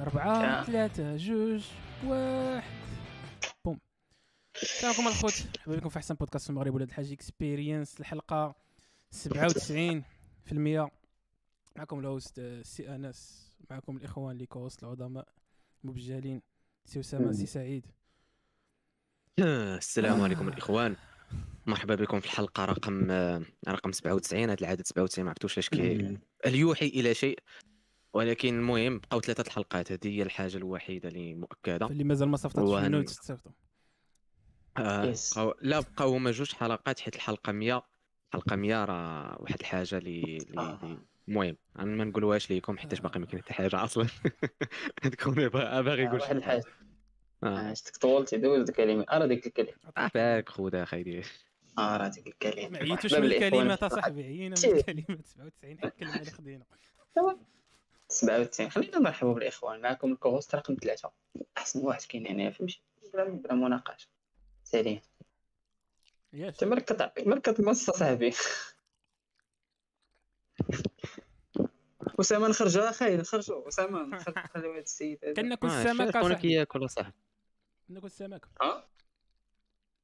أربعة يا. ثلاثة جوج واحد. بوم. السلام عليكم الخوت. مرحبا بكم في أحسن بودكاست في المغرب ولاد الحاج experience الحلقة 97 في المية. معكم ال host آه، سي أنس. معكم الإخوان اللي co-host العظماء. المبجلين سي أسامة سي سعيد. آه، السلام عليكم الإخوان. مرحبا بكم في الحلقة. رقم آه، رقم 97 هذا العدد 97 ما عرفتوش اش كي هل يوحي إلى شيء. ولكن المهم بقاو ثلاثة الحلقات. هذه هي الحاجة الوحيدة اللي مؤكدة. اللي مازال ما صيفطتش وهن- منو تستافدوا آه. بقاو لا بقاو هما جوج حلقات حيت الحلقة 100 الحلقة 100 راه واحد الحاجة اللي اللي- آه. المهم أنا ما نقولوهاش ليكم حيتاش باقي ما كاين حتى حاجة أصلا. تكون باغي يقول واحد شي الحاجة. آه. عشتك طولتي دوز الكلمة. آه راه ديك الكلمة. عافاك خودا خايدي آه راه ديك الكلمة. ما عييتوش من الكلمات اصاحبي عيينا من 97 حق الكلمة اللي خدينا 97 خلينا نرحبوا بالإخوان. معكم الكوست رقم ثلاثة. أحسن واحد كاين هنا فهمتي؟ بلا بلا مناقشة. سالين ياش أنت كتعطي مالك كتمص صاحبي. أسامة نخرجوا اخاي نخرجوا أسامة نخرج- نخليو هذا. السيد كناكل آه، السمك شكون اصاحبي كياكل صاحبي؟ كناكل السمك ها؟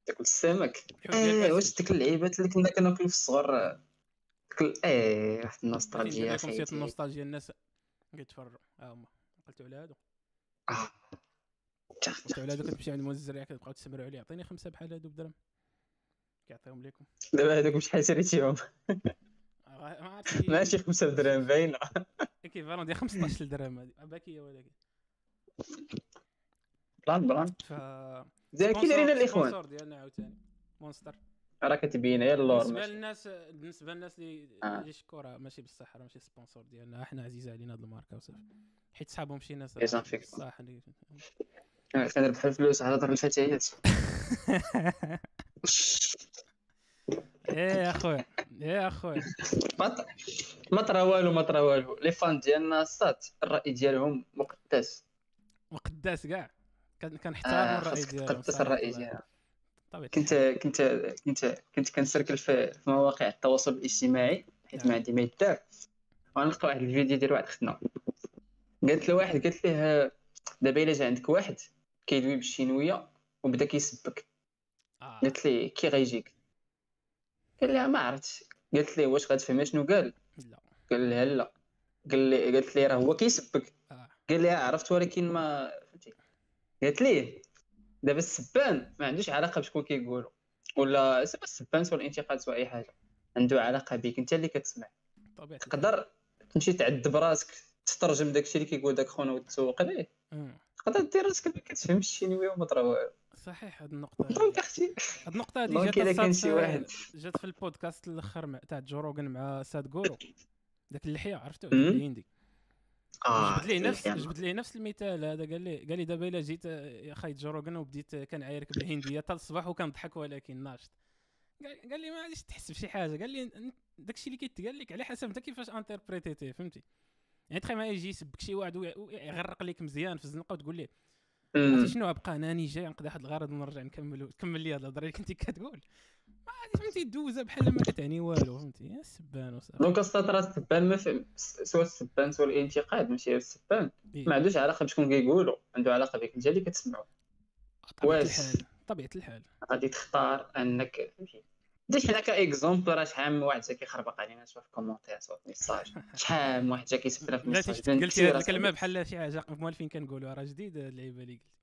تاكل السمك آه واش. ديك اللعيبات اللي كنا كناكلو في الصغر؟ إيه واحد النوستالجيا النوستالجيا الناس كيتفرجوا ها هما. آه. قلتوا على هادو كتمشي عند موز الزريعة كتبقاو تسمروا عليه عطيني خمسة بحال هادو بدرهم كيعطيهم لكم دابا هذوك شحال شريتيهم آه، ماشي خمسة درهم باينة. ايكيفالون ديال 15 درهم هادي. باكيه ولكن بلان بلان ف زين كي دايرين الإخوان. ديالنا عاوتاني. Monster. راه كتبين هي اللور؟ بالنسبة للناس بالنسبة للناس اللي آه. اللي ماشي بصح راه ماشي sponsor ديالنا حنا عزيزه علينا هاد الماركة وصافي. حيت صحابهم شي ناس إيه،. صح. كنربح الفلوس على ضرب الفتيات. إيه يا اخويا إيه يا اخويا ما طرا والو ما طرا والو. les fans ديالنا السات الرأي ديالهم مقدس. مقداس كاع. كنحترم آه الرأي ديالهم صراحة الرأي. ديالهم طبيعة كنت. كنت كنت كنت كنسركل في في مواقع التواصل الاجتماعي حيت ما. عندي ما يدار. ونلقى واحد الفيديو ديال واحد اختنا قالت له واحد قالت له دابا إلا جا عندك واحد كيدوي بالشينويه وبدا كيسبك. آه. قالت لي كي غيجيك؟ قال لها ما عرفتش. قالت لي واش غتفهم شنو قال؟ لا. قال لها لا. قال لي قالت لي راه هو كيسبك. آه. قال لي عرفت ولكن ما فهمتي. قالت ليه دابا السبان ما عندوش علاقة بشكون كيقولوا ولا سواء السبان سواء الانتقاد سواء أي حاجة عنده علاقة بك أنت اللي كتسمع. الحال. تقدر تمشي تعذب راسك تترجم داكشي اللي كيقول داك خونا وتسوق ليه. تقدر دير راسك ما كتفهمش ال chinois وما طرا والو. صحيح هاد النقطة. donc خويا هاد النقطة هادي جات إلا كان صات شي في- واحد. جات في البودكاست الأخر تاع جو روغن مع ساد غورو داك اللحية عرفتو. الهندي آه جبت ليه نفس يعني. جبت ليه نفس المثال هذا. قال لي قال لي دابا إلا جيت يا خاي جو روغن وبديت آه، كنعايرك بالهندية حتى الصباح وكنضحك ولكن ناشط. قال لي ما غاديش تحس بشي حاجة. قال لي داكشي اللي كيتقال لك على حسب أنت كيفاش interprétitih فهمتي؟ يعني تخيل معايا يجي يسبك شي واحد وي- ويغرق لك مزيان في الزنقة وتقول ليه شنو بقى أنا جاي؟ نقضي واحد الغرض ونرجع نكمل كمل لي هاد الهضرة اللي كنتي كتقول. غاديش فهمتي دوزها بحال ما كتعني والو فهمتي؟ يا سبان وصافي. donc راه السبان ما سواء السبان سواء الانتقاد ماشي غير السبان. إيه. ما عندوش علاقة بشكون كيقولوا عنده علاقة بك أنت اللي كتسمعو. طبيعة واش. الحال طبيعة الحال. غادي تختار انك فهمتي؟ دي حنا ك exemple راه شحال من واحد كيخربق علينا سواء في commentaire سواء في message. شحال من واحد كيسبنا في message. قلتي هاد الكلمة. بحال شي حاجة موالفين كنقولوها راه جديد هاد اللعيبة اللي قلت. شنو هي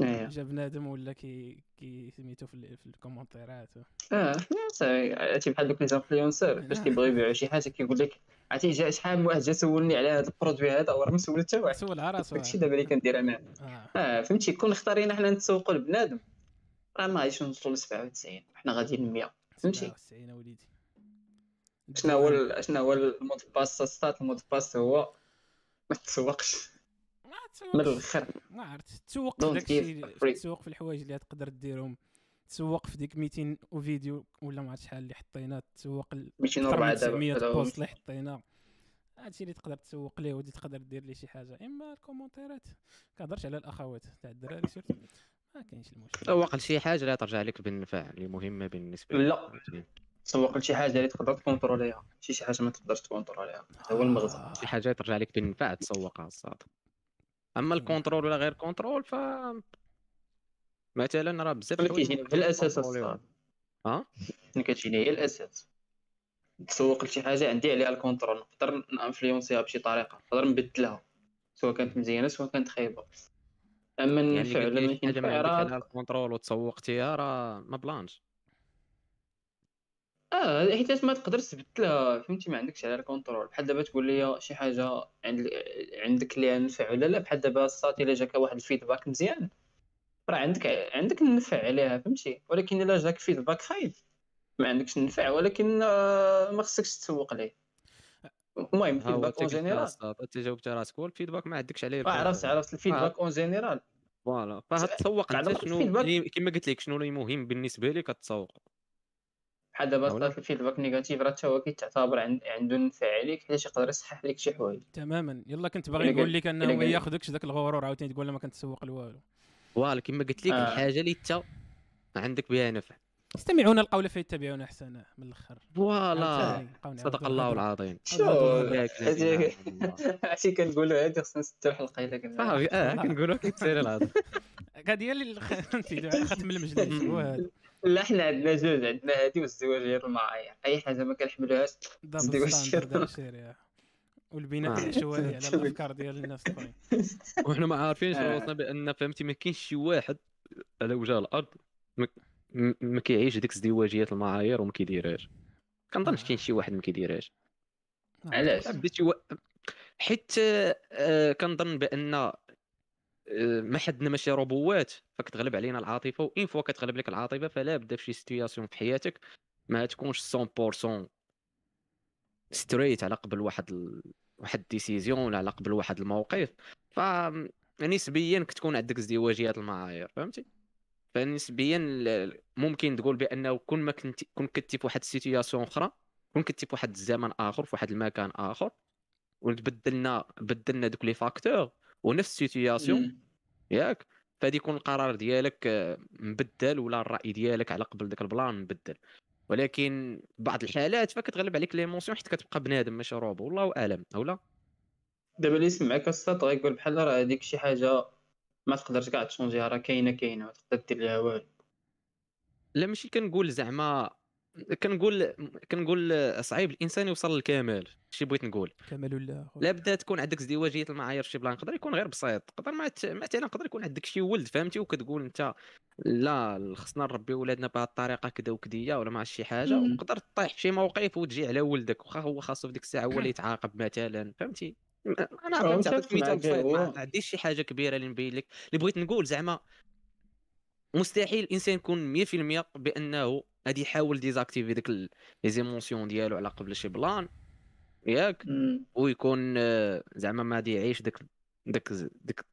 جا بنادم ولا كي كي سميتو في, في ال commentaires. آه صافي عرفتي بحال دوك les influenceurs فاش. كيبغيو يبيعوا شي حاجة كيقول لك عرفتي جا شحال من واحد جا سولني على هذا ال produit هذا وراه ما سول حتى واحد. سول على راسو. داكشي دابا اللي كندير أنا. آه. آه فهمتي كون اختارينا حنا نتسوقوا لبنادم راه ما غاديش نوصلوا ل 97 حنا غاديين ل 100 فهمتي 97 وليدي. شنو هو شنو هو المود باس؟ ستات المود باس هو ما تسوقش. من الآخر ما عرفت تسوق في داكشي. تسوق في الحوايج اللي تقدر ديرهم تسوق في ديك 200 فيديو ولا ما عرفت شحال اللي حطينا تسوق ال- أكثر 204 من دابا 900 هذا هو. بوست اللي حطينا. هادشي اللي تقدر تسوق ليه ودي تقدر دير ليه شي حاجة. إما الكومونتيرات كنهضرش على الأخوات تاع الدراري سيرتو ما كاينش المشكل. سوق لشي حاجة لا ترجع لك بالنفع اللي مهمة بالنسبة لا. تسوق لشي حاجة اللي تقدر تكونتروليها ماشي شي حاجة ما تقدرش تكونتروليها هذا هو المغزى. شي حاجة ترجع لك بالنفع تسوقها الصاد أما الكونترول ولا غير كونترول ف مثلا راه بزاف الحوايج كيجيني تكونتروليهم. الصاد آه ملي كتجيني هي الأساس. تسوق لشي حاجة عندي عليها الكونترول نقدر نانفلونسيها بشي طريقة. نقدر نبدلها. سواء كانت مزيانة سواء كانت خايبة. أما يعني لي ما عليها الكونترول وتسوقتيها راه ما بلانش. آه حيت ما تقدرش تبدلها فهمتي؟ ما عندكش على الكونترول. بحال دابا تقول لي شي حاجة عند عندك ليها نفع ولا لا بحال دابا الساط إلا جاك واحد ال feedback مزيان راه عندك عندك النفع عليها فهمتي؟ ولكن إلا جاك feedback خايب ما عندكش النفع ولكن آه، ما خصكش تسوق ليه. المهم ال feedback en général. أنت جاوبتي راسك هو ال feedback ما عندكش عليه آه، عرفت عرفت ال feedback en général. voilà. فهتسوق على انت ضغط شنو ال feedback. اللي- كما قلت لك شنو اللي مهم بالنسبة لك كتسوق. بحال دابا. الساط ال feedback négatif راه حتى هو كيتعتبر عند- عنده نفع عليك حيت يقدر يصحح لك شي حوايج. تماما. يلا كنت باغي نقول لك أنه ما ياخذكش ذاك الغرور عاوتاني تقول له ما كنتسوق لوالو. voilà كما قلت لك آه. الحاجة اللي انت عندك بها نفع يستمعون القول فيتبعون احسنه من الأخر. voilà. صدق الله. العظيم. شو. عرفتي كنقولوا هادي خصنا نسدو الحلقة إلا كنا صافي آه كنقولوا كيتسير الهضره هذه هي اللي ختم المجلس هو هذا. لا حنا عندنا جوج عندنا هادي وازدواجية المعايير. أي حاجة ما كنحملوهاش الشيطان. الشريعه والبناء آه. العشوائي على الأفكار ديال الناس الأخرين. وحنا ما عارفينش آه. راسنا بأن فهمتي ما كاينش شي واحد على وجه الأرض ما- كيعيش ديك ازدواجيات المعايير وما كيديرهاش. كنظنش كاين شي واحد ما كيديرهاش. علاش؟ شي وا- حيت آه، آه، كنظن بأن آه، ما حدنا ماشي robots فكتغلب علينا العاطفة و une fois كتغلب لك العاطفة فلا بدا في شي situation في حياتك ما تكونش 100% straight على قبل واحد ال... واحد décision ولا على قبل واحد الموقف. ف نسبيا كتكون عندك ازدواجيات المعايير فهمتي؟ فنسبيا ممكن تقول بأنه كون ما كنت كون كنتي في واحد ال situation أخرى كون كنتي في واحد الزمن آخر في واحد المكان آخر وتبدلنا بدلنا دوك les facteurs ونفس ال situation ياك. فهادي يكون القرار ديالك آه، مبدل ولا الرأي ديالك على قبل داك البلان مبدل. ولكن بعض الحالات فكتغلب عليك les émotions حيت كتبقى بنادم ماشي روبو. والله أعلم. اولا دابا اللي يسمعك الساط غيقول بحال راه هذيك شي حاجة ما تقدرش كاع ت changer ها راه كاينة كاينة ما تقدر دير ليها والو. لا ماشي كنقول زعما كنقول كنقول صعيب الإنسان يوصل للكمال شي بغيت نقول. كمال ولا أخويا. لا بدا تكون عندك ازدواجيه المعايير في شي plan يقدر يكون غير بسيط يقدر ما ت- مثلا يقدر يكون عندك شي ولد فهمتي؟ وكتقول أنت لا خصنا نربي ولادنا بهذه الطريقة كذا وكذيه ولا ما شي حاجة. وتقدر تطيح في شي موقف وتجي على ولدك واخا هو خاصو في ديك الساعة هو اللي يتعاقب مثلا فهمتي؟ أنا عطيت مثال بسيط ما عنديش شي حاجة كبيرة اللي نبين لك. اللي بغيت نقول زعما مستحيل الإنسان يكون 100% بأنه غادي يحاول désactiver ديك les émotions ديالو على قبل شي plan ياك. ويكون آه، زعما ما غادي يعيش ديك ديك ديك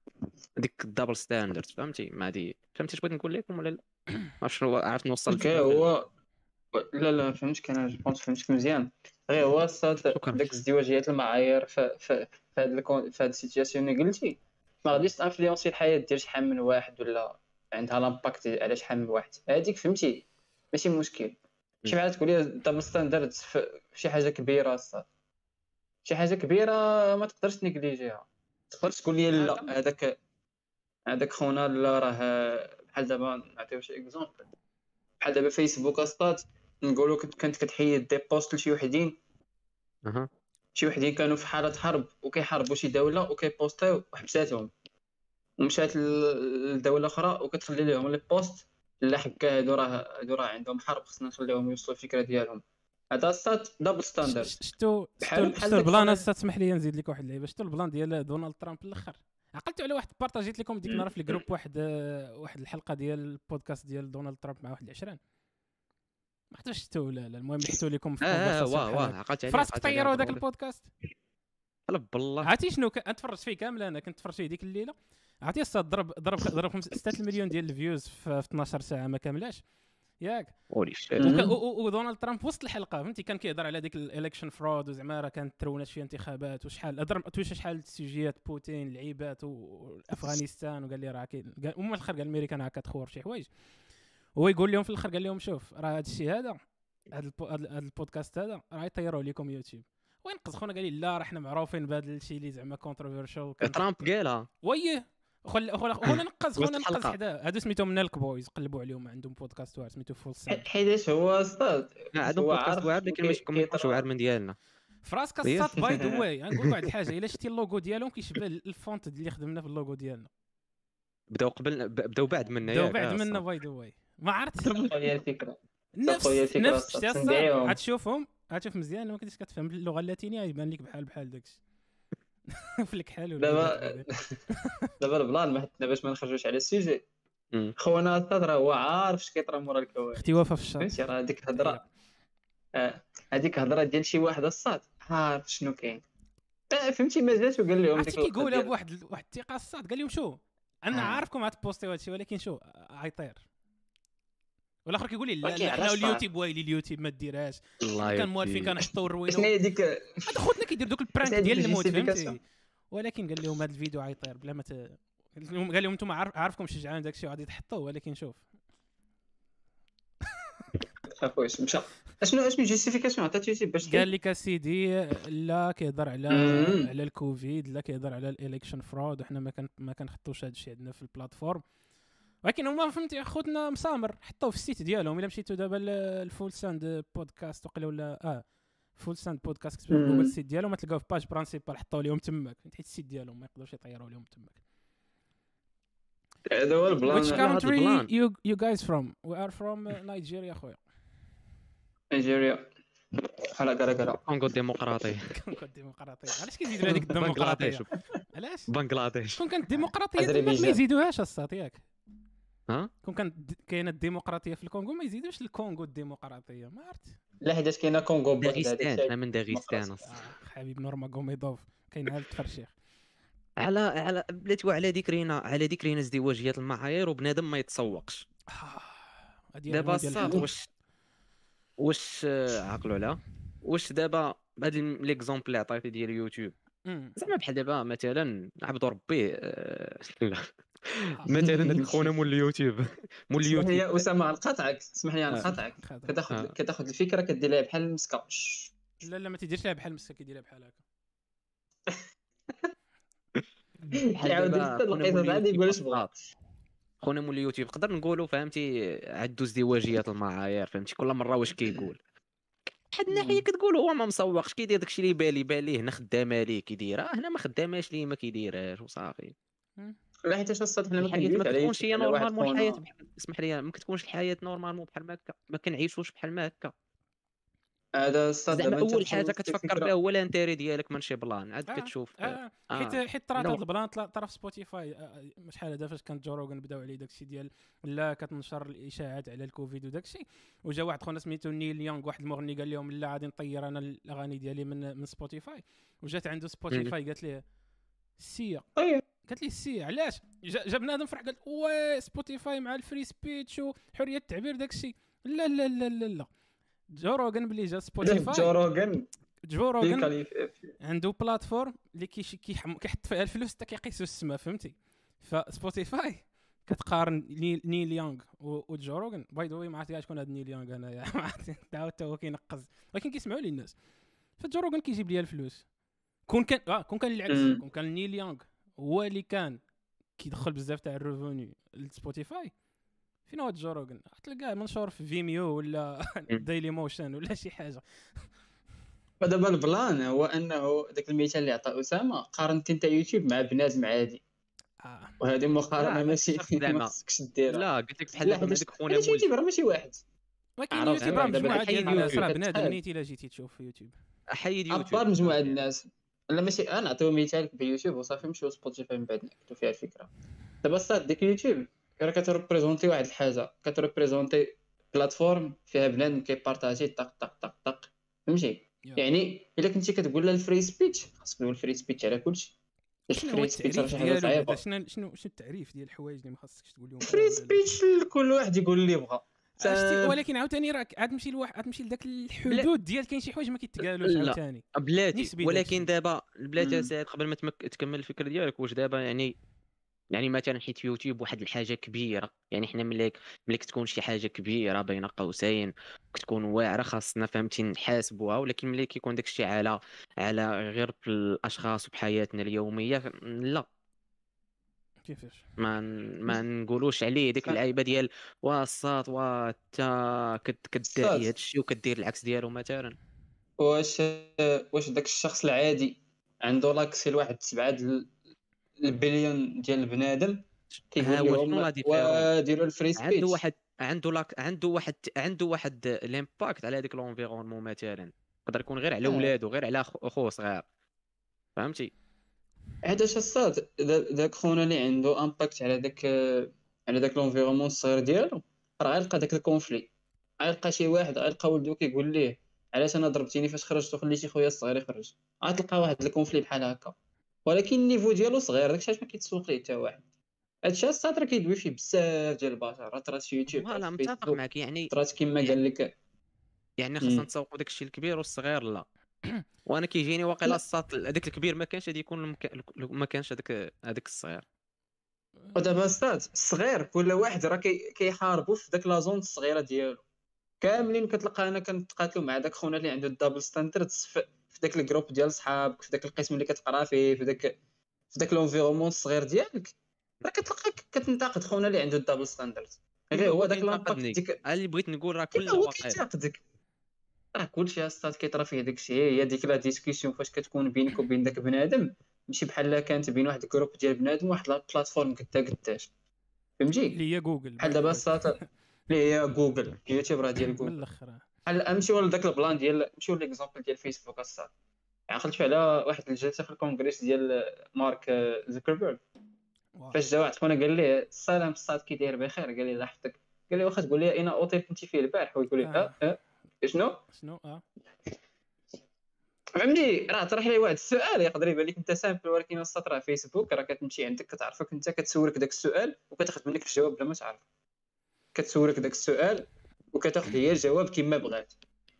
ديك ال double standard فهمتي؟ ما غادي فهمتي اش بغيت نقول لكم ولا لا؟ ما عرفت شنو عرفت نوصل okay هو لا لا فهمتك أنا je pense فهمتك مزيان. غير هو. داك ازدواجيات المعايير ف ف في هاد في هاد ال situation اللي قلتي ما غاديش ت influencer الحياة ديال شحال من واحد ولا عندها l'impact على شحال من واحد. هذيك فهمتي ماشي مشكل. شي بحال تقول لي double standard شي حاجة كبيرة الصاط شي حاجة كبيرة ما تقدرش ت négliger ها تقدرش تقول لي لا هذاك هذاك خونا لا راه بحال دابا نعطيو شي exemple بحال دابا فيسبوك الصاط نقولوا كنت كانت كتحيد des posts لشي وحدين. أها. شي وحدين كانوا في حالة حرب وكيحاربوا شي دولة وكي post يو وحبساتهم. ومشات ل- لدولة أخرى وكتخلي لهم les posts لا هكا هادو راه هادو راه عندهم حرب خصنا نخليهم يوصلوا الفكرة ديالهم. هذا الصاط double standard شتو شتو ال plan؟ تسمح لي نزيد لك واحد اللعيبة. شتو ال plan ديال دونالد ترامب الأخر؟ عقلتوا على واحد partag يت لكم ديك النهار في ال groupe واحد آه، واحد الحلقة ديال البودكاست ديال دونالد ترامب مع واحد العشران ما عرفتش شتو ولا لا المهم حطوا لكم في آه آه واه بحال واه. عقلت عليه فراسك عقلت طيروا ذاك. البودكاست. قلب بالله. عرفتي شنو كان تفرجت فيه كامل أنا كنت تفرجت فيه ديك الليلة. عرفتي الصاط ضرب ضرب ضرب 6 المليون ديال ال views في في 12 ساعة ما كاملاش. ياك. ودونالد ترامب وسط الحلقة فهمتي؟ كان كيهضر على ديك ال election fraud وزعما راه كانت ترونات شي انتخابات وشحال. هضر تويش شحال السجيات بوتين العيبات وأفغانستان وقال لي راه كاين قال- ومن الآخر قال الميريكان هكا تخور شي حوايج. هو يقول لهم في الآخر قال لهم شوف راه هذا الشيء هذا هذا البو- هذا هذا البودكاست هذا راه يطيروا لكم يوتيوب. بغا ينقز خونا قال لي لا راه حنا معروفين بهذا الشيء اللي زعما controversial ترامب قالها. ويه خونا خونا خونا نقز خونا نقز. حدا. هادو سميتهم Nelk Boys قلبوا عليهم عندهم بودكاست واعر سميتو Full Send حيتاش هو أستاذ؟ لا عندهم بودكاست واعر لكن ماشي كي- كيطلعش كيطرا. واعر من ديالنا. في راسك إيه. الساط by the way غنقول واحد الحاجة إلا شتي اللوغو ديالهم كيشبه ال font اللي خدمنا في اللوغو ديالنا. بداو قبل بداو بعد منا داو ياك، بعد آه، منا. by the way ما عرفت. هي الفكرة. نفس نفس. غتشوفهم غتشوف مزيان لما كنتيش كتفهم. اللغة اللاتينية يبان لك بحال بحال داكشي. في الكحال ولا دابا دابا ال plan ما حطنا باش ما نخرجوش على ال sujet مم. خونا أستاذ راه هو عارف اش كيطرا مورا الكوارث. أختي وفاء في الشاط فهمتي؟ راه هذيك الهضره آه، هذيك الهضره ديال شي واحد الصاط. عارف شنو كاين. آه، فهمتي؟ ما جاش وقال لهم عرفتي كيقولها بواحد واحد الثقة الصاط. قال لهم شو؟ أنا آه. عارفكم غت post يو هادشي ولكن شو؟ غيطير والآخر كيقول لي لا حنا اليوتيوب وايلي اليوتيوب ما ديرهاش كان موالفين. كنحطوا شنو الروينه هي ديك هذا خوتنا كيدير دوك ال pranks ديال الموت. فهمتي؟ ولكن قال لهم هذا الفيديو غيطير بلا ما ت... قال لهم أنتم عارف عارفكم شجعان داكشي وغادي تحطوه ولكن شوف. اخويا مشى اشنو اشنو justification عطات يوتيوب باش قال لك اسيدي لا كيهضر على. على الكوفيد لا كيهضر على ال election fraud وحنا ما كان ما كنحطوش هذا الشيء عندنا في ال platform. ولكن هما فهمتي خوتنا مسامر حطوه في ال site ديالهم الا مشيتو دابا ال Full Send Podcast وقيلا ولا آه Full Send Podcast كتبوا. جوجل ال site ديالهم تلقاو في page principale حطوا لهم تماك. حيت ال site ديالهم ما يقدروش يطيروا لهم تماك. هذا هو ال plan. Which country you you guys from? We are from uh, Nigeria خويا. نيجيريا بحال هكا راه كونغو الديمقراطية كونكو الديمقراطيه علاش كيزيدوا هذيك الديمقراطية؟ علاش؟ بنغلاديش. كون كانت الديمقراطيه تماك ما. يزيدوهاش الصاط ياك. ها كون كانت كاينة الديمقراطيه في الكونغو ما يزيدوش الكونغو الديمقراطية ما عرفت لا حيت كاينة كونغو داغستان. أنا من داغستان. آه حبيب نورماغوميدوف كاين عاد التفرشيخ على على بلاتي وعلى ذكرينا على ذكرينا ازدواجيات المعايير وبنادم ما يتسوقش آه، دابا الصاط. واش واش آه، عقلوا عليها واش دابا هاد ال- l'exemple اللي عطيتي ديال اليوتيوب مم. زعما بحال دابا مثلا عبد ربي آه، لا. مثلا هذاك خونا مول اليوتيوب. مول اليوتيوب. أسامة نقاطعك اسمح لي آه. نقاطعك. آه. كتاخذ كتاخذ الفكرة كدير لها بحال المسكه. لا لا ما تيديرش لها بحال مسكة كيديرها بحال هكا. بحال خونا القصص مول عادي يقول اش اليوتيوب بغا خونا مول اليوتيوب نقدر نقولوا فهمتي؟ عندو ازدواجيات المعايير فهمتي؟ كل مرة واش كيقول. واحد الناحية كتقول هو ما مسوقش كيدير داكشي اللي بالي بالي هنا خدامة ليه كيديرها هنا ما خداماش ليه ما كيديرهاش وصافي. لا حيت اش الساط حنا ما كتكونش هي normalement الحياة اسمح لي ما كتكونش الحياة normalement بحال ما هكا ما كنعيشوش بحال ما هكا. هذا الساط زعما أول حاجة كتفكر. فيها هو ال intérêt ديالك من شي plan عاد آه، كتشوف آه. آه. حيت حيت طرات. هذا ال plan طلع طرا في سبوتيفاي آه، آه، شحال هذا فاش كان جو روغن بداو عليه داكشي ديال لا كتنشر الإشاعات على الكوفيد وداكشي وجا واحد خونا سميتو نيل يونغ واحد المغني قال لهم لا غادي نطير أنا الأغاني ديالي من من سبوتيفاي وجات عنده سبوتيفاي قالت ليه سي طيب قالت لي سي علاش جا جا بنادم فرح قال oui سبوتيفاي مع ال free speech وحرية التعبير داكشي لا لا لا لا لا جو روغن بلي جا جو سبوتيفاي روغن جو روغن عنده plateforme اللي. كيحط فيها الفلوس حتى كيقيسوا السما فهمتي؟ فسبوتيفاي كتقارن نيل, يونغ وجو روغن by the way ما عرفتش شكون هذا نيل يونغ انايا ما عرفتش. حتى هو كينقز ولكن كيسمعوا لي الناس. فجو روغن كيجيب لي الفلوس كون كان آه كون كان العكس. كون كان نيل يونغ هو اللي كان كيدخل بزاف تاع ال revenus لسبوتيفاي. فين هو جو روغن تلقاه منشور في فيميو ولا دايلي موشن ولا شي حاجة. فدابا ال plan هو انه داك المثال اللي عطى أسامة قارنت انت يوتيوب مع بنادم عادي آه. وهذه مقارنة ماشي. ما خصكش ديرها. لا قلت لك بحال هذاك خونا يوتيوب راه ماشي واحد. ولكن يوتيوب راه دابا مجموعة ديال الناس راه بنادم. نيتي الا جيتي تشوف في يوتيوب. حيد يوتيوب à part مجموعة الناس. لا ماشي أنا نعطيو مثال بيوتيوب وصافي نمشيو سبوتيفاي من بعد ناكدو فيها الفكرة. دابا الساط ديك يوتيوب راه كتريبريزونتي واحد الحاجة كتريبريزونتي plateforme فيها بنادم كيبارطاجي طق طق طق طق فهمتي. يعني إلا كنتي كتقول لها ال free speech خاصك تقول ال free speech على كلشي باش شنو هو ال free speech راه شي حاجة صعيبة؟ شنو شنو شنو التعريف ديال الحوايج اللي ما خاصكش تقول لهم free speech كل واحد يقول اللي بغا عرفتي؟ ولكن عاوتاني راك عاد تمشي لواحد عاد تمشي لذاك الحدود ديال كاين شي حوايج ما كيتقالوش لا. عاوتاني بلاتي ولكن. دابا بلاتي. سعيد قبل ما تمك... تكمل الفكرة ديالك واش دابا يعني يعني مثلا حيت يوتيوب واحد الحاجة كبيرة يعني حنا ملي ملي كتكون شي حاجة كبيرة بين قوسين كتكون واعرة خاصنا فهمتي نحاسبوها ولكن ملي كيكون داكشي على على غير الأشخاص وبحياتنا اليومية لا. كيفاش؟ ما ما نقولوش عليه ديك اللعيبة ديال واساط واتا كدعي صاد. هذا الشيء وكدير العكس ديالو مثلا. واش واش داك الشخص العادي عنده لاكسي لواحد سبعة د البليون ديال البنادم كيقول لهم وديروا الفري عنده سبيتش واحد عنده لاك عنده واحد عنده واحد الامباكت على هذيك لونفيرونمون مثلا. يقدر يكون غير على آه. ولادو غير على خو- خوه صغير فهمتي؟ هذا دا- داك خونا اللي عنده impact على داك على داك l'environnement الصغير ديالو راه غيلقى داك ال conflit غيلقى شي واحد غيلقى ولدو كيقول ليه علاش أنا ضربتيني؟ فاش خرجت وخليتي خويا الصغير يخرج. غتلقى واحد ال conflit بحال هكا. ولكن ال niveau ديالو صغير داكشي علاش ما كيتسوق ليه حتى واحد. هادشي راه كيدوي فيه بزاف ديال البشر راه في يوتيوب voilà متفق معك يعني طرات كيما قال لك يعني خاصنا مم. نتسوقوا داك الشيء الكبير والصغير لا. وأنا كيجيني واقيلا لا. الساط هذاك الكبير ما كانش غادي يكون المك... ما كانش هذاك هذاك الصغير. ودابا أستاذ الصغير كل واحد راه كي- كيحاربوا في داك la zone الصغيرة ديالو. كاملين كتلقى أنا كنتقاتلوا مع داك خونا اللي عنده ال double standards في داك ال groupe ديال صحابك في داك القسم اللي كتقرا فيه في داك في داك l'environnement الصغير ديالك. راه كتلقى كتنتقد خونا اللي عنده ال double standards غير هو داك l'impact. ديك اللي بغيت نقول راه كل هو كينتقدك. راه كلشي أستاذ كيطرا فيه داك الشيء. هي ديك la discussion فاش كتكون بينك وبين داك بنادم. ماشي بحال لا كانت بين واحد ال groupe ديال بنادم وواحد la plateforme قدا قداش. فهمتي؟ اللي هي جوجل بحال دابا الساط اللي هي جوجل يوتيوب راه ديال من جوجل الآخر بحال نمشيو لذاك ال plan ديال نمشيو l'exemple ديال فيسبوك الساط عقلت في على واحد الجلسه في الكونغريس ديال مارك زوكربيرغ. فاش جا واحد خونا قال ليه السلام الساط كي داير بخير؟ قال لي الله يحفظك. قال لي واخا تقول لي اين أوتيل كنتي فيه البارح. ويقول لي آه. أه أه. شنو؟ شنو؟ آه. فهمني راه طرح لي واحد السؤال يقدر يبان لك أنت simple ولكن الساط راه فيسبوك راه كتمشي عندك كتعرفك أنت كتسولك داك السؤال وكتاخذ منك الجواب بلا ما تعرف. كتسولك داك السؤال وكتاخذ هي الجواب كما بغات.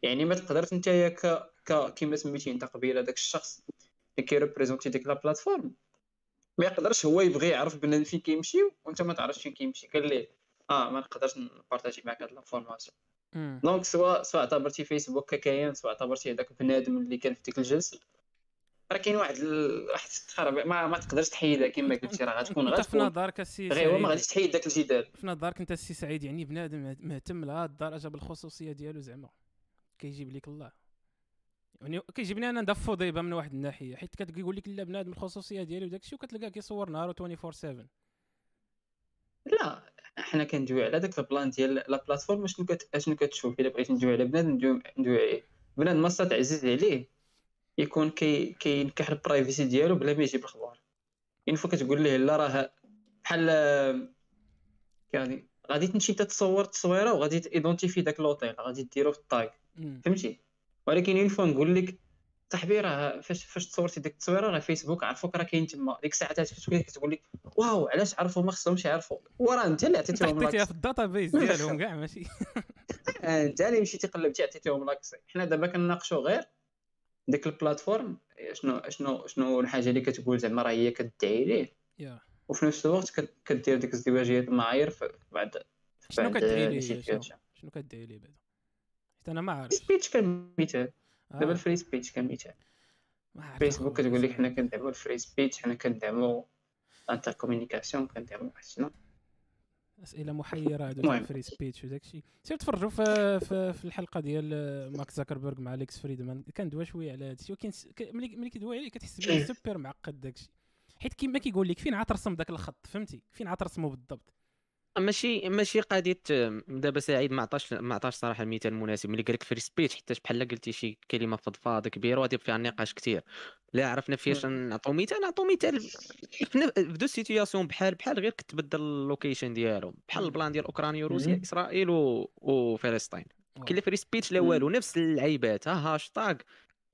يعني ما تقدرش انت ك ك كما سميتي انت قبيلة داك الشخص اللي كيريبريزونتي ديك la plateforme. ما يقدرش هو يبغي يعرف بنادم فين كيمشي وانت ما تعرفش فين كيمشي. قال ليه؟ آه ما نقدرش نبارطاجي معك هاد l'information. donc سواء سواء اعتبرتي فيسبوك ككيان سواء اعتبرتي هذاك بنادم اللي كان في ديك الجلسة. راه كاين واحد ال... واحد ما, ما تقدرش تحيدها كما قلتي راه غتكون أنت في نظرك السي غير هو ما غاديش تحيد داك الجدال. في نظرك أنت السي سعيد؟ يعني بنادم مهتم لهاد الدرجة بالخصوصية ديالو زعما. كيجيب لك الله. يعني كيجيبني أنا ندفو ضيبه من واحد الناحية حيت كتقول لك لا بنادم الخصوصية ديالو داكشي وكتلقاه كيصور نهارو 24 7 لا حنا كندوي على داك ال plan ديال la plateforme شنو كت... شنو كتشوف؟ إلا بغيتي ندوي على بنادم ندوي عليه. بنادم ما عزيز عليه. يكون كي كينكح ال privacy ديالو بلا ما يجيب الخبار يعني فوا كتقول ليه لا راه بحال يعني غادي تمشي انت تصور التصويره وغادي t'identifier داك لوطيل غادي ديرو في ال tag مم. فهمتي؟ ولكن une fois نقول لك صاحبي راه فاش فاش تصورتي ديك التصويره راه فيسبوك عرفوك راه كاين تما. ديك الساعات كتقول كتقول لك waouh علاش عرفوا؟ ما خصهمش يعرفوا. وراه انت اللي عطيتيهم حطيتيها في ال data base ديالهم كاع ماشي؟ آه، انت اللي مشيتي قلبتي عطيتيهم l'accès حنا دابا كنناقشوا غير ديك ال plateforme شنو شنو شنو الحاجة اللي كتقول زعما راه هي كتدعي ليه. يا. وفي نفس الوقت كدير ديك ازدواجية المعايير في بعد في شنو كدعي لي ليه شنو شنو كدعي ليه بعدا حيت أنا ما عارف. speech كمثال دابا آه، ال free speech كمثال فيسبوك. كتقول لك حنا كندعموا الفري سبيتش حنا كندعموا ال inter communication كندعموا واحد شنو. أسئلة محيرة هادو المهم. تاع free speech وداكشي سير تفرجوا في, في, في الحلقة ديال مارك زاكربيرغ مع ليكس فريدمان. كندوي شوية على هادشي ولكن س- ك- ملي ملي كيدوي عليه كتحس بلي سوبر معقد داكشي حيت كيما كيقول لك فين عترسم داك الخط فهمتي؟ فين عترسمو بالضبط؟ ماشي ماشي قضية دابا سعيد ما عطاش ما عطاش صراحة المثال المناسب ملي قال لك free speech حتى بحال قلتي شي كلمة فضفاضه كبيرة وغادي فيها نقاش كثير لا عرفنا فياش نعطيو مثال نعطيو مثال في deux situations بحال بحال غير كتبدل ال location ديالهم بحال ال plan ديال أوكرانيا وروسيا. إسرائيل و... وفلسطين. كاين اللي free speech لا. والو نفس اللعيبات ها هاشتاغ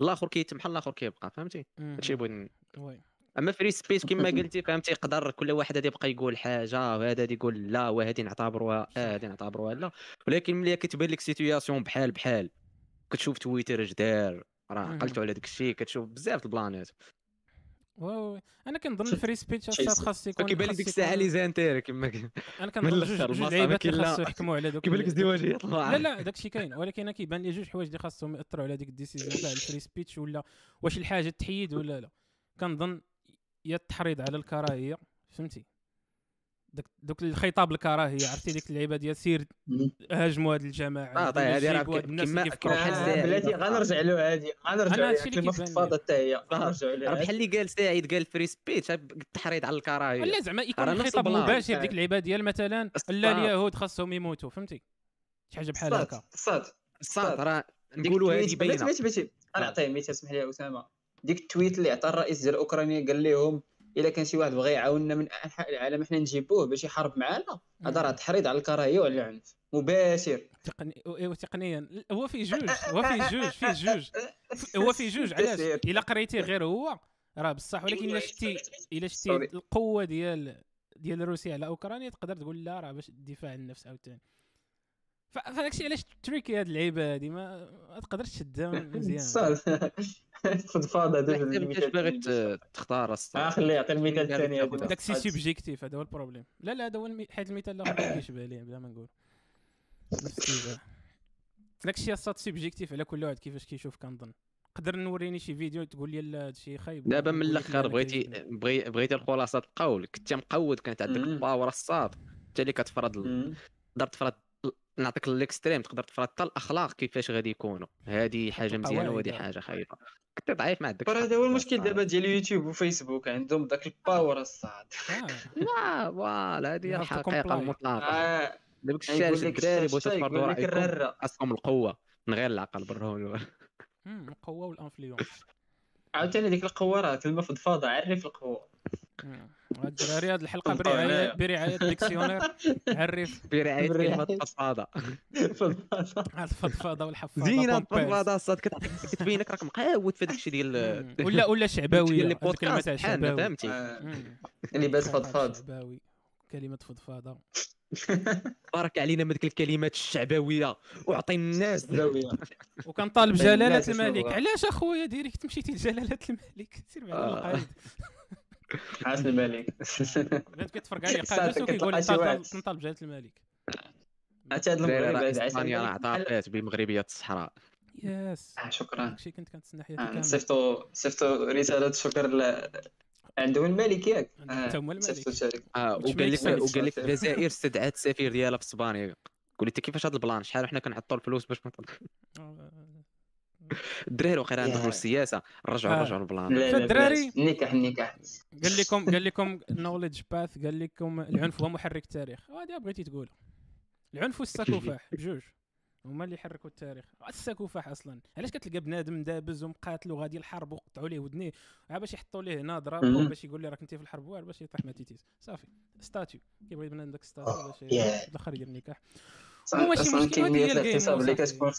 الآخر كيتم بحال الآخر كيبقى فهمتي. هادشي بغيت oui أما free speech كما قلتي فهمتي يقدر كل واحد يبقى يقول حاجة وهذا يقول لا وهذه نعتبروها آه هذه نعتبروها لا. ولكن ملي كتبان لك situation بحال بحال كتشوف تويتر اش دار راه مهم. عقلتوا على داك الشيء كتشوف بزاف د البلانات واو أنا كنظن ال free speech. خاص يكون كيبان لك ديك الساعة لي زانتير كما أنا كنظن جوج لعيبات اللي خاصو يحكموا على دوك كيبان لك ازدواجيه لا لا داكشي كاين. ولكن أنا كيبان لي جوج حوايج اللي خاصهم يأثروا على ديك ال décision تاع ال free speech ولا واش الحاجة تحيد ولا لا. كنظن يا التحريض على الكراهية فهمتي؟ داك دوك الخطاب الكراهية عرفتي؟ ديك اللعيبة ديال سير هاجموا هاد الجماعة آه طيب هذه راه كما ساعد. بلاتي غنرجع له هادي غنرجع لها اللي كلمه. فضفاضه حتى هي غنرجع راه لها بحال اللي قال سعيد قال free speech التحريض على الكراهية. لا زعما يكون ال plan. مباشر ديك اللعيبة ديال مثلا لا الصاط. اليهود خاصهم يموتوا فهمتي؟ شي حاجة بحال هكا. صاط صاط. الصاط راه نقولوا هذه باينة. بلاتي بلاتي أنا آه. نعطيه مثال اسمح لي يا أسامة. ديك ال tweet اللي عطى الرئيس ديال أوكرانيا قال لهم إلا كان شي واحد بغى يعاوننا من انحاء العالم حنا نجيبوه باش يحارب معنا هذا راه تحريض على الكراهية وعلى العنف مباشر. تقني... ايوا تقنيا هو فيه جوج هو فيه جوج فيه جوج. هو فيه جوج علاش. إلا قريتيه غير هو راه بصح ولكن إلا شتي إلا شتي. القوة ديال ديال روسيا على أوكرانيا تقدر تقول لا راه باش الدفاع عن النفس عاوتاني. فداك الشيء علاش tricky هاد اللعيبة هادي؟ ما ما تقدرش تشدها مزيان. صاط فضفاضه هذا كانش باغي تختار آه الصاط خليه يعطي المثال الثاني تاخذ هذا داك سي subjectif هذا هو ال problème لا لا هذا هو ال mei... حيت المثال الآخر ما كيشبه ليه؟ بلا ما نقول. الشيء داك الشيء الصاط subjectif على كل واحد كيفاش كيشوف كنظن. قدر نوريني شي فيديو تقول لي لا هادشي خايب. دابا من الأخر بغيتي بغيتي الخلاصة القول كنت مقود كانت عندك. الباور الصاد. انت اللي كتفرض. تقدر تفرض نعطيك الاكستريم تقدر تفرض حتى الأخلاق كيفاش غادي يكونوا. هذه حاجة مزيانة وهذه آه. حاجة خايبة. كنت ضعيف ما عندكش راه حق هذا هو المشكل. دابا ديال اليوتيوب وفيسبوك عندهم داك الباور الصاد آه. آه فوالا هذه هي الحقيقة. المطلقه آه. دابا الشارع لك الدراري بغيتو تفرضوا رأيكم القوة من غير العقل بالرهون القوة والانفلونس. عاوتاني ديك القوة راه كلمه فضفاضه عرف القوة. الدراري هاد الحلقة برعايه آه. برعايه ديكسيونير عرف برعايه. كلمة الفضفاضه الفضفاضه والحفاضة زينة. الفضفاضه الصاد كت- كتبين لك راك مقاود في داك الشيء ديال. ولا ولا شعباوية ديال لي هاد الكلمة بودكاست. تاع بحالنا شعباوي فهمتي. آه. مم. لباس فضفاض شعباوي كلمة فضفاضة. بارك علينا من ديك الكلمات الشعبويه وعطي الناس. وكنطالب بين جلالة الملك. علاش أخويا ديريكت مشيتي لجلالة الملك. سير بعد آه. عاش الملك بنت كيتفرج عليه ساعات قادس وكيقول نطالب جلاله الملك. عرفتي هاد المغرب عاش إسبانيا راه اعترفت بمغربيه الصحراء. ياس آه، شكرا. داكشي كنت كنتسنى حياتي آه، كاملة. صيفطوا صيفطوا رسالة شكر ل... عندهم الملك ياك. عندهم هما الملك. صيفطوا آه Which وقال لك. وقال لك الجزائر استدعت السفير ديالها في إسبانيا. قول لي أنت كيفاش هذا البلان؟ شحال وحنا كنعطوا الفلوس باش ما آه. الدراري واقيلا عندهم يا. السياسة رجعوا آه. رجعوا البلان بلاش. النكاح النكاح قال لكم قال لكم نوليدج باث قال لكم العنف هو محرك التاريخ وهذه بغيتي تقول العنف والسكوفاح بجوج هما اللي يحركوا التاريخ السكوفاح أصلا علاش كتلقى بنادم دابز ومقاتل وغادي الحرب وقطعوا ليه ودنيه عا باش يحطوا ليه مهم. باش يقول لي راك أنت في الحرب واعر باش يطيح ماتيتيس صافي ستاتيو كيبغي يبنى داك ستاتيو آه، باش ياه. الآخر يدير النكاح هو ماشي مشكل، هذه هي اللي. كتكون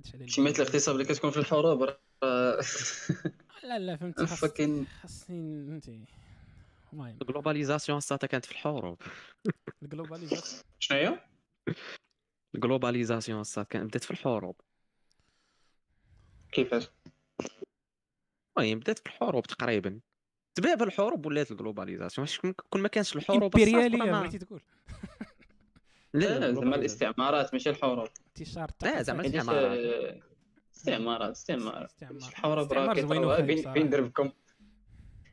تحقدش على كميه الاغتصاب اللي كتكون في الحروب لا لا فهمتي فكين. خاصني فهمتي. المهم. الجلوباليزاسيون ساعتها كانت في الحروب. الجلوباليزاسيون. شنو هي؟ الجلوباليزاسيون ساعتها كانت بدات في الحروب. كيفاش؟ المهم بدات في الحروب تقريبا. تبع الحروب ولات الجلوباليزاسيون. واش كون ما كانش الحروب امبرياليه بغيتي تقول. لا لا لا زعما الاستعمارات ماشي الحروب انتشار لا، زعما. حيتاش استعمارات. آه، استعمارات استعمارات استعمار. الحروب راه وخايب بين دربكم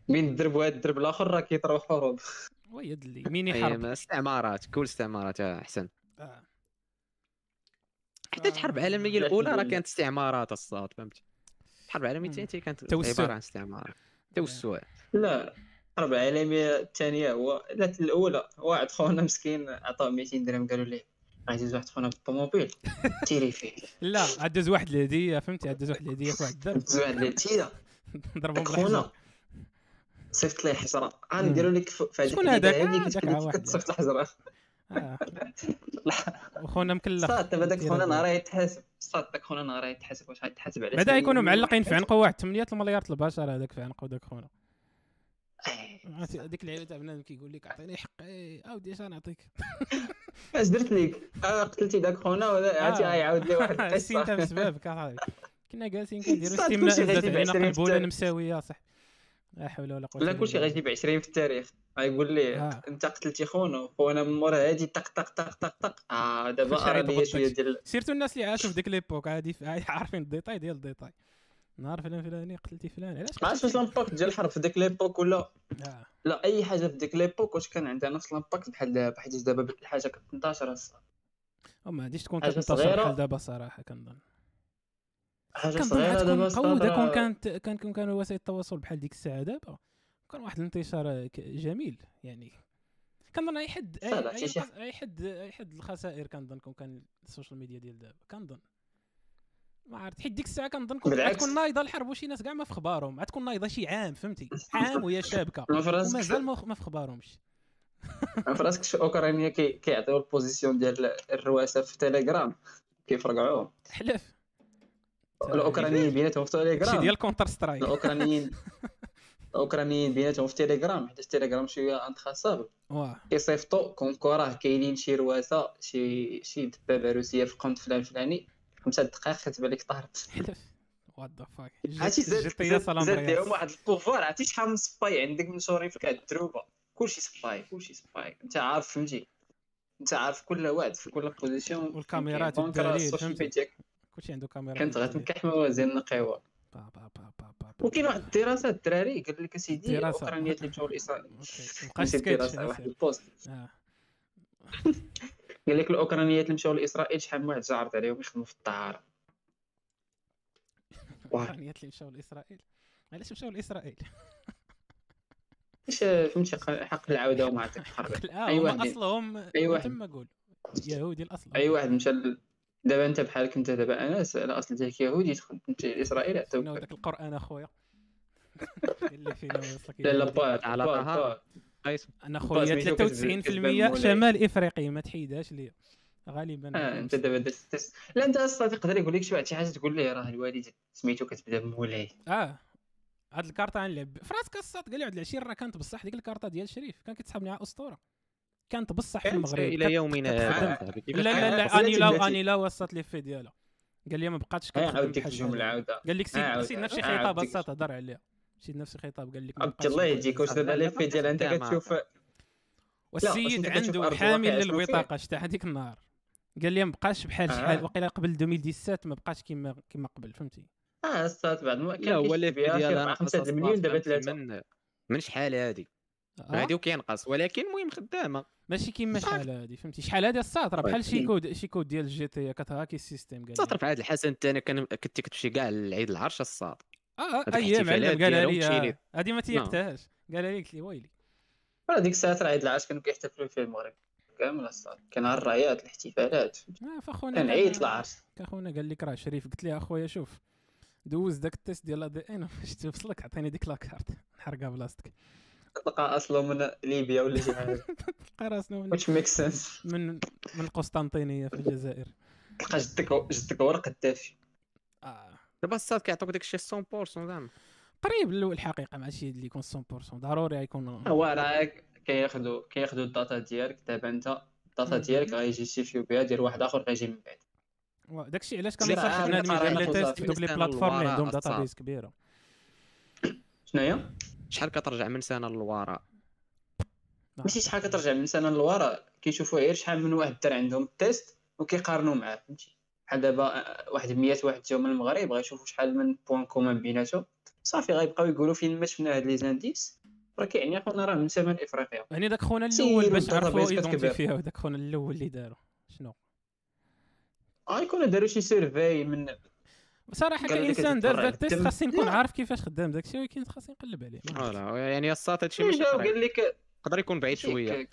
بين درب وهاد الدرب الآخر راه كيطراو حروب ويد اللي ميني أي، حرب ما استعمارات كل استعمارات آه، احسن آه. حتى الحرب العالمية لا الأولى راه. كانت استعمارات الصاد فهمتي الحرب العالمية. الثانية كانت. عبارة عن استعمار توسع لا الحرب العالميه الثانية هو لا الأولى. واحد خونا مسكين عطاه 200 درهم قالوا ليه؟ عزيز واحد خونا بالطوموبيل. تيري فيه. لا عدز واحد الهديه فهمتي؟ عدز واحد الهديه في واحد الدرب. زوين اللي تيرا ضربهم خونا. صيفط ليه حجرة. غنديروا لك ف- في هذيك شكون هذاك؟ داك واحد. كتصيفط الحجرة. آه. وخونا مكلخ. صاد دابا داك دير خونا. نهار يتحاسب. صاد داك خونا نهار يتحاسب. واش غيتحاسب على بعدا يكونوا معلقين في واحد؟ عنقه واحد؟ 8 المليار البشر هذاك في عنقه داك خونا. هذيك اللعيبه تاع بنادم كيقول لك أعطيني حقي. اودي اش نعطيك اش درت لك؟ قتلتي داك خونا ولا؟ عرفتي آه. غيعاود لي واحد سي انت القصة بسببك اصاحبي كنا جالسين كنديروا استمناء كلشي زاد غيجيب علينا 20 قلبوا لنا حتى- مساويه صح. لا حول ولا قوة لا كلشي بالله. غيجيب 20 في التاريخ. غيقول لي آه. أنت قتلتي خونا خونا من مورا هادي طق طق طق طق طق. آه دابا راه شوية. ديال سيرتو الناس اللي عاشوا في ديك l'époque عادي عارفين les détails ديال les détails نهار فلان فلاني قتلتي فلان علاش ما عرفتش واش l'impact ديال الحرب في ديك l'époque ولا؟ آه. لا أي حاجة في ديك l'époque؟ واش كان عندها نفس l'impact بحال دابا حيت دابا؟ الحاجة كتنتشر الصاد. أو ما غاديش تكون حاجة كتنتشر صغيرة. بحال دابا صراحة كنظن. حاجة صغيرة دابا مقوده كون كانت كان كون كانوا وسائل التواصل بحال ديك الساعة دابا. كان واحد الانتشار جميل يعني. كنظن أي حد اي أي حد أي حد الخسائر كنظن كون كان ال social media ديال دابا. كنظن. ما عرفت. حيت ديك الساعة كنظن كون بالعكس. تكون نايضة الحرب وشي ناس كاع ما في خبارهم. عاد تكون نايضة شي عام فهمتي؟ عام وهي شابكة. ومازال ما في خبارهمش. في راسك شي أوكرانيا كي كيعطيو les positions ديال الروسا في تيليجرام كيفرقعوهم. حلف الاوكرانيين بيناتهم في شي تيليجرام ديال كونتر سترايك الاوكرانيين الاوكرانيين بيناتهم في تيليجرام حيت تيليجرام شوية انتخاصابل كيصيفطوا كونكو راه كاينين شي رواسه شي شي دبابة روسية في قنت فلان فلاني. خمسة دقائق كتبان لك طهرت. حلف. وات ذا فاك عرفتي زاد زاد. ليهم واحد البوفوار عرفتي شحال من سباي عندك منشورين في كاع الدروبة؟ كلشي سباي كلشي سباي. انت عارف فهمتي؟ انت عارف كل واحد في كل بوزيسيون والكاميرات السوشيال كلشي عنده كاميرا كانت غتنكح موازين با. وكاين واحد الدراسة الدراري قال لك أسيدي. الاوكرانيات اللي مشاو لاسرائيل مابقاش نسيت سكيتش دراسة هذا واحد. البوست. آه. قال لك الأوكرانيات اللي مشاو لإسرائيل شحال من واحد جارت عليهم يخدموا في الطهاره. الأوكرانيات اللي مشاو لإسرائيل. علاش مشاو لإسرائيل؟ إيش فهمتي حق العودة وما عطيك الحرب أي هما واحد- أصلهم أي واحد. تما قول. يهودي الأصل. أي واحد مشى دابا أنت بحالك أنت دابا انس على أصل ديالك يهودي تخدم أنت لاسرائيل يعطيوك داك القرآن أخويا؟ اللي فينا وصلك لا لا على. قيس أنا خويا ميتو كتبان- 93% كتبان مولاي. شمال إفريقي ما تحيدهاش ليا. غالبا آه أنت دابا درت لا أنت أصلا تقدر يقول لك شي واحد شي حاجة تقول ليه؟ راه الوالد سميتو كتبدا بمولاي آه. هاد الكارطه غنلعب فراسك الصاد قال لي واحد العشير راه كانت بصح ديك الكارطة ديال شريف. كان كيتسحبني على أسطورة. كانت بصح في المغرب. إلى يومنا. هذا. كيفاش لا لا لا أصلاً اني لا تبداتي. اني لا وصلت لي في ديالها قال لي ما بقاتش ها كتخدم بحال الجملة. عاوده قال لك آه، سيد عاود- سيد نفس آه، الخطاب عاود ديك الساط هضر عليها. سيد نفس الخطاب قال لك ما عبد الله. يهديك واش دابا لي في ديال أنت كتشوف والسيد عنده حامل؟ للبطاقه شتا هذيك النهار. قال لي ما بقاش بحال آه. شحال وقيلا قبل 2017 ما بقاش كيما كيما قبل فهمتي؟ آه الصاد بعد ما لا هو اللي ديال شي أنا 5 المليون دابا ثلاثة. من من شحال هادي؟ آه. هادي وكينقص ولكن المهم خدامة. ماشي كيما شحال هادي فهمتي؟ شحال هادي الساط راه بحال شي ولكن- كود شي كود ديال الجي تي كتهاكي السيستيم قال تطرف لي هاد الحسن انت أنا كان كنت كتمشي كاع لعيد العرش الصاد آه آه، هادوك أيام الاحتفالات علم قالها ديالهم لي. آه، هادي ما تيقتهاش قالها لي قلت لي ويلي. راه ديك الساعات راه عيد العرش كانوا كيحتفلوا فيه المغرب. كامل الصاد. كان الرايات الاحتفالات. آه فاخونا كان قال- عيد العرش اخونا قال لك راه شريف قلت له أخويا شوف دوز داك التيست ديال دي إن فاش توصلك عطيني ديك لاكارت نحرقها بلاصتك تلقى أصله من ليبيا ولا شي حاجة. تلقى راسنا من واش ميك سنس من من القسطنطينيه في الجزائر. تلقى جدك جدك هو القدافي آه. دابا الصاد كيعطوك داك الشيء 100% زعما قريب الحقيقة ماشي اللي يكون 100% ضروري يكون هو راه كياخذوا كياخذوا الداتا ديالك دابا انت الداتا ديالك غيجيستيفيو بها ديال واحد اخر غيجي من بعد داكشي علاش كننصح عاد بنادم يدير test في دوك لي سنة plateformes اللي عندهم. data base كبيره شناهي شحال كترجع من سنه للوراء ماشي شحال كترجع من سنه للوراء كيشوفوا غير شحال من واحد دار عندهم le test وكيقارنوا معاه فهمتي بحال دابا آه، واحد 100 واحد جاو من المغرب غيشوفوا شحال من points communs بيناتهم. صافي غيبقاو يقولوا فين ما شفنا هاد لي زانديس. راه كيعني خونا راه من شمال إفريقيا. يعني داك خونا الأول باش عرفوا. identifiew داك خونا الأول اللي داروا شنو؟ آه يكونوا داروا شي سيرفي من بصراحة كانسان دار ذاك التيست بالدم. خاصني نكون. عارف كيفاش خدام داكشي ولكن خاصني نقلب عليه. فوالا. يعني الصاد هادشي شي ماشي. قال لك يقدر يكون بعيد شوية.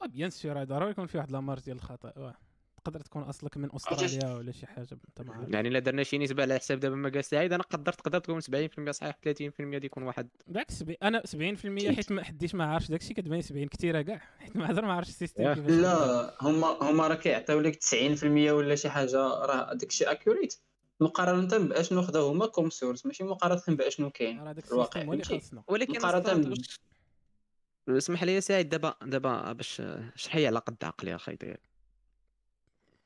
وا بيان سور ضروري يكون في واحد لامارج ديال الخطأ. واه. تقدر تكون أصلك من أستراليا ولا شي حاجة أنت ما عارف. يعني إلا درنا شي نسبة على حساب دابا مقاس سعيد أنا قدرت تقدر تكون 70% صحيح 30% دي يكون واحد. بالعكس. أنا 70% حيت ما حديش ما عارفش داكشي كتبان 70 كثيره كاع. حيت ما هضر ما عارفش السيستم ياه. كيفاش. لا هما هما راه كيعطيو لك 90% ولا شي حاجة راه داكشي اكوريت مقارنة بأشنو خداو هما كوم سورس ماشي مقارنة بأشنو كاين داك الواقع، ولكن واش- اسمح لي يا سعيد دابا دابا باش شحال على قد عقلي أخي ديالك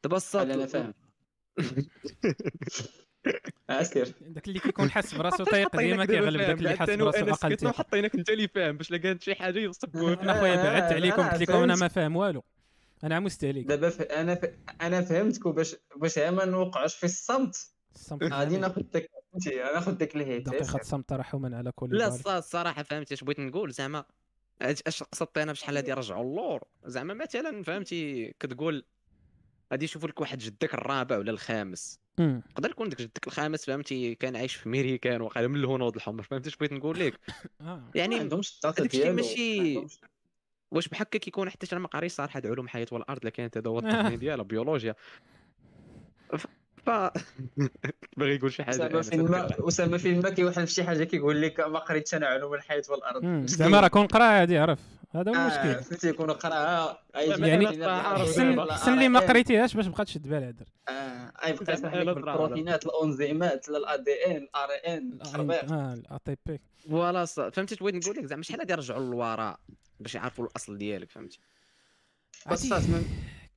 دابا الصاد بحال أنا فاهم اسير داك اللي كيكون حاس براسو طايق حطيناك ديما كيغلب داك اللي حاس براسو أقل سكتنا ثقه وحطيناك انت اللي فاهم باش لا كانت شي حاجة يصبوا أنا خويا بعدت عليكم قلت لكم أنا. ما فاهم والو. أنا عمست عليك. دابا ف... أنا ف... أنا فهمتك باش باش ما نوقعوش في الصمت. الصمت غادي. ناخذ داك فهمتي؟ ناخذ داك الهيت دقيقه صمت ترحما على كل لا الصراحه فهمتي اش بغيت نقول؟ زعما اش أش قصدت أنا بشحال هادي رجعوا اللور؟ زعما مثلا فهمتي كتقول غادي يشوفوا لك واحد جدك الرابع ولا الخامس. يقدر يكون داك جدك الخامس فهمتي كان عايش في ميريكان وقال من الهنود الحمر فهمتي اش بغيت نقول لك آه. ما يعني عندهمش هذاك الشيء ديالو ماشي-. واش بحكا كيكون حتى أنا ما قاريش صراحة هاد علوم الحياة والأرض لا كانت هذا هو التقنين ديالها بيولوجيا ف ف باغي يقول شي حاجة أسامة فين ما أسامة فين ما كيوحل في شي حاجة كيقول لك ما قريتش أنا علوم الحياة والأرض. زعما راه كون قرا هادي عرف هذا هو آه، المشكل. فهمتي يكون قراها يعني احسن احسن اللي ما قريت قريتيهاش باش بقى تشد بها الهدر أي بقى يشرح لا لك. بالبروتينات الأنزيمات l'ARN l'ARN آه l'ATP. voilà فهمتي بغيت نقول لك؟ زعما شحال هادي يرجعوا للوراء باش يعرفوا الأصل ديالك فهمتي بس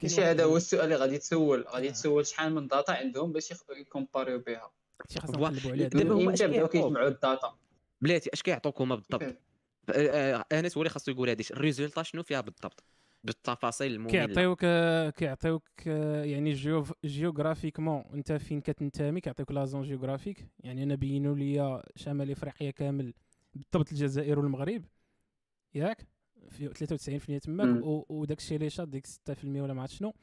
ماشي هذا هو السؤال اللي غادي تسول. غادي آه. تسول شحال من data عندهم باش يcompareيو بها شي خاصنا فوا- نقلبوا عليها دابا هما؟ كيجمعوا ال data بلاتي اش كيعطوك هما بالضبط؟ آه، آه، آنس هو اللي خاصو يقول هادي. ال résultat شنو فيها بالضبط؟ بالتفاصيل الممله كيعطيوك كيعطيوك آه، يعني géo géographiquement انت فين كتنتمي كيعطيوك la zone géographique. يعني أنا بينوا لي شمال افريقيا كامل بالضبط الجزائر والمغرب. ياك؟ في 93% تماك. وداك الشيء اللي شاد ديك 6% ولا ما عرفت شنو؟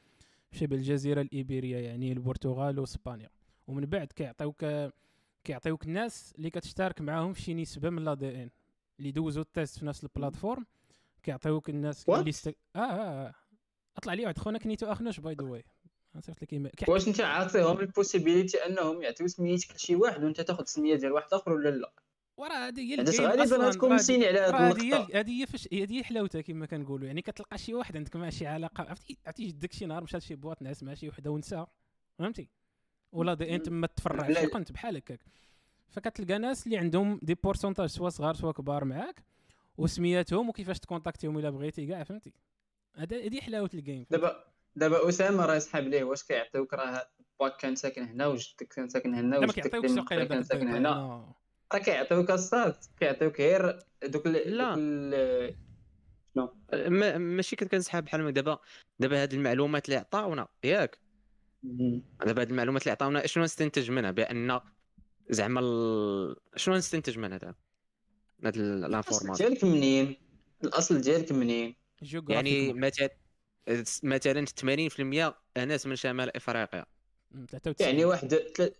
مشى بالجزيرة الإيبيرية يعني البرتغال وإسبانيا. ومن بعد كيعطيوك كيعطيوك الناس اللي كتشترك معاهم في شي نسبة من l'ADN. اللي دوزوا ال test في نفس ال plateforme. كيعطيوك الناس? اللي است... آه آه, آه. أطلع لي واحد خونا كنيتو اخنوش by the way صيفط لك ايميل واش أنت عاطيهم ال possibilité أنهم يعطيو سميتك لشي واحد وأنت تاخذ سمية ديال واحد آخر ولا لا؟ وراه هذه هي الجيم غالبا غتكون مسيني على هذه اللقطه هذه هي فاش هذه هي حلاوتها كما كنقولوا. يعني كتلقى شي واحد عندك مع شي علاقة عرفتي عرفتي جدك شي نهار مشى لشي بواط نعس مع شي وحدة ونسى فهمتي؟ ولا دي ان تما تفرع لا. شي قنت بحال هكاك. فكتلقى ناس اللي عندهم دي بورسونتاج سوا صغار سوا كبار معاك وسمياتهم وكيفاش تكونتاكتيهم إلا بغيتي كاع فهمتي؟ هذا هذه حلاوة الجيم؟ دابا دابا أسامة راه يسحب ليه واش كيعطيوك راه باك كان ساكن هنا وجدك كان ساكن هنا وجدك كان ساكن هنا. non. راه كيعطيوك الساط كيعطيوك غير دوك ال- لا. شنو؟ ما ماشي كنت كنسحب بحال ما دابا دابا هاد المعلومات اللي عطاونا ياك. دابا هاد المعلومات اللي عطاونا شنو نستنتج منها؟ بأن زعما ال... شنو نستنتج من هذا؟ هاد ال- الأصل ديالك منين؟ الأصل ديالك منين؟ يعني. مثلا مثلا 80% ناس من شمال إفريقيا. مم، 93 يعني واحد تل...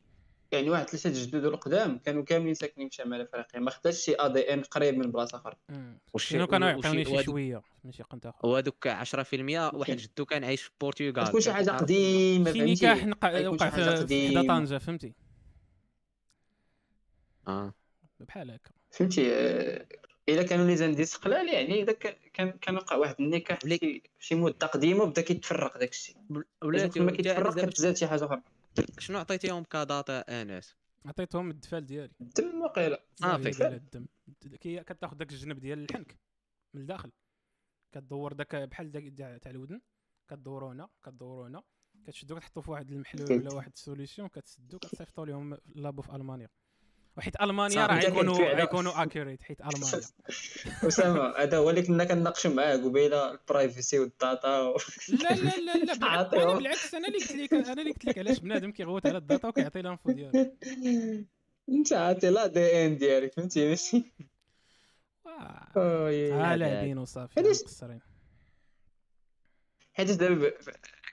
يعني واحد ثلاثة جدود القدام كانوا كاملين ساكنين في شمال إفريقيا ما خداش شي ا دي ان قريب من بلاصة أخرى. شنو كانوا يعطيوني شي شوية؟ ماشي قنت آخر. وهذوك 10% واحد جدو كان عايش في البرتغال تكون شي حاجة قديمة شي فهمتي نكاح وقع في حدا. طنجه فهمتي؟ آه. بحال هكا. فهمتي؟ آه، إلا كانوا les indices قلال يعني إذا كان كان كان وقع واحد النكاح في شي- مده قديمه وبدا كيتفرق داك الشيء ولاتي لما كيتفرق كتزاد شي حاجة أخرى. شنو عطيتيهم ك data آنس؟ عطيتهم الدفال ديالي. الدم وقيله صافي. ديال الدم. كي كتاخذ داك الجنب ديال الحنك من الداخل. كدور داك بحال داك تاع الودن. كدورو هنا كدورو هنا. كتشدو كتحطو في واحد المحلول ولا واحد ال solution كتسدو كتصيفطو لهم labo في ألمانيا. وحيت ألمانيا راه غيكونوا غيكونوا accurate حيت ألمانيا. اسامه هذا هو اللي كنا كنناقشوا معاه قبيلة ال privacy وال data و... لا لا لا لا بالعكس. أنا اللي قلت لك أنا اللي قلت لك علاش بنادم كيغوت على ال data وكيعطي ال info ديالو. أنت عاطي l'ADN ديالك فهمتي؟ ماشي. ها لاعبين وصافي مقصرين حيت دابا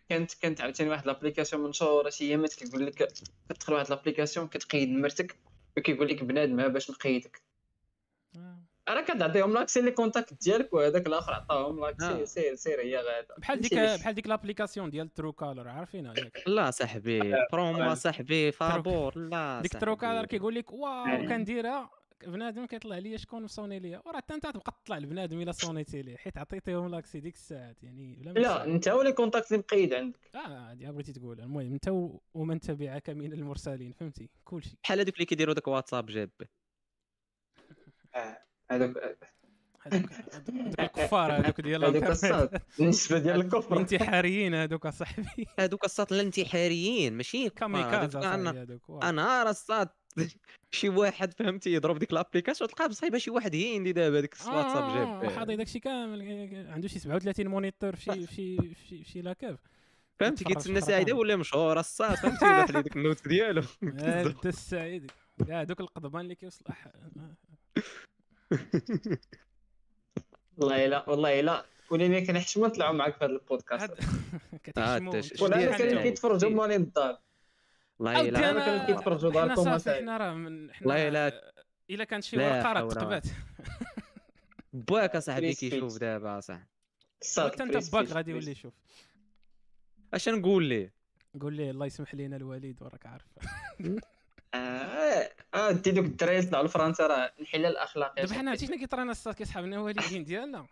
كانت كانت عاوتاني واحد l'application منشوره شي ايامات كيقول لك كتدخل واحد l'application كتقيد مرتك. وكيقول لك بنادم ها باش نقيدك آه. راه كتعطيهم l'accès les contacts ديالك وهذاك الآخر عطاهم آه. l'accès سير سير هي غادا بحال ديك؟ بحال ديك l'application ديال Truecaller عارفينها ياك لا صاحبي برومو صاحبي فابور لا ديك صاحبي. Truecaller كيقول لك waouh. كنديرها بنادم كيطلع لي شكون مصوني ليا؟ وراه حتى انت تبقى تطلع البنادم الا صونيتي ليه حيت عطيتيهم l'accès ديك الساعات يعني بلا لا. أنت هو les contacts اللي مقيد عندك. آه هادي بغيتي تقول المهم أنت ومن تبعك من المرسلين فهمتي؟ كلشي بحال هذوك اللي كيديروا داك واتساب جاب هذوك هذوك هذوك الكفار هذوك ديال هذوك الإنترنت. الصاد بالنسبة ديال الكفر الانتحاريين هذوك أصاحبي. هذوك الساط الانتحاريين ماشي كاميكاز هذوك أنا راه الساط شي واحد فهمتي يضرب ديك لابليكاسيون تلقاه بصايبه شي واحد هندي دابا ديك الواتساب آه، جاب حاضي داكشي كامل عنده شي 37 مونيتور في شي في شي في شي, لاكاف فهمتي كيتسنى الرقم. ولا مشهور الساط فهمتي يبات لي ديك النوت ديالو. هذا السعيد. كاع هذوك القضبان اللي كيوصل. والله الا والله الا ولينا كنحشموا نطلعوا معاك في هذا البودكاست. آه، كتحشموا ولا. كيتفرجوا مالين الدار. الا أنا كانوا كيتفرجوا داركم. حنا راه من والله حنا إلا- إلا كانت شي لا ورقة راه تقبات باك أصاحبي. كيشوف دابا صح حتى أنت باك. غادي يولي يشوف. أش نقول ليه؟ قول ليه الله يسمح لينا الوالد وراك عارف. آه آه دي دوك الدراري يطلعوا لفرنسا راه الانحلال الأخلاقي دابا حنا عرفتي شنو كيطرانا الصاد كيسحابنا الوالدين ديالنا.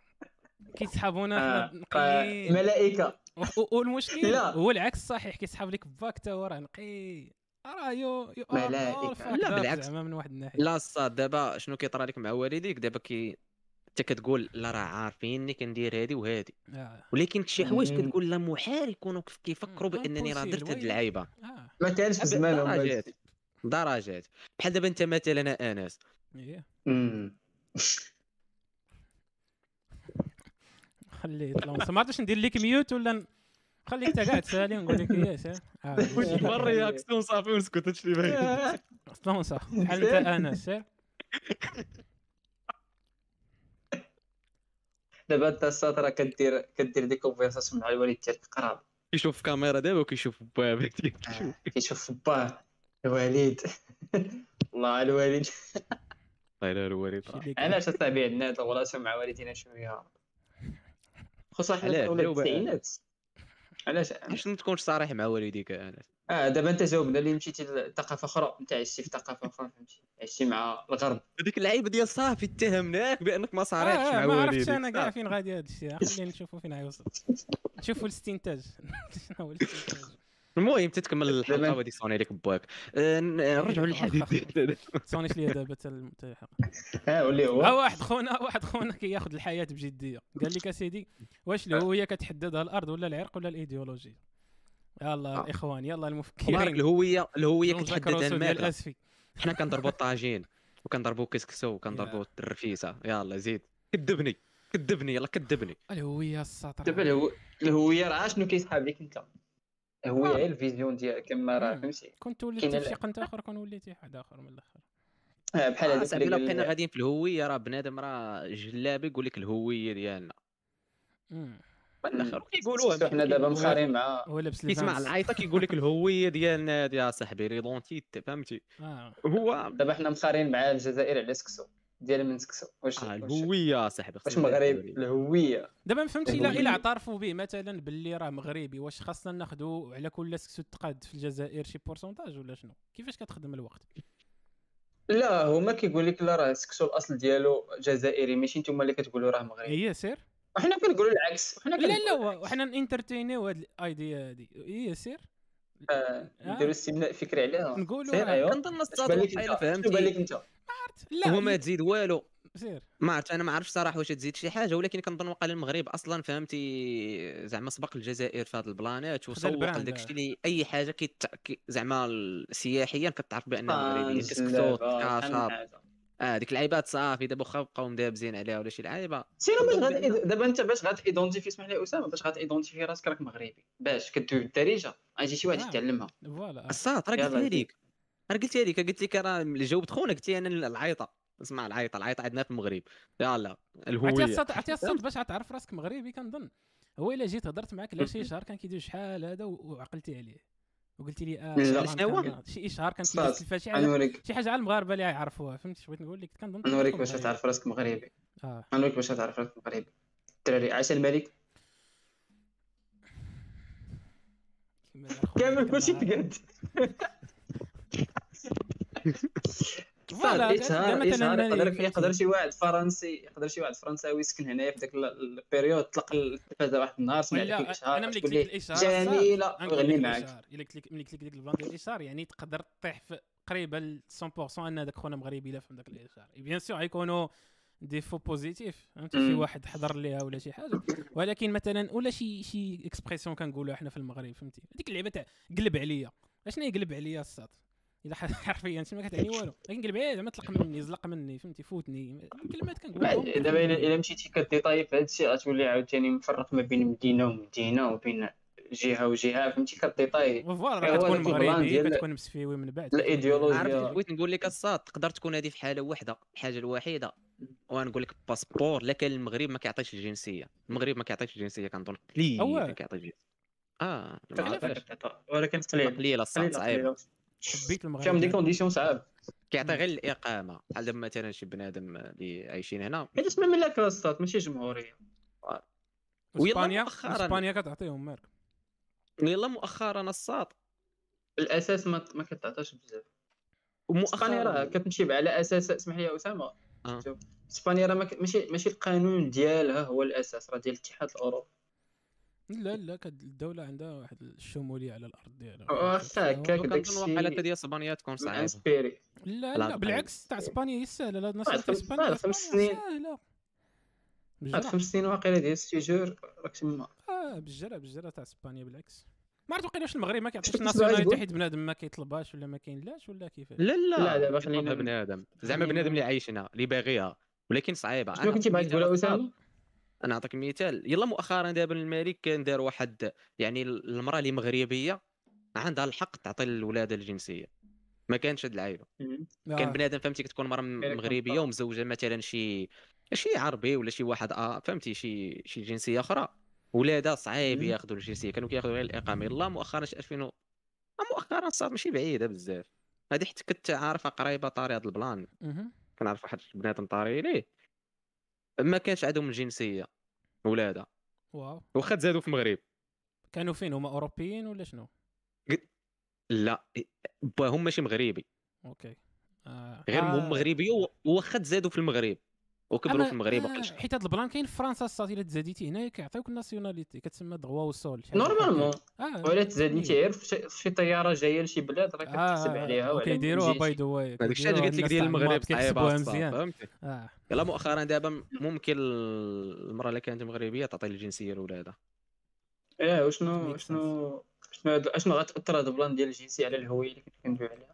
كيسحابونا آه، حنا آه، نقيين ملائكة. والمشكل. هو العكس صحيح كيسحاب لك باك تا هو راه نقي. راه يو يو all fucked لا، بالعكس. زعما من واحد الناحية. لا الصاد دابا شنو كيطرى لك مع والديك؟ دابا كي انت كتقول لا راه عارفيني كندير هادي وهادي. آه. ولكن شي حوايج. كتقول لا محال يكونوا كيف- كيفكروا بأنني راه درت هاد اللعيبة. ما كانش في زمانهم درجات. درجات. بحال دابا أنت مثلا أنس. خليه يطلع ما عرفتش ندير لك mute ولا ن- خليك انت قاعد تسالي ونقول لك yes ها آه. réaction صافي ونسكت هادشي اللي باين؟ فرنسا بحال أنت أنا سير دابا أنت الصاد راه كدير كدير دي كونفرساسيون مع الوالد ديالك قراب. كيشوف في كاميرا دابا وكيشوف باب آه، كيشوف باه. الوالد. الله الوالد. الله الوالد. علاش أصاحبي عندنا هاد الغلاسيون مع والدينا شوية؟ في أولاد التسعينات علاش؟ علاش ما تكونش صريح مع والديك انس آه دابا انت جاوبنا اللي مشيتي لثقافه أخرى انت عشتي في ثقافة أخرى فهمتي؟ عشتي مع الغرب. هذيك اللعيبة ديال صافي اتهمناك بأنك ما صريحش آه مع ما والديك عرفتش أنا كاع صافي. فين غادي هذا الشيء. خلينا نشوفوا فين غيوصل. نشوفوا الاستنتاج. شنو هو الاستنتاج؟ المهم تتكمل الحلقة وغادي يصوني لك باك آه، نرجعوا للحديث ديال تصونيش ليا دابا حتى الحلقة. ها واللي ها هو واحد خونا واحد خونا كياخذ الحياة بجدية. قال لك أسيدي واش الهويه كتحددها الأرض ولا العرق ولا الايديولوجيا يلا آه. الاخوان يلا مبارك المفكرين الهوية الهويه كتحددها الماكلة. حنا كنضربوا الطاجين وكنضربوا كسكسو وكنضربوا الرفيسه يلا زيد. كذبني كذبني يلا كذبني. الهوية السطر دابا الهو- الهوية راه شنو كيسحاب لك أنت؟ الهويه آه. هي ال vision ديالك كما راه. فهمتي. كنت وليت كاين في شي قنت آخر كون وليتي واحد آخر من الآخر. آه، بحال آه، هذاك صاحبي الا بقينا غاديين في الهوية راه بنادم راه جلابي يقول لك الهوية ديالنا. من الآخر كيقولوها حنا دابا مخارين مع هو لابس كيسمع العيطه كيقول لك الهوية ديالنا يا صاحبي ريدونتيت فهمتي؟ هو دابا حنا مخارين مع الجزائر على سكسو. ديال من سكسو واش آه الهوية صاحبي واش خصنا مغرب نديرو. الهوية. دابا ما فهمتش الا. إلا اعترفوا به مثلا باللي راه مغربي واش خاصنا ناخذوا على كل سكسو تقاد في الجزائر شي بورسونتاج ولا شنو؟ كيفاش كتخدم الوقت؟ لا هما كيقول لك لا راه سكسو الأصل ديالو جزائري ماشي نتوما اللي كتقولوا راه مغربي. هي سير وحنا كنقولوا العكس وحنا لا لا وحنا نانترتينيو هاد الايديا هادي. هي سير آه، نديروا استبناء فكري عليها. نقولوا ايوا كنظن الصاد وحيلا أنت؟ بان انت لا هو ما تزيد والو. سير ما عرفت أنا ما عرفتش صراحة واش تزيد. شي حاجة ولكن كنظن وقع المغرب أصلا فهمتي؟ زعما سبق الجزائر في هذا البلانات وسوق لداك آه. الشيء اللي أي حاجة كيت... كي... زعما سياحيا كتعرف اللعبة، شحال من كاشاط. آه ديك اللعيبات صافي. دابا واخا بقاو مدابزين عليها ولا شي لعيبة. سير باش غاد دابا أنت باش غاتيدونتيفي اسمح لي أسامة باش غاتيدونتيفي راسك راك مغربي. باش كدوي بالدارجة غيجي شي واحد آه. يتعلمها. فوالا. الصاط راه. لك راه قلتها لك قلت لك راه اللي جاوبت خونا قلت لي أنا العيطه اسمع العيطه العيطه عندنا في المغرب. يلا الهوية. الصوت عرفتي الصوت باش تعرف راسك مغربي كنظن. هو إلا جيت هضرت معاك لا شي شهر كان كيدوز شحال هذا وعقلتي عليه. وقلتي لي آه شنو شي إشهار كان. كيدوز التلفاز شي حاجة شي حاجة على المغاربة اللي يعرفوها فهمتي بغيت نقول لك؟ كنظن كنكون باش. تعرف راسك مغربي. آه. غنوريك باش تعرف راسك مغربي. الدراري عاش الملك؟ كامل كلشي. تقاد voilà مثلا يقدر شي واحد فرنسي يقدر شي واحد فرنساوي يسكن هنايا في ذاك ال période طلق التلفازه واحد النهار سمع لك الاشهار أنا ملي قلت لك الاشهار جميلة ويغني لك معاك الا قلت لك ملي قلت لك ديك ال plan ديال الاشهار يعني تقدر تطيح في قريبه ل 100% أن هذاك خونا مغربي لا فهم ذاك الاشهار bien sûr غيكونوا des faux positifs فهمتي مم. شي واحد حضر ليها ولا شي حاجة. ولكن مثلا ولا شي شي expression كنقولوها حنا في المغرب فهمتي؟ هذيك اللعبة تاع قلب عليا. أشنو هي قلب عليا الصاط الا حرفيا انت ما كتعني والو. لكن قلب عليا زعما طلق مني زلق مني فهمتي؟ فوتني. كلمات بعد كنقولهم دابا الا إلا مشيتي ك détailler في هذا الشيء غتولي عاوتاني مفرق ما بين مدينة ومدينة وبين جهة وجهة فهمتي؟ ك détailler voilà إيه، كتكون مغربي كتكون مسفيوي من بعد. الإيديولوجيا. عرفت بغيت نقول لك الصاط تقدر تكون هذه في حالة واحدة الحاجة الوحيدة. ونقول لك passeport لكن المغرب ما كيعطيش الجنسية. المغرب ما كيعطيش الجنسية كنظن قليل كيعطي الجنسية. آه ولكن قليل. قليله الصاط صعيبه حبيت المغرب فيهم des conditions صعاب كيعطي غير الإقامة. بحال دابا مثلا شي بنادم اللي عايشين هنا؟ حيت اسمها ملاك الصاط ماشي جمهورية. ويلا اسبانيا مؤخراً. إسبانيا كتعطيهم مارك يلا مؤخرا الصاد الأساس ما ما كتعطاش بزاف. إسبانيا راه ومؤخرا كتمشي على أساس اسمح لي يا أسامة. آه. إسبانيا راه ماشي ماشي القانون ديالها هو الأساس راه ديال الاتحاد الأوروبي. لا لا كد الدولة عندها واحد الشموليه على الأرض ديالها هكاك وكنظن داكشي واقيلا حتى ديال اسبانيا تكون صعيبة. لا لا، لا. بالعكس تاع إسبانيا هي السهله لا الناس تاع خمس- إسبانيا خمس سنين. سهلة. بعد خمس سنين واقيلا ديال ستيجور راك تما. آه بالجرة بالجرة تاع إسبانيا بالعكس. ما عرفت واقيلا واش المغرب ما كيعطيش الناسيوناليتي؟ حيت بنادم ما كيطلبهاش ولا ما كاينلاش ولا كيفاش؟ لا لا لا، دابا خلينا- بنادم. زعما بنادم اللي عايشنا اللي باغيها ولكن صعيبة. شنو كنتي باغي تقول اسامه أنا نعطيك مثال. يلا مؤخرا دابا الملك كان دار واحد يعني المرأة اللي مغربية عندها الحق تعطي للولادة الجنسية. ما كانش هاد العيبه كان آه. بنادم فهمتي كتكون مرأة مغربية. ومزوجة مثلا شي شي عربي ولا شي واحد آه فهمتي شي شي جنسية أخرى. ولادها صعيب. ياخذوا الجنسية. كانوا كياخذوا غير الإقامة. يلا مؤخرا شي 2000 و- مؤخرا صار ماشي بعيدة بزاف. هذه حتى كنت عارفه قريبة طاري هذا البلان. كنعرف واحد بنادم طاري ليه ما كانش عندهم الجنسية ولادها واو. واخا تزادوا في المغرب. كانوا فين؟ هما أوروبيين ولا شنو؟ لا با هم ماشي مغربي. أوكي. آه. غير آه. هم مغربي و- واخا تزادوا في المغرب. وكبروا في المغرب آه، وقلش حيت هاد ال plan كاين في فرنسا الصاط الا تزاديتي هنايا كيعطيوك ال nationalité كتسمى droit du sol normalement. آه. ولا تزاد انت غير في طيارة جاية لشي بلاد راه كتحسب عليها وعلى وكيديروها من by. the way هذاك الشيء اللي قلت لك ديال المغرب صعيبه كيحسبوها الصاط، مزيان. فهمتي؟ يلا مؤخرا دابا ممكن المراه اللي كانت مغربية تعطي الجنسية لولادها إيه وشنو شنو شنو هاد- أشنو غتأثر هذا ال plan ديال الجنسية على الهوية اللي كنت كندوي عليها. آه،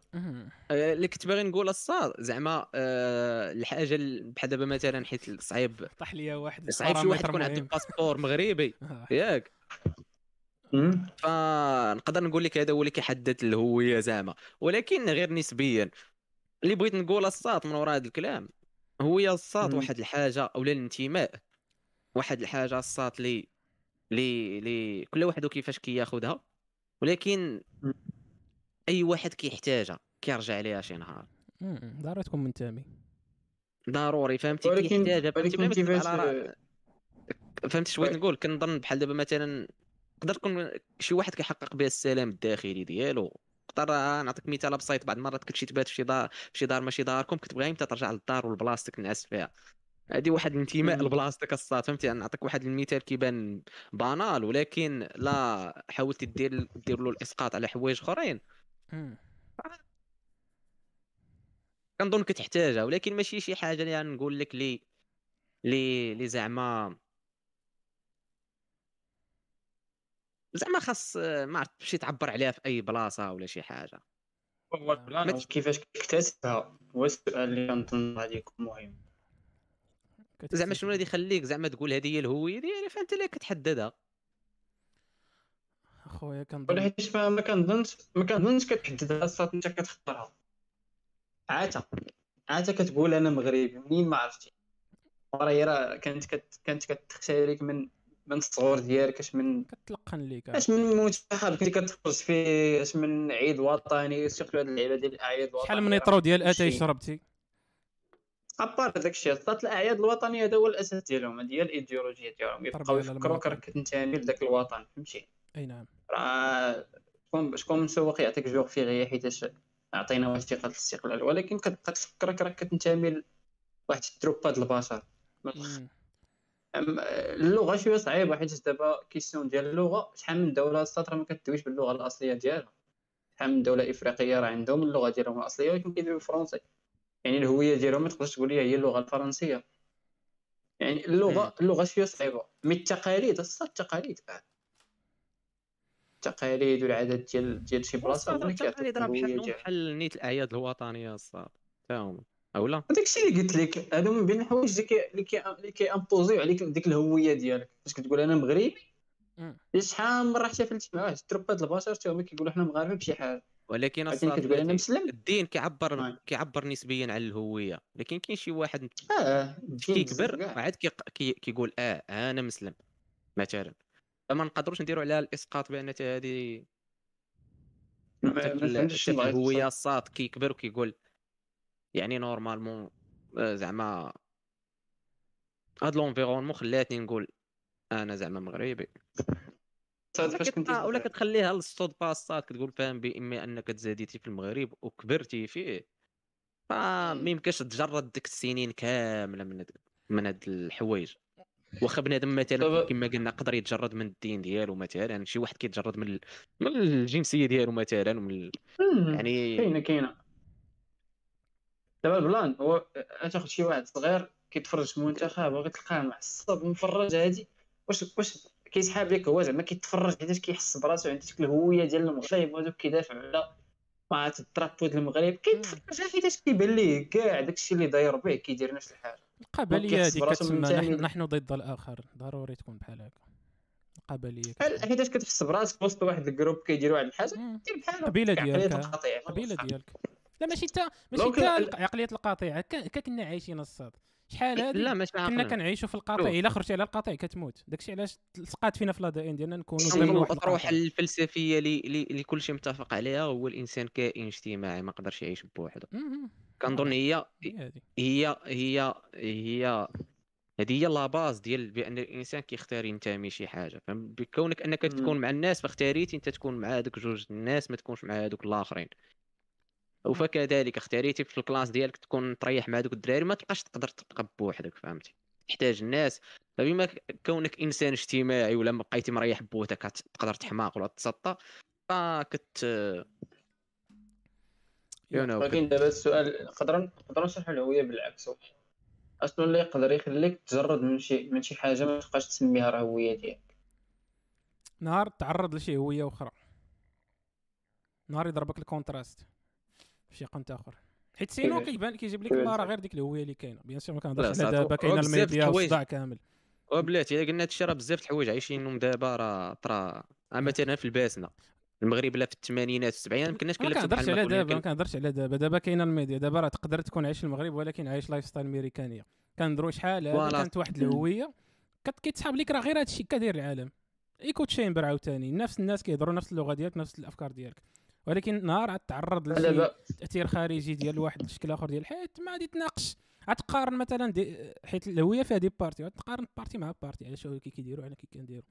اللي كنت باغي نقول الصاط زعما آه، الحاجة بحال دابا مثلا حيت صعيب طاح ليا واحد صعيب شي واحد يكون عنده. passeport مغربي آه. ياك فنقدر نقول لك هذا هو اللي كيحدد الهوية زعما ولكن غير نسبيا اللي بغيت نقول الصاط من وراء هذا الكلام هو الصاط مم. واحد الحاجة أو الانتماء واحد الحاجة الصاد لي لي لي كل واحد وكيفاش كياخذها ولكن. أي واحد كيحتاجها كيرجع عليها شي نهار. ضروري تكون منتمي ضروري فهمتي ولكن كيحتاجها فهمتي ولكن كيفاش على رأ- فهمت اش بغيت وي. نقول كنظن بحال دابا مثلا تقدر تكون شي واحد كيحقق بها السلام الداخلي ديالو نقدر نعطيك مثال بسيط بعض المرات كنت شي تبات في شي دار في شي دار ماشي داركم كتبغي إمتى ترجع للدار والبلاصتك تنعس فيها هذه واحد الانتماء. لبلاصتك الصاط فهمتي نعطيك واحد المثال كيبان banal ولكن لا حاولتي دير دير له الإسقاط على حوايج أخرين. كنظن كتحتاجها ولكن ماشي شي حاجة اللي يعني نقول لك لي لي لي زعما زعما خاص آه، ما عرفت تمشي تعبر عليها في أي بلاصة ولا شي حاجة. هو ال plan كيفاش كتكتسبها هو السؤال اللي كنظن غادي يكون مهم. زعما شنو اللي يخليك زعما تقول هذه هي الهوية ديالي فأنت اللي كتحددها. اخويا ولا كنظن حيت ما كنظنش ما كنظنش كتحددها الصاط انت كتختارها. عاتا عاتا كتقول أنا مغربي منين ما عرفتي. راه راه كانت كت... كانت كتختاريك من من الصغور ديالك أش من كتلقن ليك. أش من منتخب كنتي كتخرج فيه أش من عيد وطني سيرتو هاد اللعيبة ديال الأعياد الوطنية. شحال من يطرو ديال اتاي. شربتي؟ à part داك الشيء صاط الأعياد الوطنية هذا هو الأساس ديالهم هذه هي الايديولوجيا ديالهم يبقاو يفكروك. راك كتنتمي لذاك الوطن فهمتي؟ أي نعم. راه شكون شكون مسوق يعطيك jour férié حيتاش عطينا وثيقة الاستقلال. ولكن كتبقى تفكرك راك كتنتمي لواحد التروبا د البشر. من اللغة شوية صعيبة حيت دابا question ديال اللغة شحال من دولة الصاط ما كتدويش باللغة الأصلية ديالها. شحال من دولة إفريقية راه عندهم اللغة ديالهم الأصلية ولكن كيدويو بالفرنسي يعني الهوية ديالهم ما تقدرش تقول لي هي اللغة الفرنسية. يعني اللغة اللغة شوية صعيبة. mais التقاليد الصاط التقاليد آه. التقاليد والعادات ديال ديال شي بلاصة هما اللي التقاليد راه ديالك. بحال نيت الاعياد الوطنية الصاط تا هما اولا داكشي اللي قلت لك هادو من بين الحوايج اللي كي اللي كي imposer يو عليك ديك الهوية ديالك فاش كتقول أنا مغربي. شحال من مرة احتفلت معاه تروبات البشر حتى هما كيقولوا حنا مغاربه بشي حاجة ولكن كتقول أنا مسلم الدين كيعبر آه. كيعبر نسبيا على الهوية لكن كاين شي واحد آه كيكبر. عاد كيق- كي- كيقول آه أنا مسلم مثلا فما نقدروش نديروا عليها الإسقاط بأن هذه الهويه. الصاط كيكبر وكيقول يعني normalement آه، زعما هاد l'environnement خلاتني نقول أنا زعما مغربي صاد ولا. كتخليها للصدفه الصاد كتقول فاهم بما أنك تزاديتي في المغرب وكبرتي فيه فما يمكنش تجرد ديك السنين كاملة من هاد من هاد الحوايج واخا بنادم مثلا كما قلنا يقدر يتجرد من الدين ديالو مثلا شي واحد كيتجرد من من الجنسية ديالو مثلا ومن. يعني كاينة كاينة. دابا البلان هو تاخذ شي واحد صغير كيتفرج في المنتخب باغي تلقاه معصب ومفرج هادي. واش واش كيسحاب لك؟ هو زعما كيتفرج حيتاش كيحس براسو عنده ديك الهوية ديال المغرب وهذوك كيدافع على عرفت الترابو ديال المغرب. كيتفرج حيتاش كيبان ليه كاع داكشي اللي داير به كيدير نفس الحاجة. القبليه براسو كتسمى نحن, نحن ضد الآخر. ضروري تكون بحال هكا. القبليه بحال. حيتاش كتحس براسك وسط واحد ال groupe كيديروا واحد الحاجة. دير بحالهم. قبيلة عقلية ديالك، القبيله ديالك. لا ماشي حتى ماشي ال- عقلية القطيع كا- كا كنا عايشين الصاط. شحال هادي؟ لا ماشي كنا كنعيشوا في القطيع. شوف. إلا خرجتي على القطيع كتموت. داكشي علاش تلقات فينا في الادائين ديالنا نكونوا الأطروحة الفلسفية اللي اللي اللي كل شيء متفق عليها هو الإنسان كائن اجتماعي ما قدرش يعيش بوحده. كنظن هي هي هي هي هذه هي لا باز ديال بأن الإنسان كيختار ينتمي شي حاجة فهم؟ بكونك أنك. تكون مع الناس فاختاريتي أنت تكون مع هذوك جوج الناس ما تكونش مع هذوك الآخرين. وفكذلك اختاريتي في ال classe ديالك تكون تريح مع هذوك الدراري ما تبقاش تقدر تبقى بوحدك فهمتي؟ تحتاج الناس. فبما كونك إنسان اجتماعي ولا ما بقيتي مريح بوحدك تقدر تحماق ولا تسطى fact you know. ولكن دابا السؤال نقدروا نقدروا نشرحوا الهويه بالعكس. اشنو اللي يقدر يخليك تجرد من شي من شي حاجة ما تبقاش تسميها راه هوية ديالك. نهار تعرض لشي هوية أخرى. نهار يضربك ال contraste. شي قنت آخر. حيت sinon كيفاش؟ كيبان كيجيب لك كيفاش؟ لا راه غير ديك الهوية اللي كاينة. bien sûr ما كنهضرش على. دابا كاينة الميديا. والصداع كامل. وبلاتي الا قلنا هادشي راه بزاف الحوايج عايشينهم دابا راه طرا مثلا في الباسنة. المغرب لا في الثمانينات والسبعينات ما كناش كنهضرش بحال على دابا ما كن- كنهضرش على دابا. دابا كاينة الميديا. دابا راه تقدر تكون عايش المغرب ولكن عايش lifestyle أمريكانية. كنهضروا شحال. كانت واحد الهوية. كت- كيتسحاب لك راه غير هادشي كداير العالم. echo chamber عاوتاني. نفس الناس كيهضروا نفس اللغة ديالك نفس الأفكار ديالك. ولكن نهار عاد تعرض لشي دابا تأثير خارجي ديال واحد الشكل آخر ديال الحياة ما غادي تناقش غتقارن مثلا دي حيت الهويه فيها des parties غتقارن partie مع partie على شنو كي كيديروا على كي كنديروا.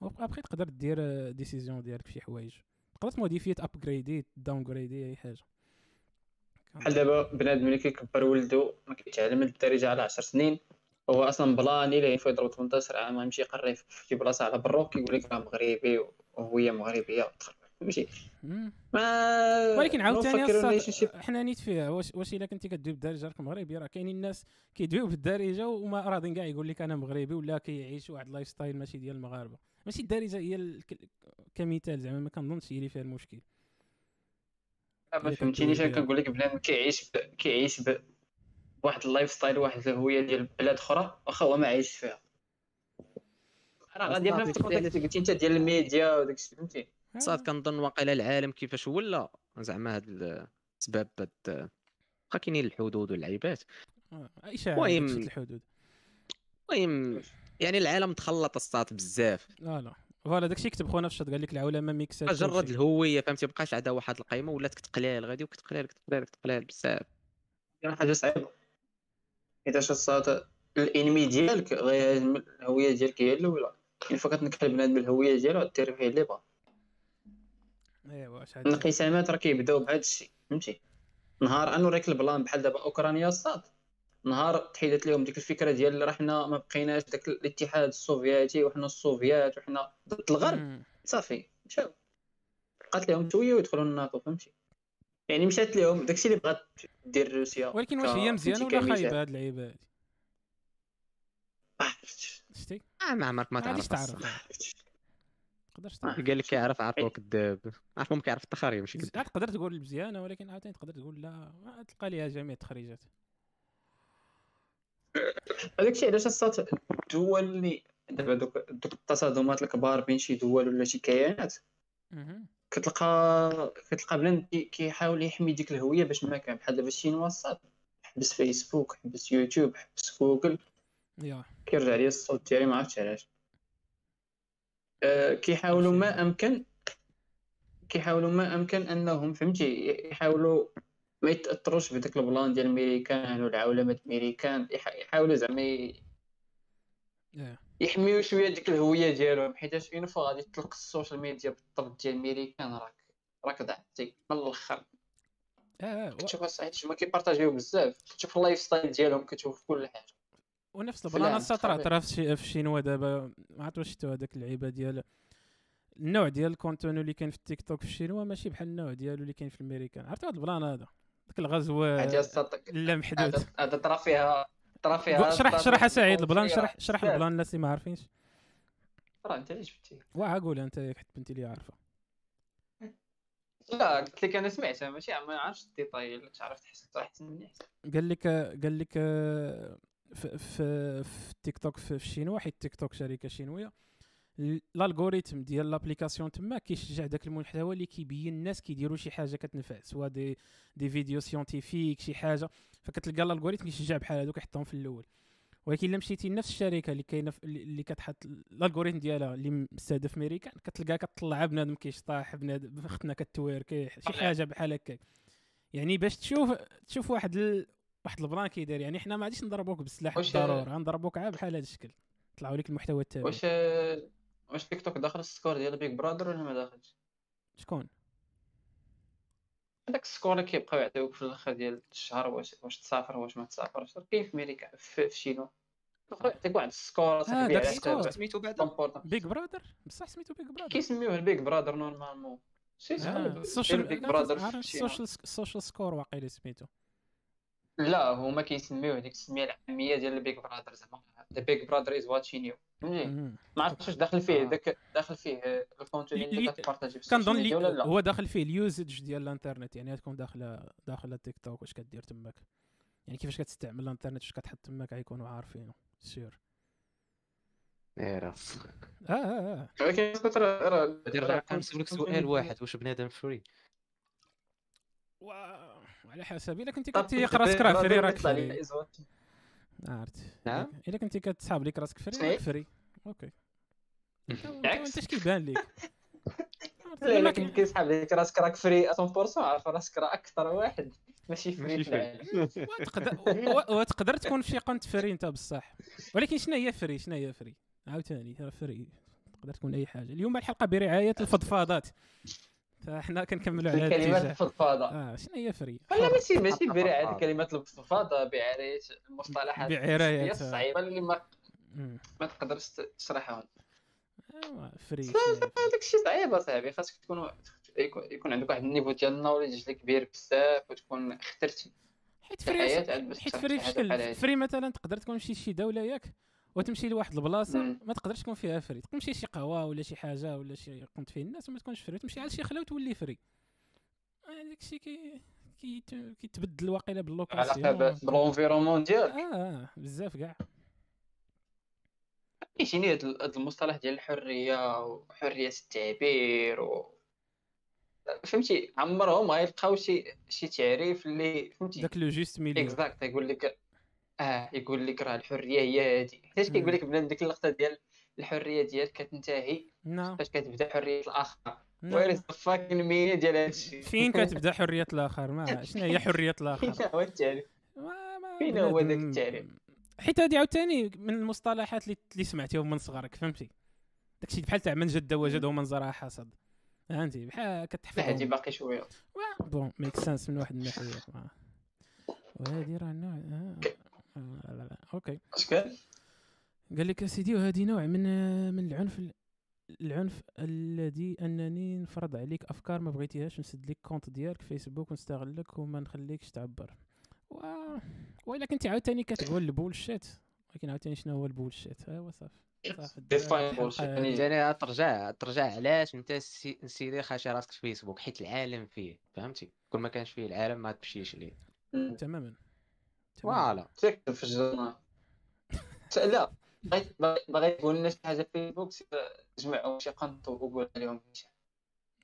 وابخي تقدر دير décision ديالك في شي حوايج. تقدر ت modifier upgrade ي downgrade ي أي حاجة. بحال دابا بنادم اللي كيكبر ولدو ما كيتعلم الدارجه على 10 سنين هو أصلا بلاني ليه فيضرب يضرب 18 عام غيمشي يقري في شي بلاصة على برا كيقول لك راه مغربي وهويه مغربية فهمتي. ما ولكن عاوتاني حنا نيت فيها. واش واش إلا كنتي كدوي بالدارجه راك مغربي راه كاينين الناس كيدويو بالدارجة وما راضين كاع يقول لك أنا مغربي ولا كيعيش واحد ال lifestyle ماشي ديال المغاربة. ماشي الدارجة هي ال- كمثال زعما ما كنظنش هي اللي فيها المشكل. ما فهمتينيش. أنا بها. كنقول لك بنادم كيعيش ب... كيعيش ب... بواحد ال lifestyle واحد الهوية ديال بلاد أخرى واخا هو ما عايش فيها. راه غادي صافي، نفس ال contexte اللي قلتي أنت ديال الميديا وداك الشيء فهمتي؟ صاد كنظن واقيلا العالم كيفاش ولا. زعما هاد الاسباب هاد واخا كاينين الحدود واللعيبات آه، اشاعه المهم- الحدود. المهم يعني العالم تخلط الصاط بزاف. لا لا. voilà داكشي كتب خونا في الشط قال لك العولمة mix ات جرد كلشي. الهوية فهمتي؟ مبقاش عندها واحد القيمه ولات كتقلال غادي وكتقلال كتقلال كتقلال بزاف. كاين حاجة صعيبة. حيتاش الصاد الإنمي ديالك غيهاجم الهوية ديالك هي الأولى. يعني فقط نكتب بنادم الهوية ديالو غدير فيه اللي بغا. ايوا واش هاد الانقسامات راه كيبداو بهذا الشيء. فهمتي؟ نهار نوريك البلان بحال دابا أوكرانيا الصاد. نهار تحيدت لهم ديك الفكرة ديال راه حنا ما بقيناش داك الاتحاد السوفيتي وحنا السوفيات وحنا ضد الغرب. صافي. مشاو. بقات لهم شوية ويدخلوا الناتو فهمتي؟ يعني مشات لهم داكشي اللي بغات دير روسيا. ولكن واش هي مزيانة ولا. خايبة هاد اللعيبة هادي؟ عرفتش. شتي؟ آه، ما عمرك ما ما تعرف. عرفتش تقدرش قال لك كيعرف عارفو كذاب عارفو كيعرف التخاري ماشي كذاب تقدر تقول مزيانة ولكن عاوتاني تقدر تقول لا ما تلقى ليها جميع التخريجات. هذاك الشيء علاش الصات الدول اللي دابا دوك دوك التصادمات الكبار بين شي دول ولا شي كيانات. كتلقى كتلقى بنادم كي- كيحاول يحمي ديك الهوية باش ما كان بحال دابا الشينوا الصاط حبس فيسبوك حبس يوتيوب حبس جوجل كيرجع لي الصوت ديالي ما عرفتش علاش. كيحاولوا ما أمكن كيحاولوا ما أمكن أنهم فهمتي؟ يحاولوا ما يتأثروش بداك ال plan ديال الميريكان والعولمة الميريكان يح- يحاولوا زعما ي- يا يحميو شوية ديك الهوية ديالهم حيت une fois غادي تطلق ال social media بالضبط ديال الميريكان راك راك ضعتي من الأخر. آه آه، و- كتشوف الصعيد هما كي partager يو بزاف. كتشوف ال lifestyle ديالهم كتشوف كل حاجة. ونفس ال plan الطبيعي. اعترف في الشينوا دابا ما عرفت واش شفتوا هذاك اللعيبة ديال النوع ديال ال contenu اللي كاين في التيك توك في الشينوا ماشي بحال النوع ديالو اللي كاين في الأمريكان. عرفت هذا ال plan هذا؟ داك الغزو لا محدود هذا طرا فيها طرا فيها شرح شرح سعيد ال plan شرح شرح. ال plan الناس اللي ما عارفينش. راه أنت اللي جبتي واه قول أنت حيت بنتي لي عارفة. لا قلت لك أنا سمعتها ماشي ما عرفتش les détails الا تعرف تحس احسن مني قال لك قال لك في في في التيك توك في الشينوا حيت تيك توك شركة شينوية. ال- ال algorithm ديال l'application تما كيشجع داك المحتوى اللي كيبين الناس كيديروا شي حاجة كتنفع سواء des des vidéos scientifiques شي حاجة. فكتلقى ال algorithm كيشجع بحال هذوك يحطهم في الأول. ولكن إلا مشيتي لنفس الشركة اللي كاينة اللي كتحط ال algorithm ديالها اللي مستهدف ميريكان كتلقاها كتطلع بنادم كيشطاح بنادم اختنا كتويركي شي. حاجة بحال هكاك. يعني باش تشوف تشوف واحد ال... واحد البلان كيدير يعني حنا ما غاديش نضربوك بالسلاح بالضرورة غنضربوك عا بحال هذا الشكل. طلعوا لك المحتوى التالي. واش واش تيك توك داخل ال score ديال Big Brother ولا ما داخلش؟ شكون؟ هذاك ال score اللي كيبقاو يعطيوك في الآخر ديال الشهر واش واش تسافر واش ما تسافرش. كاين في أمريكا في, في شينو؟ يعطيك واحد ال score صاحبي داك ال score. سميتو بعدا. Big Brother بصح سميتو Big Brother كيسميوه البيك برادر نورمالمون سي آه، بيك برادر السوشيال score واقيلا سميتو. لا هما كيسميوه ديك السمية العامية ديال ال Big Brother زعما. the Big Brother is watching you. ما عرفتش واش داخل فيه آه. داك داخل فيه آه، ال contenu لي- اللي كتبارطاجي في كنظن ال social media ولا لي لا؟ هو داخل فيه ال usage ديال الانترنت يعني تكون داخله داخلة تيك توك واش كدير تماك. يعني كيفاش كتستعمل الانترنت واش كتحط تماك غيكونوا عارفينه سير إيه راه. آه آه آه. ولكن كنت راه غادي نرجع نسولك سؤال واحد واش بنادم فري و- وعلى حسب إلا كنتي Big راسك راه فري راك فري. watching. عرفت. نعم؟ إلا كنتي كتسحاب ليك راسك فري؟ راك فري. أوكي. انت اش كيبان لك لا كي- كنت كيسحب لك راسك راك فري 100% عارف راسك راه أكثر واحد. ماشي free ماشي في وتقدر تكون في شي قنت free أنت بصح. ولكن شنو هي free؟ شنو هي free؟ عاوتاني راه free. تقدر تكون أي حاجة. اليوم الحلقة برعاية الفضفاضات. فاحنا كنكملوا على هذا الكلمات الفضفاضة آه شنو هي free ولا ماشي ماشي برعاية فضفاضة. الكلمات الفضفاضة برعاية المصطلحات هي الصعيبه اللي ما. ما تقدرش تشرحها ايوا free free؟ هذاك الشيء صعيب أصاحبي خاصك تكون يكون- يكون عندك واحد ال niveau ديال ال knowledge اللي كبير بزاف وتكون اخترتي حيت فري عاد حيت فري. فري مثلا تقدر تكون شي شي دولة ياك وتمشي لواحد البلاصة. ما تقدرش تكون فيها free. تمشي شي قهوة ولا شي حاجة ولا شي قمت فيه الناس وما تكونش free. تمشي على شي خلا وتولي free. هذاك الشيء كي كي- كيتبدل واقيلا على بال location حسب بال environnement ديالك. آه آه، بزاف كاع. كيجيني هاد ال- هاد المصطلح ديال الحرية وحرية التعبير و فهمتي عمرهم غيلقاو شي شي تعريف اللي فهمتي؟ داك le juste milieu exact يقول لك آه يقول لك راه الحرية هي هادي. حيت كيقول لك بنادم ديك اللقطة ديال الحرية ديالك كتنتهي نعم. فاش كتبدا حرية الآخر. where is fucking meaning ديال هادشي؟ فين كتبدا حرية الآخر؟ ما شنو هي حرية الآخر؟ فين هو التعريف؟ فين هو بنادم- التعريف؟ حيت هادي عاوتاني من المصطلحات اللي سمعتيهم من صغرك فهمتي؟ داكشي بحال تاع من جد وجد ومن زرع حصد. فهمتي؟ بحال لا هادي باقي شوية. bon make sense من واحد الناحية. وهادي راه نوع آه. آه. لا لا لا. okay. اش كان قال لك سيدي وهذه نوع من من العنف العنف الذي أنني نفرض عليك أفكار ما بغيتيهاش. نسد لك compte ديالك فيسبوك ونستغلك وما نخليكش تعبر. و... وإلا كنتي عاوتاني كتقول ال bullshit. ولكن عاوتاني شنو هو ال bullshit؟ ايوا صافي. صافي. يعني ترجع ترجع علاش أنت سي- نسيتي خاشي راسك في فيسبوك حيت العالم فيه فهمتي؟ كل ما كانش فيه العالم ما تمشيش ليه. تماماً. voilà. تكتب في ال journal لا بغيت بغيت- تقول لنا شي حاجة في فيسبوك سير جمعوا شي قنط وقول لهم شي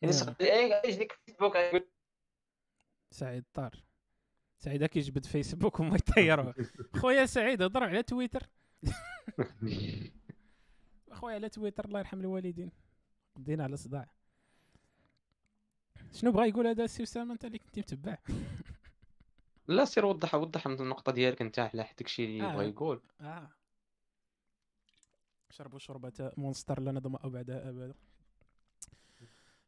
آه. سقط اي يجيك فيسبوك سعيد طار. سعيد كيجبد فيسبوك وما يطيروه خويا سعيد هضر على تويتر. خويا على تويتر الله يرحم الوالدين. دينا على صداع شنو بغا يقول هذا السي اسامه أنت اللي كنتي متبع. لا سير وضح وضح من النقطة ديالك أنت على حد داكشي اللي آه. بغا يقول. آه. شربوا شربة مونستر لا نظمأ بعدها ابدا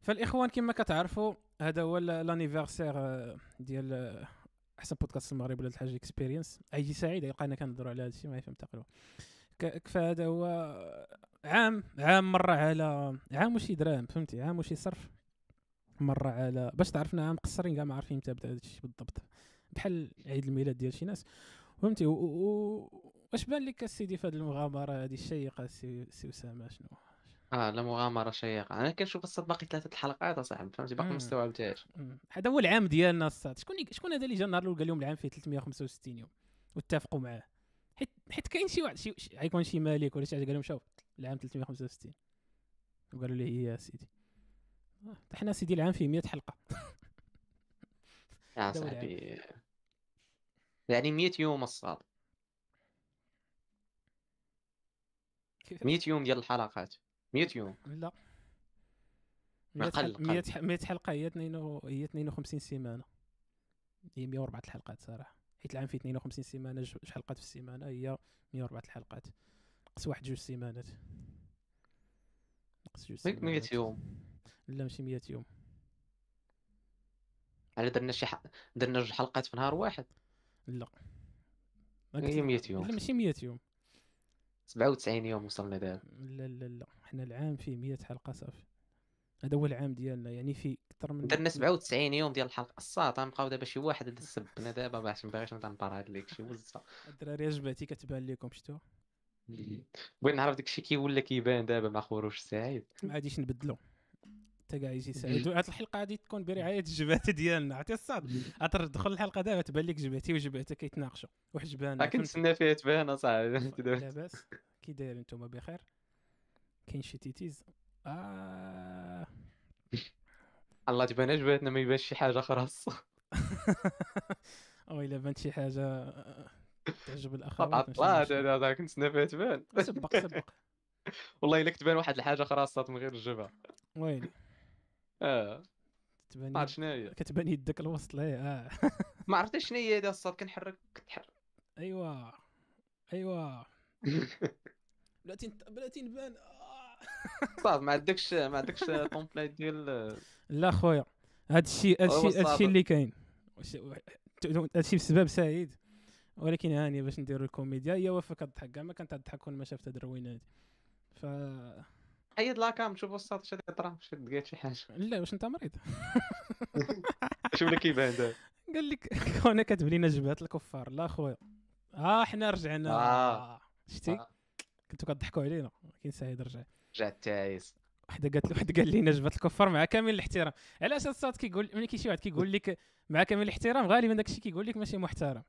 فالإخوان كما كتعرفوا هذا هو l'anniversaire آه، ديال آه، احسن بودكاست في المغرب ولاد الحاج Experience أي سعيد لقينا كنهضروا على هذا الشيء ما فهمت تقريبا. فهذا هو عام عام مرة على عام وشي درهم فهمتي؟ عام وشي صرف مرة على باش تعرفنا عام قصرين كاع ما عارفين متى بدأ هذا الشيء بالضبط. بحال عيد الميلاد ديال شي ناس. فهمتي؟ واش بان لك السيدي في هذه المغامرة؟ هذه الشيقة سي سي أسامة شنو؟ آه لا مغامرة شيقة. أنا كنشوف الصاد باقي ثلاثة الحلقات أصاحبي فهمتي؟ باقي. ما استوعبتهاش. هذا هو العام ديالنا الصاد. شكون شكون هذا اللي جا النهار الأول قال لهم العام فيه 365 يوم؟ واتفقوا معاه. حيت حيت كاين شي واحد شي غيكون شي مالك ولا شي حاجة قال لهم شوف العام 365 وقالوا لي هي يا سيدي. آه، حنا سيدي العام فيه 100 حلقة. يا صاحبي. يعني 100 يوم كيف 100 يوم ديال الحلقات. 100 يوم. لا. ما 100 قل- قل. 100 100 حلقة هي 2 هي 52 سيمانة. هي 104 الحلقات صراحة. حيت العام فيه 52 سيمانة جوج حلقات في السيمانة هي 104 الحلقات. نقص واحد جوج سيمانات. نقص جوج هيك 100 سيمانات. يوم. لا ماشي 100 يوم. على درنا شي ح... درنا جوج حلقات في نهار واحد. لا. هي 100 يوم. لا ماشي 100 يوم. 97 يوم وصلنا دابا. لا لا لا. حنا العام فيه 100 حلقة صافي. هذا هو العام ديالنا يعني فيه أكثر من درنا 97 يوم ديال الحلقة. الصاد غنبقاو دابا شي واحد هذا سبنا دابا باش ما باغيش نتنطر هاد ليك شي وزة. الدراري اجبعتي كتبان لكم شتو بغيت نعرف داكشي كي ولا كيبان دابا مع خروج سعيد. ما غاديش نبدلو. حتى كاع يجي سعيد هاد الحلقة غادي تكون برعاية الجبات ديالنا. عرفتي الصاد. غتدخل الحلقة دابا تبان لك جبعتي وجبعتك كيتناقشوا. وحجبان كنتسنى فيها تبان أصاحبي. لاباس كي داير نتوما بخير. كاين شي تيتيز؟ آه. الله تبان جباتنا ما يبانش شي حاجة أخرى أو إلا بانت شي حاجة آه، تعجب الاخوات طلعت مشكل. هذا كنتسنى فيها تبان. سبق سبق. والله إلا كتبان واحد الحاجة أخرى الصاد من غير الجبهة. ويلي. آه. تبان ما عرفت يد- شنو هي. كتبان يدك الوسط ليه آه. ما عرفتش شنو هي هذا الصاد كنحرك كتحرك. ايوا ايوا بلاتي بلاتي نبان آه. صاد ما عندكش ما عندكش template ديال لا خويا. هاد الشيء هو الشيء الصعب. الشيء اللي كاين. هاد الشيء بسبب سعيد. ولكن هاني باش نديرو الكوميديا هي وفا كضحك كاع ما كانت تضحك كون ما شافت هاد الروينه هادي ف حيد لاكام شوف الصاد اش كيطرا شي لقيت شي حاجة. لا واش أنت مريض؟ شوف اللي كيبان دابا قال لك كون كاتب لينا جبهات الكفار. لا خويا آه حنا رجعنا. آه. شتي؟ آه. كنتو كضحكوا علينا. ولكن سعيد رجع. رجعت تعيس وحدة قالت له واحد قال لينا جبهه الكفار مع كامل الاحترام. علاش الصاد كيقول ملي كاين شي واحد كيقول لك مع كامل الاحترام غالبا داك الشيء كيقول لك ماشي محترم.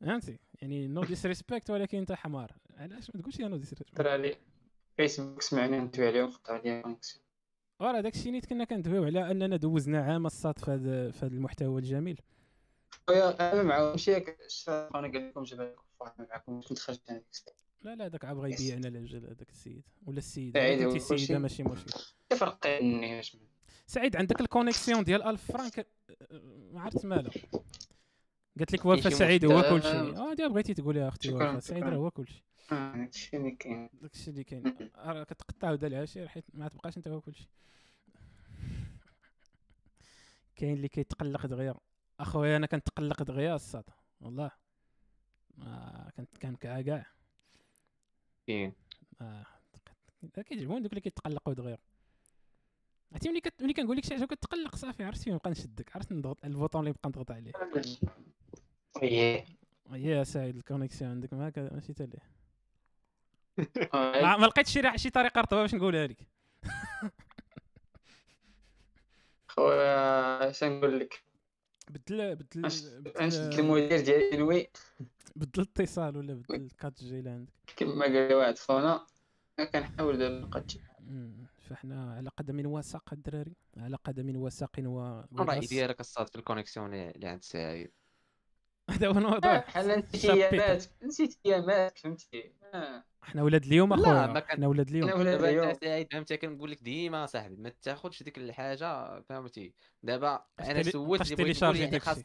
فهمتي؟ يعني no disrespect ولكن أنت حمار. علاش ما تقولش نو ديسريسبكت فيسبوك سمعنا ندوي عليهم قطعوا عليا كونيكسيون وراه داك الشيء نيت كنا كندويو على أننا دوزنا عام الصاد في هذا في هذا المحتوى الجميل. خويا أنا معاهم ماشي أنا قال لكم ما معكم كنت خرجت أنا. لا لا داك عا بغا يبيعنا العجل هذاك السيد. ولا السيده كلشي. السيدة ماشي مشكل. تفرق سعيد عندك ال connexion ديال 1000 فرانك أه، ما عرفت مالها قالت لك وفاء سعيد هو. كل شيء آه. ديال بغيتي تقول يا أختي وفاء سعيد. راه هو كل شيء آه هادشي اللي كاين. داك الشيء اللي كاين. راه كتقطع ودا العشير حيت ما تبقاش أنت هو كل شيء كاين اللي كيتقلق دغيا. أخويا أنا كنتقلق دغيا الصاد. والله. آه كنت كان كاع كاع. كاين آه تق- كيعجبوني دوك اللي كيتقلقوا دغيا. عرفتي ملي كت... ملي كنقول لك شي حاجة كتقلق صافي عرفتي فين نبقى نشدك عرفت نضغط ال bouton اللي نبقى نضغط عليه. إيه يا سعيد ال connexion عندك معاك ماشي تالي ما ما لقيتش شي شي طريقة رطبة باش نقولها لك. خويا اش نقول لك؟ بدل بدل بدل المدير ديال إنوي؟ بدل الاتصال ولا بدل 4 G اللي عندك؟ كما قال لي واحد خونا كنحاول دابا نلقى. فاحنا على قدم وساق الدراري على قدم وساق و الراي. ديالك الصاد في ال connexion اللي عند سعيد هذا هو الموضوع بحال نسيت. ايامات نسيت ايامات فهمتي؟ آه. إحنا ولاد اليوم لا، اخويا. ما كان- إحنا ولاد اليوم. أنا ولاد اليوم. فهمتي؟ كنقول لك ديما صاحبي ما تاخذش ديك الحاجة فهمتي؟ دابا أنا سولت اللي بغيت نقول يعني داكشي. خاص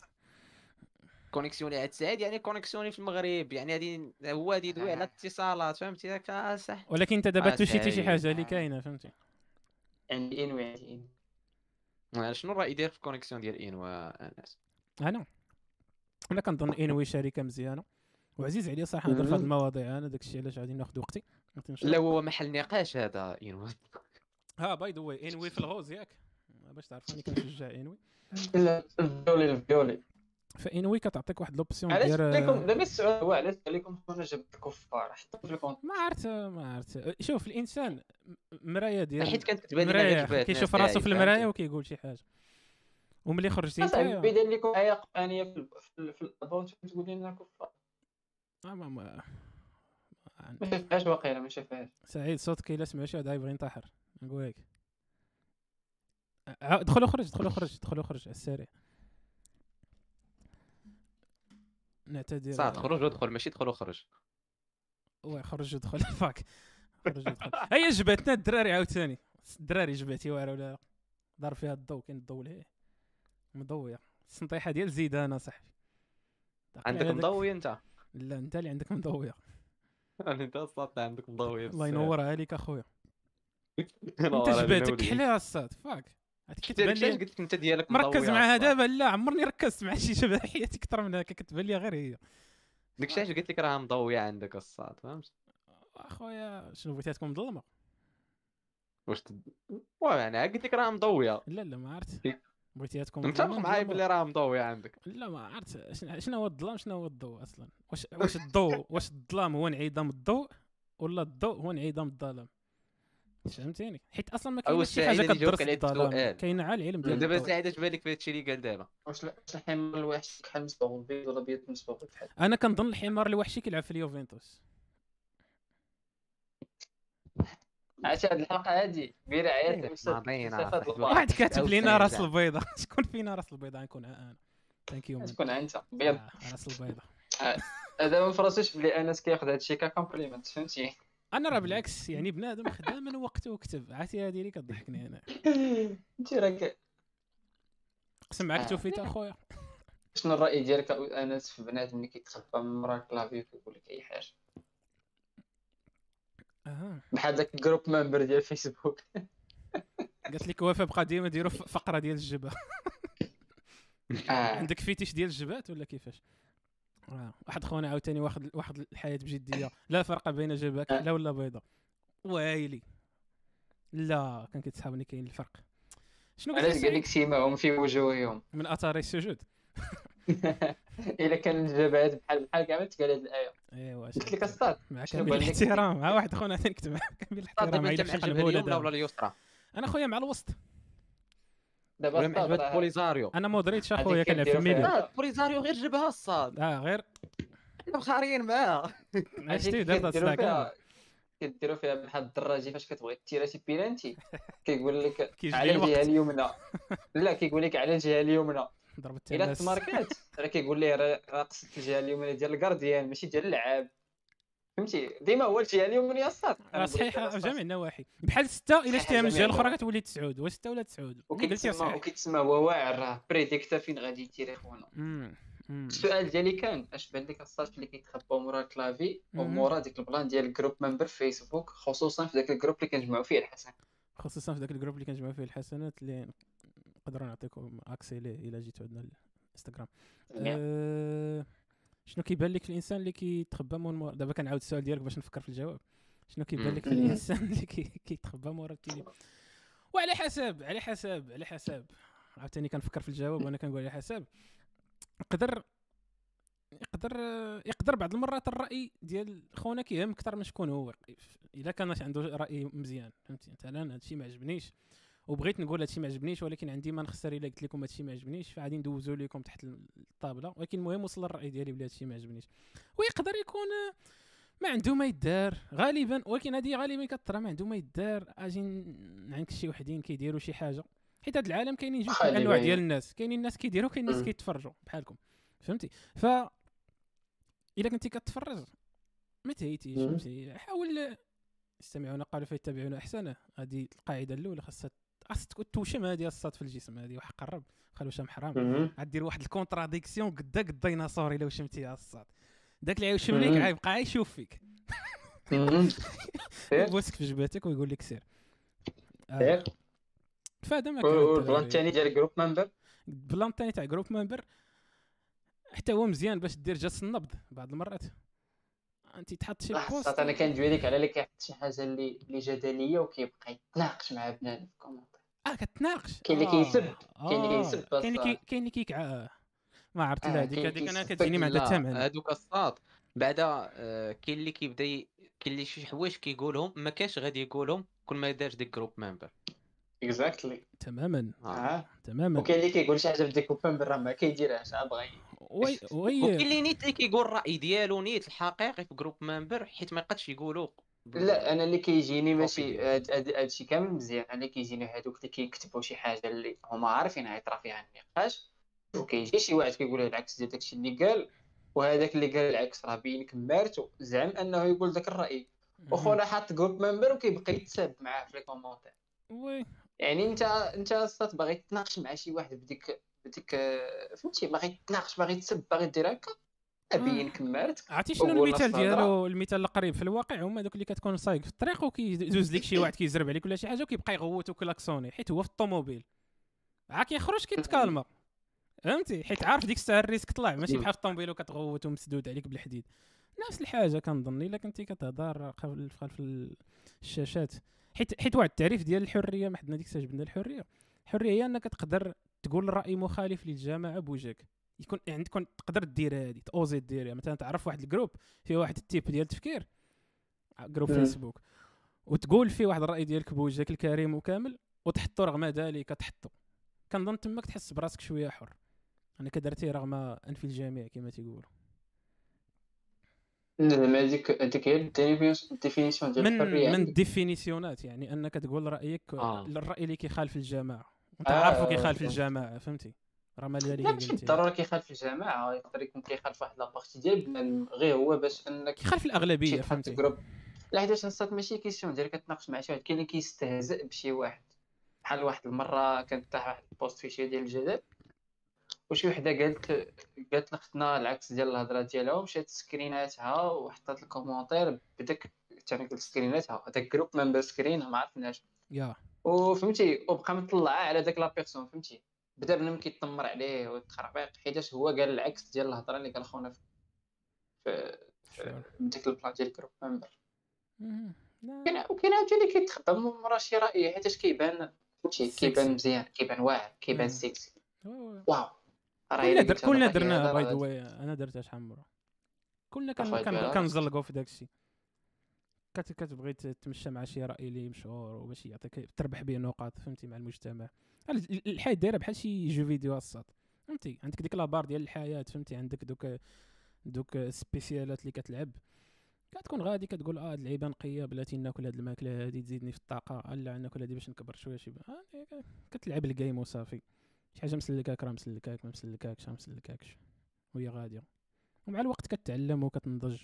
connexion اللي عند سعيد يعني connexion في المغرب. يعني غادي هو غادي يدوي على الاتصالات فهمتي؟ آه، صح. ولكن انت دابا آه، توشيتي شي. حاجة اللي كاينة فهمتي؟ عندي إنوي عندي. آه، شنو الرأي ديالك في ال connexion ديال انوا آنس؟ أنا؟ أنا كنظن انوي شركه مزيانة. وعزيز عليا صراحة نهضر في هذه. المواضيع أنا داكشي علاش غادي ناخذ وقتي. لا. هو محل نقاش هذا انوا ها by the way إنوي في ال rose ياك؟ باش تعرفوني كنشجع إنوي. لا ال violet ال violet. فإنوي كتعطيك واحد l'option علاش ديال عليكم دابا السؤال هو علاش عليكم خونا جبت الكفار؟ حطوا في ال compte. ما عرفت ما عرفت. شوف الإنسان مراية ديال حيت كانت كتبان لي مراية كيشوف راسو في المراية؟ وكيقول شي حاجة. وملي خرجتي انت صاحبي دار لكم آية قرآنية في ال- في ال- في الأبوت تقول لنا كفار؟ آه، ما ما ما- شافهاش واقيلا ما شافهاش سعيد صوتك الا سمع شي واحد يبغي ينتحر نقول لك ع- دخل وخرج دخل وخرج دخل وخرج على السريع. نعتذر. صاد خرج ودخل ماشي دخل وخرج وي خرج ودخل فاك. خرج ودخل هيا جبتنا الدراري عاوتاني. الدراري جبعتي واعره ولا. لا دار فيها الضو كاين الضو لهيه. مضوية. السنطيحه ديال زيدان صاحبي. تعقل عندك مضوي أنت؟ لا أنت اللي عندك مضوية. أنت الصاد عندك مضوي الله ينورها عليك أخويا. أنت جباتك وليدي. حليها الصاد فاك. كتبان لي قلت لك أنت ديالك مركز معها. دابا؟ لا عمرني ركزت مع شي شبه حياتي أكثر من هكا كتبان لي غير هي. داك الشيء علاش قلت لك راه مضوية عندك الصاد فهمت؟ أخويا شنو تكون مظلمة؟ واش تد... واه يعني قلت لك راه مضوية. لا لا ما عرفت بغيتيها تكون متفق معايا. باللي راه مضويه عندك لا ما عرفت شن- شنو هو الظلام شنو هو الضوء أصلا واش واش الضوء واش الظلام هو انعدام الضوء ولا الضوء هو انعدام الظلام فهمتيني حيت أصلا ما كاينش شي حاجة كدرس على الظلام. كاينة على العلم ديال دابا. سعيد اش بالك في هادشي اللي قال دابا واش الحمار الوحش بحال مصبوغ بيض ولا بيض مصبوغ بحال أنا كنظن الحمار الوحشي كيلعب في اليوفنتوس عرفتي هاد الحلقة هادي. برعاية أستاذ ماضينا، صفات صاحبي. الله واحد كاتب أو لينا راس. البيضاء شكون فينا راس البيضاء غنكون أنا. thank you تكون أنت؟ بيض راس البيضاء هذا ما فراسوش بلي أنس كياخذ هادشي ك compliment فهمتي؟ أنا راه بالعكس يعني بنادم خدام من وقته وكتب. عرفتي هذه اللي كضحكني أنا. أنت راك قسم معاك آه. توفيت أخويا. شنو الرأي ديالك أنس في بنادم اللي كيتخبى من ورا ال clavier وكيقول لك أي حاجة؟ بحال داك ال group member ديال فيسبوك قالت لك وفاء بقى ديما ديروا فقرة ديال الجبهة. آه. عندك fetish ديال الجبهات ولا كيفاش؟ آه. واحد خونا عاوتاني واخد واحد الحياة بجدية. لا فرق بين جبهه كحله ولا بيضاء وايلي. لا كان كيتسحابني كاين الفرق. شنو قلت علاش قال لك سيماهم في وجوههم؟ من اثار السجود. إلا كان الجبهات بحال بحال كاع ما تقال هاد الآية. ايوا قلت لك اصاط مع كامل؟ الاحترام. مع واحد خونا ثاني كتب معاه كامل الاحترام عيد اليمنى ولادها. ولا اليسرى أنا خويا مع الوسط. دابا ولا مع الصاد جبهه راه- بوليزاريو. أنا مودريتش أخويا كنلعب في. ال milieu بوليزاريو غير جبهة الصاد آه غير. حنا مخاريين معاه. عشتي هذيك دابا فيها كديروا فيها بحال الدراجي فاش كتبغي تيرا شي بيلانتي. كيقول لك على. الجهة اليمنى. لا كيقول لك على الجهة اليمنى. ضربت الا الناس تماركات راه كيقول ليه راه قصدت الجهه اليمنى ديال ال gardien ماشي ديال اللعاب. فهمتي؟ ديما هو الجهة اليمنى الصاد راه صحيح في جميع النواحي. بحال ستة إلا شتيها من الجهه الأخرى. كتولي تسعود. واش ستة ولا تسعود؟ وكيتسمى صحيح. وكيتسمى هو واعر راه. بريديكتا فين غادي يتير إخوانا؟ مم. مم. السؤال ديالي كان أش بان لك الصاد اللي كيتخباو مورا ال clavier. ومورا ديك ال plan ديال ال group member في فيسبوك خصوصا في ذاك الجروب اللي كنجمعوا فيه الحسن. خصوصا في ذاك ال group اللي كنجمعوا فيه الحسنات اللي نقدروا نعطيكم accès ليه الا جيتوا عندنا الانستغرام أه... شنو كيبان لك الإنسان اللي كيتخبى من مورا دابا كنعاود السؤال ديالك باش نفكر في الجواب. شنو كيبان لك في. الإنسان اللي كي- كيتخبى مورا ال télé وعلى حسب على حسب على حسب. عاوتاني كنفكر في الجواب وأنا كنقول على حسب. نقدر يقدر يقدر بعض المرات الرأي ديال خونا كيهم أكثر من شكون هو. الا كان عنده رأي مزيان فهمتي؟ مثلا هادشي ما عجبنيش. وبغيت نقول هادشي ما عجبنيش ولكن عندي ما نخسر إلا قلت لكم هادشي ما عجبنيش فغادي ندوزو لكم تحت الطابلة. ولكن المهم وصل الرأي ديالي بلي هادشي ما عجبنيش. ويقدر يكون ما عنده ما يدار غالبا ولكن هذه غالبا كطرى ما عنده ما يدار. أجي عندك شي وحدين كيديروا شي حاجة. حيت هذا العالم كاينين جوج. أنواع ديال الناس. كاينين الناس كيديروا كاين الناس. كيتفرجوا بحالكم. فهمتي؟ ف إلا كنتي كتفرج ما تهيتيش. فهمتي؟ حاول يستمعون القول فيتبعون احسنه هذه القاعدة الأولى خاصها تكون توشم هذه الصاد في الجسم هذه وحق الرب خلو شام حرام. غدير واحد ال contradiction قدا قد الديناصور إلا وشمتيها الصاد داك اللي غيوشم ليك. غيبقى يشوف فيك. يبوسك في جبهتك ويقول لك سير آه. سير. فهذا ما وال plan كان الثاني ديال ال group member ال plan الثاني تاع group member حتى هو مزيان باش دير جلسه النبض بعض المرات انت تحط شي post أنا كندوي لك على اللي كيحط شي حاجة اللي اللي جدلية وكيبقى يتناقش مع بنادم في commentaire آه كتناقش كاين اللي آه. كيسب، كاين اللي آه. كيسب كاين اللي. كاين اللي كيكع آه. ما عرفت آه، لا هذيك هذيك أنا كتجيني مع معنى هادوك الصاد بعدا آه، كاين اللي كيبدا كاين اللي شي حوايج كيقولهم ما كاش غادي يقولهم كل ما دارش ديك group member exactly تماما آه. آه تماما وكاين اللي كيقول شي حاجة في ديك member راه ما كيديرهاش عا بغا oui وكاين oui اللي نيت اللي كيقول الرأي ديالو نيت الحقيقي في group member حيت ما يقدش يقولوا لا أنا اللي كيجيني ماشي هادشي كامل مزيان. أنا اللي كيجيني هادوك اللي كيكتبوا شي حاجة اللي هما عارفين غيطرا فيها النقاش وكيجي شي واحد كيقول له العكس ديال داكشي اللي قال وهذاك اللي قال العكس راه بين كمارتو زعم أنه يقول داك الرأي. وخونا حاط group member وكيبقى يتساب معاه في les commentaires oui. يعني انت أنت أصلا باغي تناقش مع شي واحد بديك بديك آه، فهمتي؟ باغي تناقش باغي تسب باغي دير هكا. ابين كمارت عرفتي شنو المثال. ديالو؟ المثال القريب في الواقع هما دوك اللي كتكون سايق في الطريق وكيدوز لك شي واحد كيزرب عليك ولا شي حاجة وكيبقى يغوت وكلاكسوني حيت هو في الطوموبيل. عا كيخرج كيتكالما. فهمتي؟ حيت عارف ديك الساعة ال risque طلع. ماشي. بحال في الطوموبيل وكتغوت ومسدود عليك بالحديد. نفس الحاجة كنظن إلا كنتي كتهضر خلف خلف الشاشات. حيت حيت واحد التعريف ديال الحرية. ما حدنا ديك الساعة جبنا الحرية. الحرية هي أنك تقدر تقول رأي مخالف للجماعة بوجهك. يكون عندك تقدر دير هذه تاوزي ديرها مثلا تعرف واحد ال group فيه واحد ال type ديال التفكير group. فيسبوك وتقول فيه واحد الرأي ديالك بوجهك الكريم وكامل وتحطو رغم ذلك تحطو كنظن تماك تحس براسك شوية حر أنا كدرتي رغم انف الجميع كما تيقولوا زعما هذيك هذيك هي ال définition ديال من الحرية من عندك. ال définition ات يعني أنك تقول رأيك آه. الرأي اللي كيخالف الجماعة وأنت آه، عارفه آه، كيخالف فهمت. الجماعة فهمتي رغم ذلك لا ماشي بالضروره كيخالف الجماعة يقدر يكون كيخالف واحد la partie ديال بنادم غير هو باش إنك كيخالف الأغلبية فهمتي. group لا حيت الصاد ماشي question ديال كتناقش مع شي واحد كاين اللي كيستهزئ بشي واحد. بحال واحد المرة كانت طاح واحد ال post في شي ديال الجدل وشي وحدة قالت قالت لختنا العكس ديال الهضرة ديالها ومشات سكريناتها وحطات ال commentaire بداك قلت سكريناتها. هذاك group member screen ما عرفناش. يا. وفهمتي وبقى مطلعة على داك la personne فهمتي. بدأ بنم كيتنمر عليه وتخربيق حيتاش هو قال العكس ديال الهضره اللي قال خونا في في. ديك ال plan ديال group member. كاين وكاين عاوتاني كيتخبى من ورا شي رأي حيتاش كيبان فهمتي. كيبان مزيان كيبان واعر كيبان. سيكسي واو. كلنا إلا در... قلت هاد كلنا الرأي درناها by the way أنا درتها شحال من مرة كلنا. كنزلقوا في داك الشيء. كتبغي تمشى مع شي رأي اللي مشهور وباش يعطيك تربح به نقاط فهمتي مع المجتمع. ال- الحياة دايرة بحال شي jeu vidéo الصاد فهمتي؟ عندك ديك la barre ديال الحياة فهمتي؟ عندك دوك دوك ال spécial ات اللي كتلعب. كتكون غادي كتقول آه هاد اللعيبة نقية بلاتي ناكل هاد الماكلة هادي تزيدني في الطاقة آه لا ناكل هادي باش نكبر شوية شي يعني كتلعب ال game وصافي. شي حاجة مسلكاك راه مسلكاك ما مسلكاكش راه مسلكاكش. وهي غادية. ومع الوقت كتعلم وكتنضج.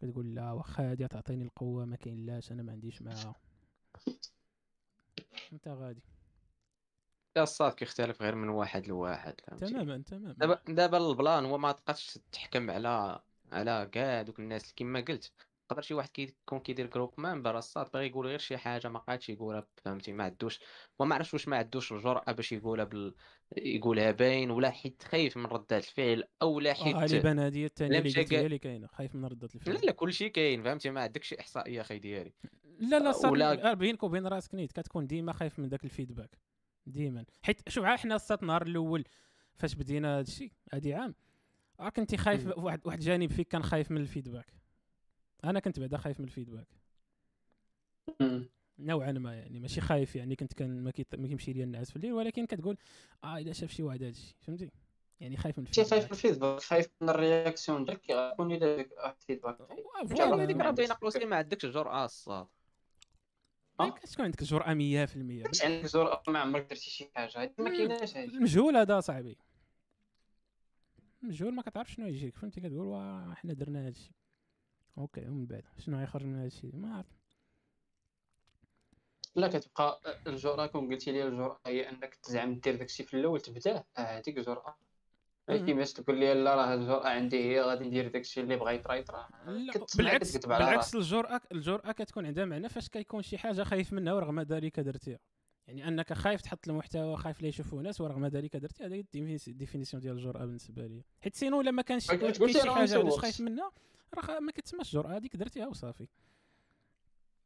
كتقول لا واخا هادي تعطيني القوة ما كاين لاش أنا ما عنديش معاها أنت غادي. يا الصاد كيختلف غير من واحد لواحد تماما تماما. دابا دابا ال plan هو ما تبقاش تحكم على على كاع دوك الناس كما قلت. يقدر شي واحد كيكون كيدير group member الصاد باغي يقول غير شي حاجة ما قادش يقولها فهمتي؟ ما عندوش وما عرفتش واش ما عندوش الجرأة باش يقولها بال... يقولها باين ولا حيت خايف من ردات الفعل أو لا حيت غالبا هذه الثانية اللي قلت اللي كاينة خايف من ردة الفعل. لا لا كلشي كاين فهمتي؟ ما عندكش إحصائية أخي ديالي لا لا صار ولا- بينك وبين راسك نيت كتكون ديما خايف من ذاك ال feedback ديما. حيت شوف عا حنا السات النهار الأول فاش بدينا هذا الشيء هادي عام راك انت خايف. واحد واحد جانب فيك كان خايف من ال feedback. أنا كنت بعدا خايف من ال feedback. نوعا ما يعني ماشي خايف يعني كنت كان ما, كيمشي لي النعاس في الليل ولكن كتقول آه الا شاف شي واحد هادشي فهمتي؟ يعني خايف من ماشي خايف من ال feedback. ال feedback خايف من ال réaction ديالك كيكون الا داك واحد ال feedback. هذيك راه عندك. باينة قلوص ما عندكش الجرأه الصاد ما كتكون عندك جرأة 100% باش عندك جرأة ما عمرك درتي شي حاجة. هادي ما. كايناش هادي المجهول هذا صاحبي. المجهول ما كتعرف شنو يجيك فهمتي؟ كتقول واه حنا درنا هادشي. OK ومن بعد. شنو غيخرج من هادشي؟ ما عرفت. لا كتبقى الجرأة كون قلتي لي الجرأة هي أنك تزعم دير داكشي في الأول تبداه آه، هذيك جرأة ولكن باش تقول لي لا راه الجرأة عندي هي غادي ندير داكشي اللي بغا لا كتسمع بالعكس بالعكس الجرأة الجرأة كتكون عندها معنى فاش كيكون شي حاجة خايف منها ورغم ذلك درتيها. يعني أنك خايف تحط المحتوى خايف لا يشوفوه ناس ورغم ذلك درتي هذه ال définition ديال الجرأة بالنسبة لي. حيت sinon لما كانش كاين شي حاجة علاش. خايف منها راه ما كتسماش جرأة هذيك درتيها وصافي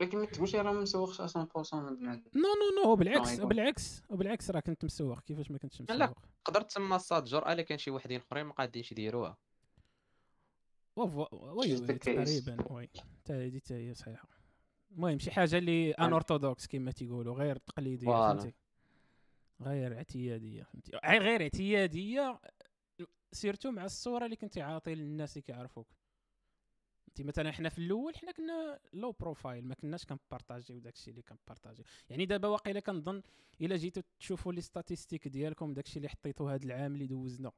ولكن ما تقولش راه ما مسوقش 100% من بنادم non non non بالعكس. بالعكس وبالعكس راه كنت مسوق كيفاش ما كنتش لا. مسوق تقدر تسمى الصاد جرأة إلا كان شي وحدين أخرين ما قادينش يديروها oui. تقريبا oui تا هذه تا هي صحيحة المهم شي حاجة اللي un orthodoxe كما تيقولوا غير تقليدية. فهمتي غير اعتيادية فهمتي غير غير اعتيادية surtout مع الصورة اللي كنتي عاطي للناس اللي كيعرفوك انت مثلا حنا في الأول حنا كنا low profile ما كناش كنبارطاجيو داكشي اللي كنبارطاجيو. يعني دابا واقيلا كنظن إلا جيتو تشوفوا les statistiques ديالكم داكشي اللي حطيتو هذا العام اللي دوزنا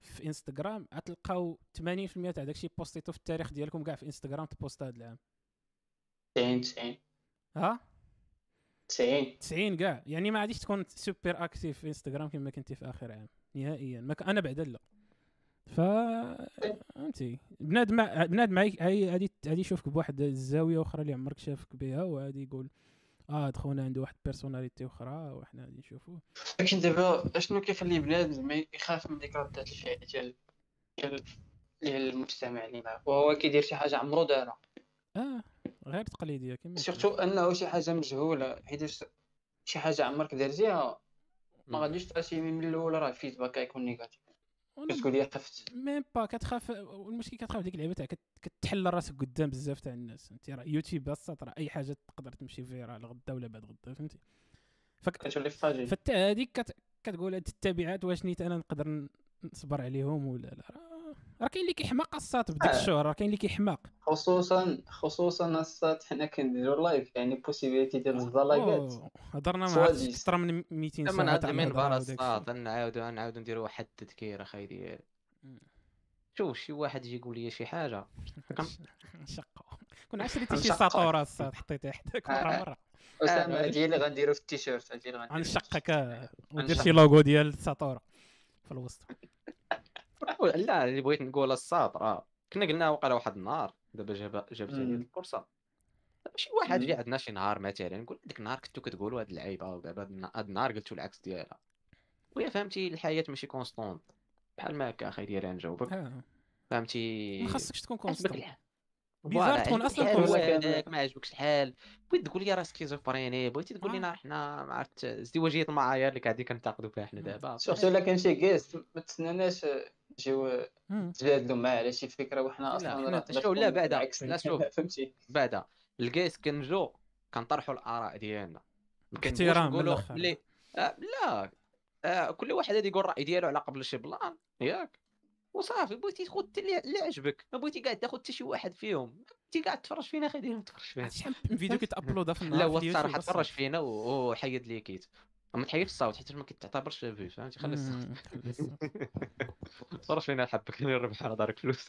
في انستغرام غتلقاو 80% تاع داكشي posterيتو في التاريخ ديالكم كاع في انستغرام تposta هذا العام. 90 90 ها؟ 90 90 كاع. يعني ما غاديش تكون super actif في انستغرام كما كنتي في آخر عام. نهائيا. ما ك... أنا بعدا لا. ف فهمتي بنادم بنادم غادي غادي يشوفك بواحد الزاويه أخرى اللي عمرك شافك بها وغادي يقول آه خونا عنده واحد personnalité أخرى وحنا غادي نشوفوه لكن دابا أشنو كيخلي بنادم زعما يخاف من ديك ردة الفعل ديال ديال المجتمع اللي معاه وهو كيدير شي حاجة عمرو دارها آه غير تقليدية كما surtout أنه شي حاجة مجهولة. حيت شي حاجة عمرك درتيها ما غاديش تassumer من الأول راه ال feedback غيكون négatif. كتقول لي خفت. même pas كتخاف والمشكل كتخاف ديك اللعبه تاع كت- كتحل راسك قدام بزاف تاع الناس انت راه يوتيوب بساط راه أي حاجة تقدر تمشي viral غدا ولا بعد غدا فهمتي؟ فك... كتولي فاجئ فتا هذيك كت... كتقول هاد التبعات واش نيت أنا نقدر نصبر عليهم ولا لا راه راه كاين اللي كيحماق الساط بديك آه. الشهر راه كاين اللي كيحماق خصوصا خصوصا السات حنا كنديرو لايف يعني بوسيبيليتي ديال أوه، هضرنا مع. أكثر من 200 ساعة من المنبر الهضرة وداك الصاد نعاودو نعاودو نديرو واحد التذكير اخاي ديالي مم. شوف شي واحد يجي يقول لي شي حاجة. نشقو كون عشريتي شي. ساطوره الساط حطيتي حداك مره. مره اسامه هادي اللي غنديرو في التيشيرت هادي اللي غنديرو غنشقك ودير. شي لوغو ديال الساطوره في الوسط لا اللي بغيت نقول الساط راه كنا قلنا وقع واحد النهار دابا جاب جابت هذه مم. الفرصة. شي واحد. جا عندنا شي نهار مثلا نقول ديك النهار كنتو كتقولوا هاد اللعيبة ودابا هاد النهار قلتو العكس ديالها. ويا فهمتي الحياة ماشي constante بحال ما هكا أخي ديالي نجاوبك. آه. فهمتي ما خاصكش تكون عجبك كونستون الحال بيزار تكون عجبك أصلاً الحال كونستون. هو هذاك، ما عجبكش الحال. بغيت تقول لي راه سكيزوفريني بغيتي تقول آه. لنا حنا ما عرفت ازدواجية المعايير اللي قاعدين كنتاقدوا فيها حنا دابا. سورتو الا كان شي كيست ما تسناناش نجيو مم. تجادلوا معاه على شي فكره وحنا لا، أصلا شوف، لا، بعدا. لا، شوف. فهمتي بعدا الكيس كنجو كنطرحوا الآراء ديالنا احترام آه لا آه كل واحد غادي يقول الراي ديالو على قبل شي بلان ياك وصافي بغيتي تاخذ حتى اللي اللي عجبك ما بغيتي كاع تاخذ حتى شي واحد فيهم بغيتي كاع تفرج فينا خليه ما تفرج فينا شحال من فيديو كيتأبلودا في النهار لا هو الصراحه؟ تفرج فينا وحيد لي كيت ما تحيدش الصوت حيت ما كتعتبرش فيو فهمتي؟ خلي الصوت. مم، خلي الصوت. تفرج فينا حبك نربح على دارك فلوس.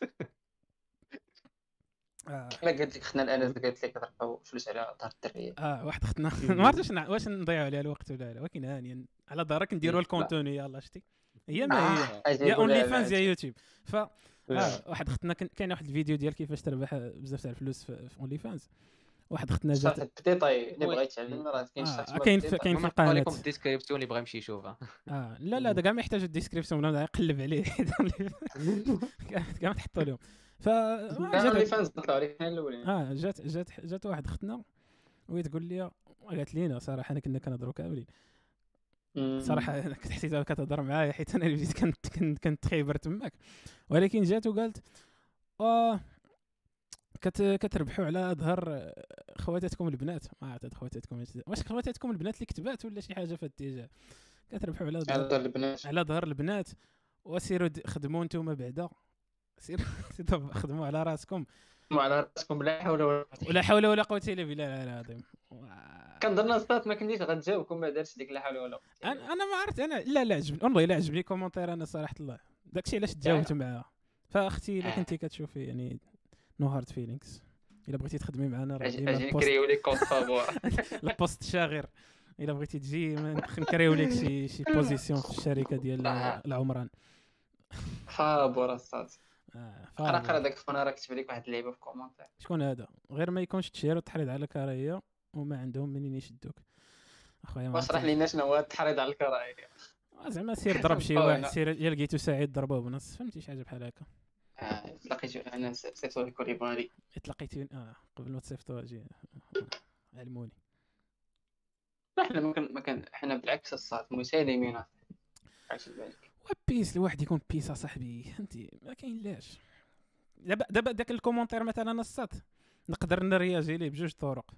آه. الا قالت لك خنا الأنس قالت لك كتربحوا فلوس على دار الدريه آه واحد اختنا. ما عرفتش نع- واش نضيعوا عليها الوقت ولا لا ولكن هانيا على دارك نديروا الكونتوني يلا شتي. هي ما هي أجي يا اونلي فانز. يا يوتيوب. ف آه واحد اختنا كاين واحد الفيديو ديال كيفاش تربح بزاف تاع الفلوس في في اونلي فانز واحد اختنا جات البديطاي اللي وي. بغا يتعلم راه كاين شي آه، شخص كاين في- كاين في القناة. لكم في الديسكريبسيون اللي بغى يمشي يشوفها. آه لا لا كاع ما يحتاج الديسكريبسيون ولا يقلب عليه. كاع ما تحطوا لهم ف كان اللي جات فانز طلعوا لي الأولين. آه جات جات جات واحد اختنا وهي تقول لي قالت لينا صراحة أنا كنا كنهضروا كاملين. صراحة أنا كنت حسيتها كتهضر معايا حيت أنا اللي بديت كنت كنت كنت خيبر تماك. ولكن جات وقالت آه كت كتربحوا على ظهر خواتاتكم البنات. ما عرفت خواتاتكم واش خواتاتكم البنات اللي كتبات ولا شي حاجة في الاتجاه؟ كتربحوا على ظهر على البنات. على ظهر البنات وسيروا خدموا نتوما بعدا. سيروا خدموا على راسكم. على راسكم لا حول ولا قوة ولا حول ولا قوة إلا بالله العظيم كنظن الساط ما كنتيش غتجاوبكم ما دارش ديك لا حول ولا إلا أنا أنا ما عرفت أنا لا لا عجبني والله لا عجبني commentaire أنا صراحة الله. داكشي علاش تجاوبت معاها فأختي إلا آه. كنتي كتشوفي يعني no hard feelings إلا بغيتي تخدمي معنا راه ال poste نكريو لي كود فابور ال poste شاغر. إلا بغيتي تجي نكريو لك شي شي position في الشركة ديال. العمران. الصات آه، قرا قرا. داك فانا راه كتب لك واحد اللعيبة في كومونتير شكون هذا؟ غير ما يكونش تشير وتحريض على الكراهية وما عندهم منين يشدوك. أخويا ما واشرح. لينا شنو هو التحريض على الكراهية؟ آه، زعما سير ضرب شي واحد. سير يا لقيتو سعيد ضربوه بنص. فهمتي شي حاجة بحال هكا. آه، لقيت أنا سيتو كوليبالي تلاقيتي آه قبل ما تصيفطوا أجي علموني. لا حنا ما كان ما كان حنا بالعكس الصات مسالمين عرفتي بالك و peace الواحد يكون peace اصاحبي فهمتي ما كاين لاش. دابا دابا داك ال commentaire مثلا الساط نقدر نرياجي ليه بجوج طرق.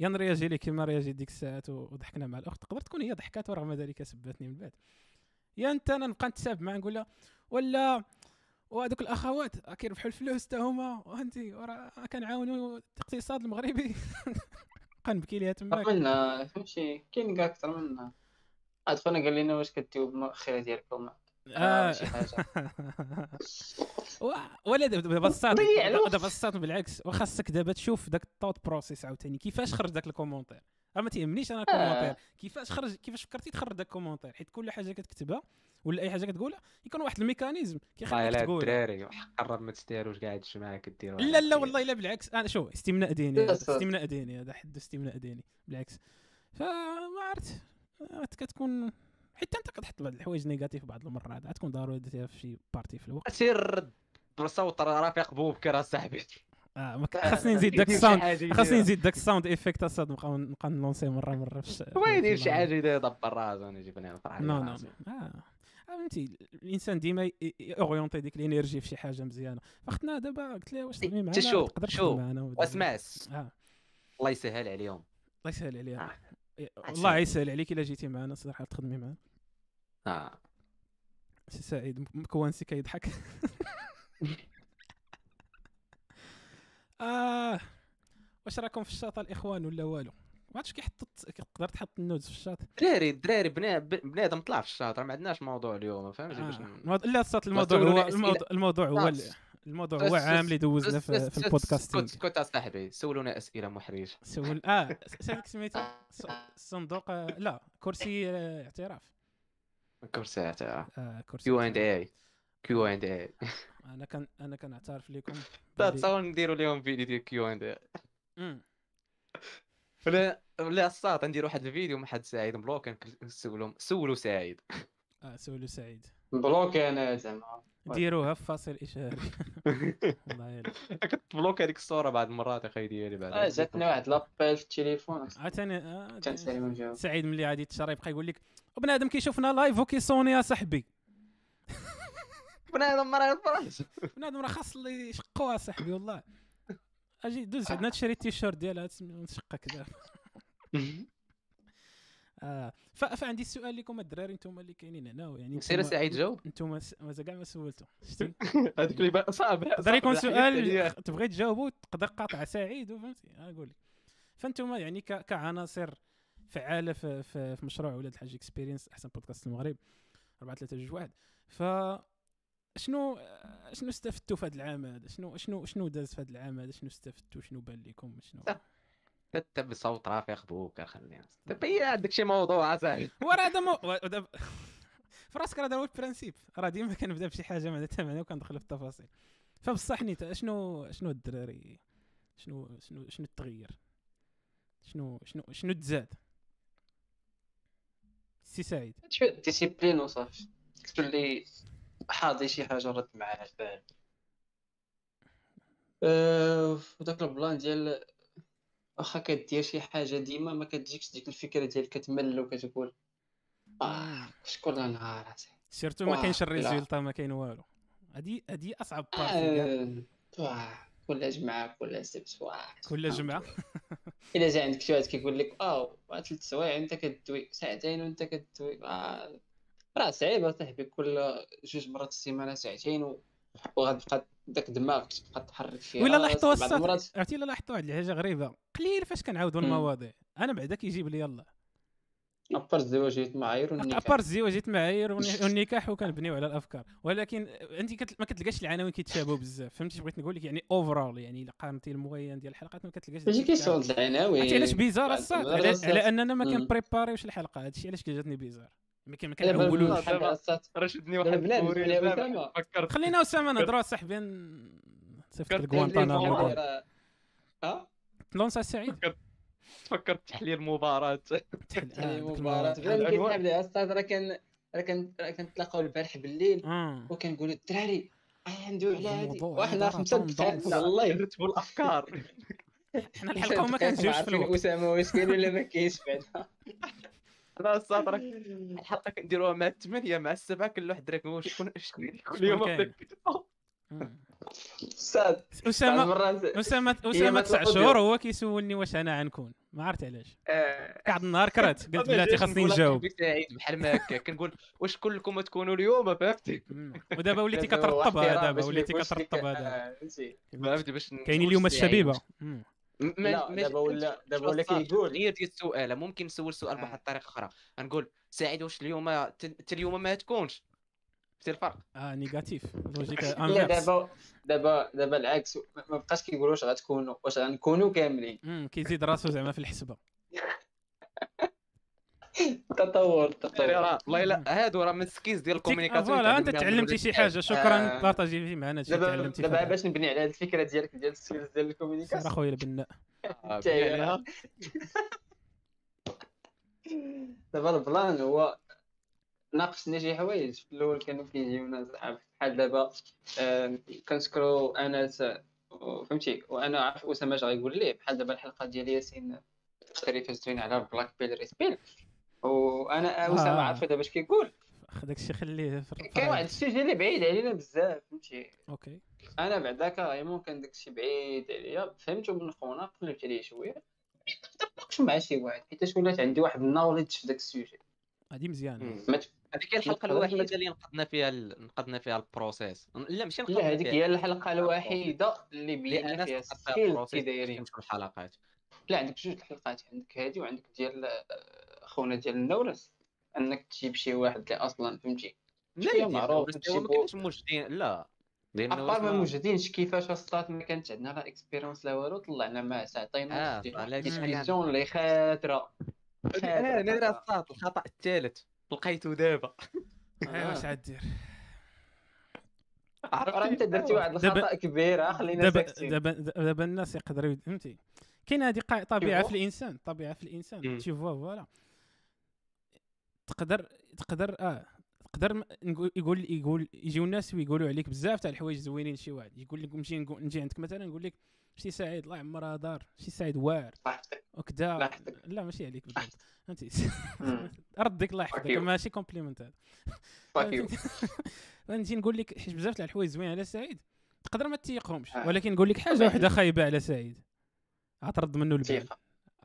يا ن réagir ليه كيما réagi ديك الساعات وضحكنا مع الأخت. تقدر تكون هي ضحكات ورغم ذلك سباتني من بعد. يا أنت أنا نبقى نتساب معاه نقول لها ولا وهذوك الأخوات كيربحوا الفلوس حتى هما وراه كنعاونوا الاقتصاد المغربي. نبقى نبكي ليها تماك. عملنا فهمتي؟ كاين كاع أكثر منا عاد خونا قال لنا واش كديو بالمؤخره ديالكم. آه. شي حاجة. ولا دابا الوقت. دابا الصاد بالعكس وخاصك دابا تشوف داك الطوت بروسيس عاوتاني كيفاش خرج داك الكومونتير ما تيهمنيش أنا الكومونتير كيفاش خرج كيفاش فكرتي تخرج داك الكومونتير حيت كل حاجة كتكتبها ولا أي حاجة كتقولها يكون واحد الميكانيزم كيخليك تقول. الدراري قرب ما تستاهلوش كاع هادشي معاك كديروا لا لا والله لا بالعكس. أنا شو استمناء ديني. استمناء ديني هذا حد استمناء ديني بالعكس. فما عرفت آه، كتكون حتى أنت كتحط بعض الحوايج négatif بعض المرات عاد تكون ضروري درتيها في شي partie في الوقت. سير بصوت رفيق بوبكر اصاحبي آه ما ك- خاصني نزيد داك ال sound. خاصني نزيد داك ال sound effect اصاط نبقى نبقى نلونسي مرة مرة في هو يدير شي. حاجة يدبر راسو أنا جيب أنا نفرح non. non آه. فهمتي الإنسان ديما orienter ديك ال energy في شي حاجة مزيانة. فاختنا دابا قلت لها واش تخدمي معنا شوف- تقدر شوف، واسمع الله يسهل عليهم. الله يسهل عليها. آه. والله سهل. يسهل عليك إلا جيتي معنا صراحة تخدمي معنا. آه. سي سعيد م coincé كيضحك. آه واش راكم في الشاط الإخوان ولا والو؟ ما عرفتش كيحط تقدر تحط ال nudes في الشاط دراري الدراري ب- بنادم طلع في الشاطر ما عندناش موضوع اليوم فهمتي باش آه. ن- الموضوع- لا الصوت الموضوع هو. الموضوع, الموضوع هو الموضوع هو عام اللي دوزنا في, في ال podcasting. اسكت أصاحبي. سولونا أسئلة محرجة. سول آه سالك سميتو صندوق آه، لا كرسي آه، اعتراف. كرسي آه كرسي Q and اعتراف. A Q and A أنا كان أنا كنعترف لكم تصور نديروا لهم فيديو ديال Q and. ولا ولا الصاط ندير واحد الفيديو مع حد سعيد م bloqué نسولهم سولوا سعيد. آه سولو سعيد. bloqué أنا زعما. ديروها في فاصل إشهاري. والله يلا. كنت bloque هذيك الصورة بعض المرات أخي ديالي آه، بعد جاتني واحد l'appel في التليفون. عاوتاني آه، جاوب سعيد ملي غادي تشرى يبقى يقول لك بنادم كيشوفنا live وكيصوني يا صاحبي. بنادم مرة يفرج بنادم راه خاص اللي يشقوها صاحبي والله. أجي دوز عندنا تشري التيشيرت ديالها تشقى كذا آه ف- فعندي السؤال لكم الدراري أنتم اللي كاينين هنا يعني سير سعيد جاوب. أنتم مازال كاع ما سولتو. شتي هذيك اللي صعب. يقدر يكون سؤال تبغي تجاوبو تقدر قاطع سعيد وفهمتي؟ أقول لك فانتم يعني ك- كعناصر فعالة في, في, في مشروع ولاد الحاج experience أحسن بودكاست المغرب. 4 3 2 1 ف شنو شنو استفدتوا في هذا العام هذا؟ شنو شنو شنو داز في هذا العام هذا؟ شنو استفدتوا؟ شنو بان لكم؟ شنو؟ انت بصوت رافيق بوك خلينا دابا هي عندك شي موضوع صاحبي وراه هذا مو في راسك راه هذا هو ال principe. راه ديما كنبدا بشي حاجة ما ثمنها وكندخل في التفاصيل. فبصح نيت شنو شنو الدراري؟ شنو شنو شنو التغير شنو شنو شنو تزاد؟ سي سعيد. discipline وصافي. تولي حاضي شي حاجة رد معاها فاهم أه، في داك ال plan ديال واخا كدير شي حاجة ديما ما كتجيكش ديك الفكرة ديال كتمل وكتقول آه، كل نهار. surtout ما كاينش. ال résultat ما كاين والو هادي هادي أصعب partie. آه، كل جمعة كل سبت كل. الله. إلا جا عندك شي واحد كيقول لك آه ثلاث سوايع انت كدوي ساعتين وانت كدوي آه، راه صعيبه صاحبي كل جوج مرات في السيمانة ساعتين وغتبقى داك دماغك تبقى تحرك فيها ولا لاحظتوا عرفتي إلا لاحظتوا واحد الحاجة غريبة؟ قليل فاش كنعاودوا. المواضيع. أنا بعدا كيجيب لي يلاه à part الزواج المعايير والنكاح. à part الزواج جيت معايير والن- والنكاح وكنبنيو على الأفكار. ولكن انت كت... ما كتلقاش العناوين كيتشابهوا بزاف. فهمتي بغيت نقول لك يعني overall يعني إلا قارنتي ال moyenne ديال الحلقات ما كتلقاش ماشي كيسون العناوين. عرفتي علاش bizarre الصاط على. على أننا ما. كنبريباريوش الحلقة. هادشي علاش كيجاتني bizarre. ما ما كنعولوش بحال دابا. الصات. راه شدني دابا واحد أسامة. فكرت. خلينا أسامة نهضروا صاحبي صيفط ديالك. راه- آه؟ لونسا سعيد. فكرت. تحليل مباراة. تحل- تحليل آه، مباراة. ما العنوان. كيتلعب لها الصاد راه كان راه كان راه كنتلاقاو البارح بالليل. آه. وكنقولوا الدراري آه، ندويو على هادي. هذا خمسة دقائق. والله. يرتبوا الأفكار. حنا الحلقة وما كنجيوش في الوقت أسامة واش كاين ولا ما كاينش بعدا لا الصاد الحلقة كنديروها مع الثمانيه مع السبعه كل واحد هو شكون شكون كل يوم كاين؟ بدا كيتفاوض. مم. أستاذ اسامه اسامه أسامة ما تسع شهور هو كيسولني واش أنا عنكون ما عرفت علاش. آه، قعد النهار كرهت. قلت بلاتي خاصني نجاوب. بحال ما هكا. كنقول واش كلكم تكونوا اليوم؟ فهمتي. ودابا وليتي احترام دابا وليتي كترطبها دابا آه، فهمتي. باش كاينين اليوم الشبيبة. لا، دابا ولا- دابا ولا كيقول. غير ديال السؤال. ممكن نسول السؤال آه. بواحد الطريقة أخرى. نقول سعيد واش اليوم انت اليوم ما تكونش؟ شتي الفرق آه négatif. logique لا دابا دابا دابا العكس. ما- بقاش كيقولوا واش غتكونوا واش غنكونوا كاملين. كيزيد راسو زعما في الحسبة. تطور تطور. راه والله لا هادو راه من skills ديال تيك- ال communication voilà انت تعلمتي شي حاجة شكرا آه. بارطاجي في معنا شي دابا تعلمتي دابا. باش نبني على هذه الفكرة ديالك ديال السكيلز ديال الكوميونيكاسيون أخويا البناء عليها. دابا البلان هو ناقشنا شي حوايج. في الأول كانوا كيجيونا زعما بحال دابا آه، كنسكرو انس آه، فهمتي؟ وأنا عارف أسامة اش غيقول ليه بحال دابا الحلقة ديال ياسين تقريبا فازتوين على بلاك بيل ريسبيل وأنا اسامه آه. عارفه دابا اش كيقول. داك الشيء خليه في كاين واحد ال sujet اللي بعيد علينا بزاف فهمتي؟ OK. أنا بعدا carrément كان داكشي بعيد عليا. فهمت من خونا قلبت عليه شوية. نقدر نناقش مع شي واحد حيت ولات عندي واحد ال knowledge في داك ال sujet. هادي مزيانة. هذيك هي الحلقة الوحيدة اللي نقدنا فيها ال... نقدنا فيها ال process. لا ماشي لا نقدنا هذيك فيها. هي الحلقة الوحيدة اللي بينا أنا فيها ال skill كي ال process دايرين في الحلقات. لا عندك جوج الحلقات عندك هادي وعندك ديال آه، خونا ديال النورس. انك تجيب شي واحد اللي أصلا فهمتي؟ لا معروف، ما كانش موجودين لا. ديال à part النورس ما ما- موجودينش كيفاش وصلت ما كانت عندنا؟ لا expérience لا والو طلعنا مع ساعتين آه discussion اللي خاطرة. أنا أنا راه صاط الخطأ الثالث لقيته دابا. ايوا واش عاد راه انت درتي واحد دابا- الخطا كبير خلينا دابا ساكتين. دابا دابا الناس يقدروا فهمتي؟ كاين هذه قا- طبيعة. في الإنسان طبيعة في الإنسان. تي voi- voilà تقدر تقدر آه تقدر نقول يقول يقول يجيو الناس ويقولوا عليك بزاف تاع الحوايج زوينين شي واحد يقول لك نمشي نجي عندك مثلا نقول لك شي سعيد الله يعمرها دار شي سعيد واعر وكذا. لا ماشي عليك بالضبط فهمتي. ردك الله يحفظك. ماشي compliment هذا. نجي نقول لك حيت بزاف تاع الحوايج زوين على سعيد تقدر ما تيقهمش آه. ولكن نقول لك حاجة. واحدة خايبة على سعيد عترد منه البال.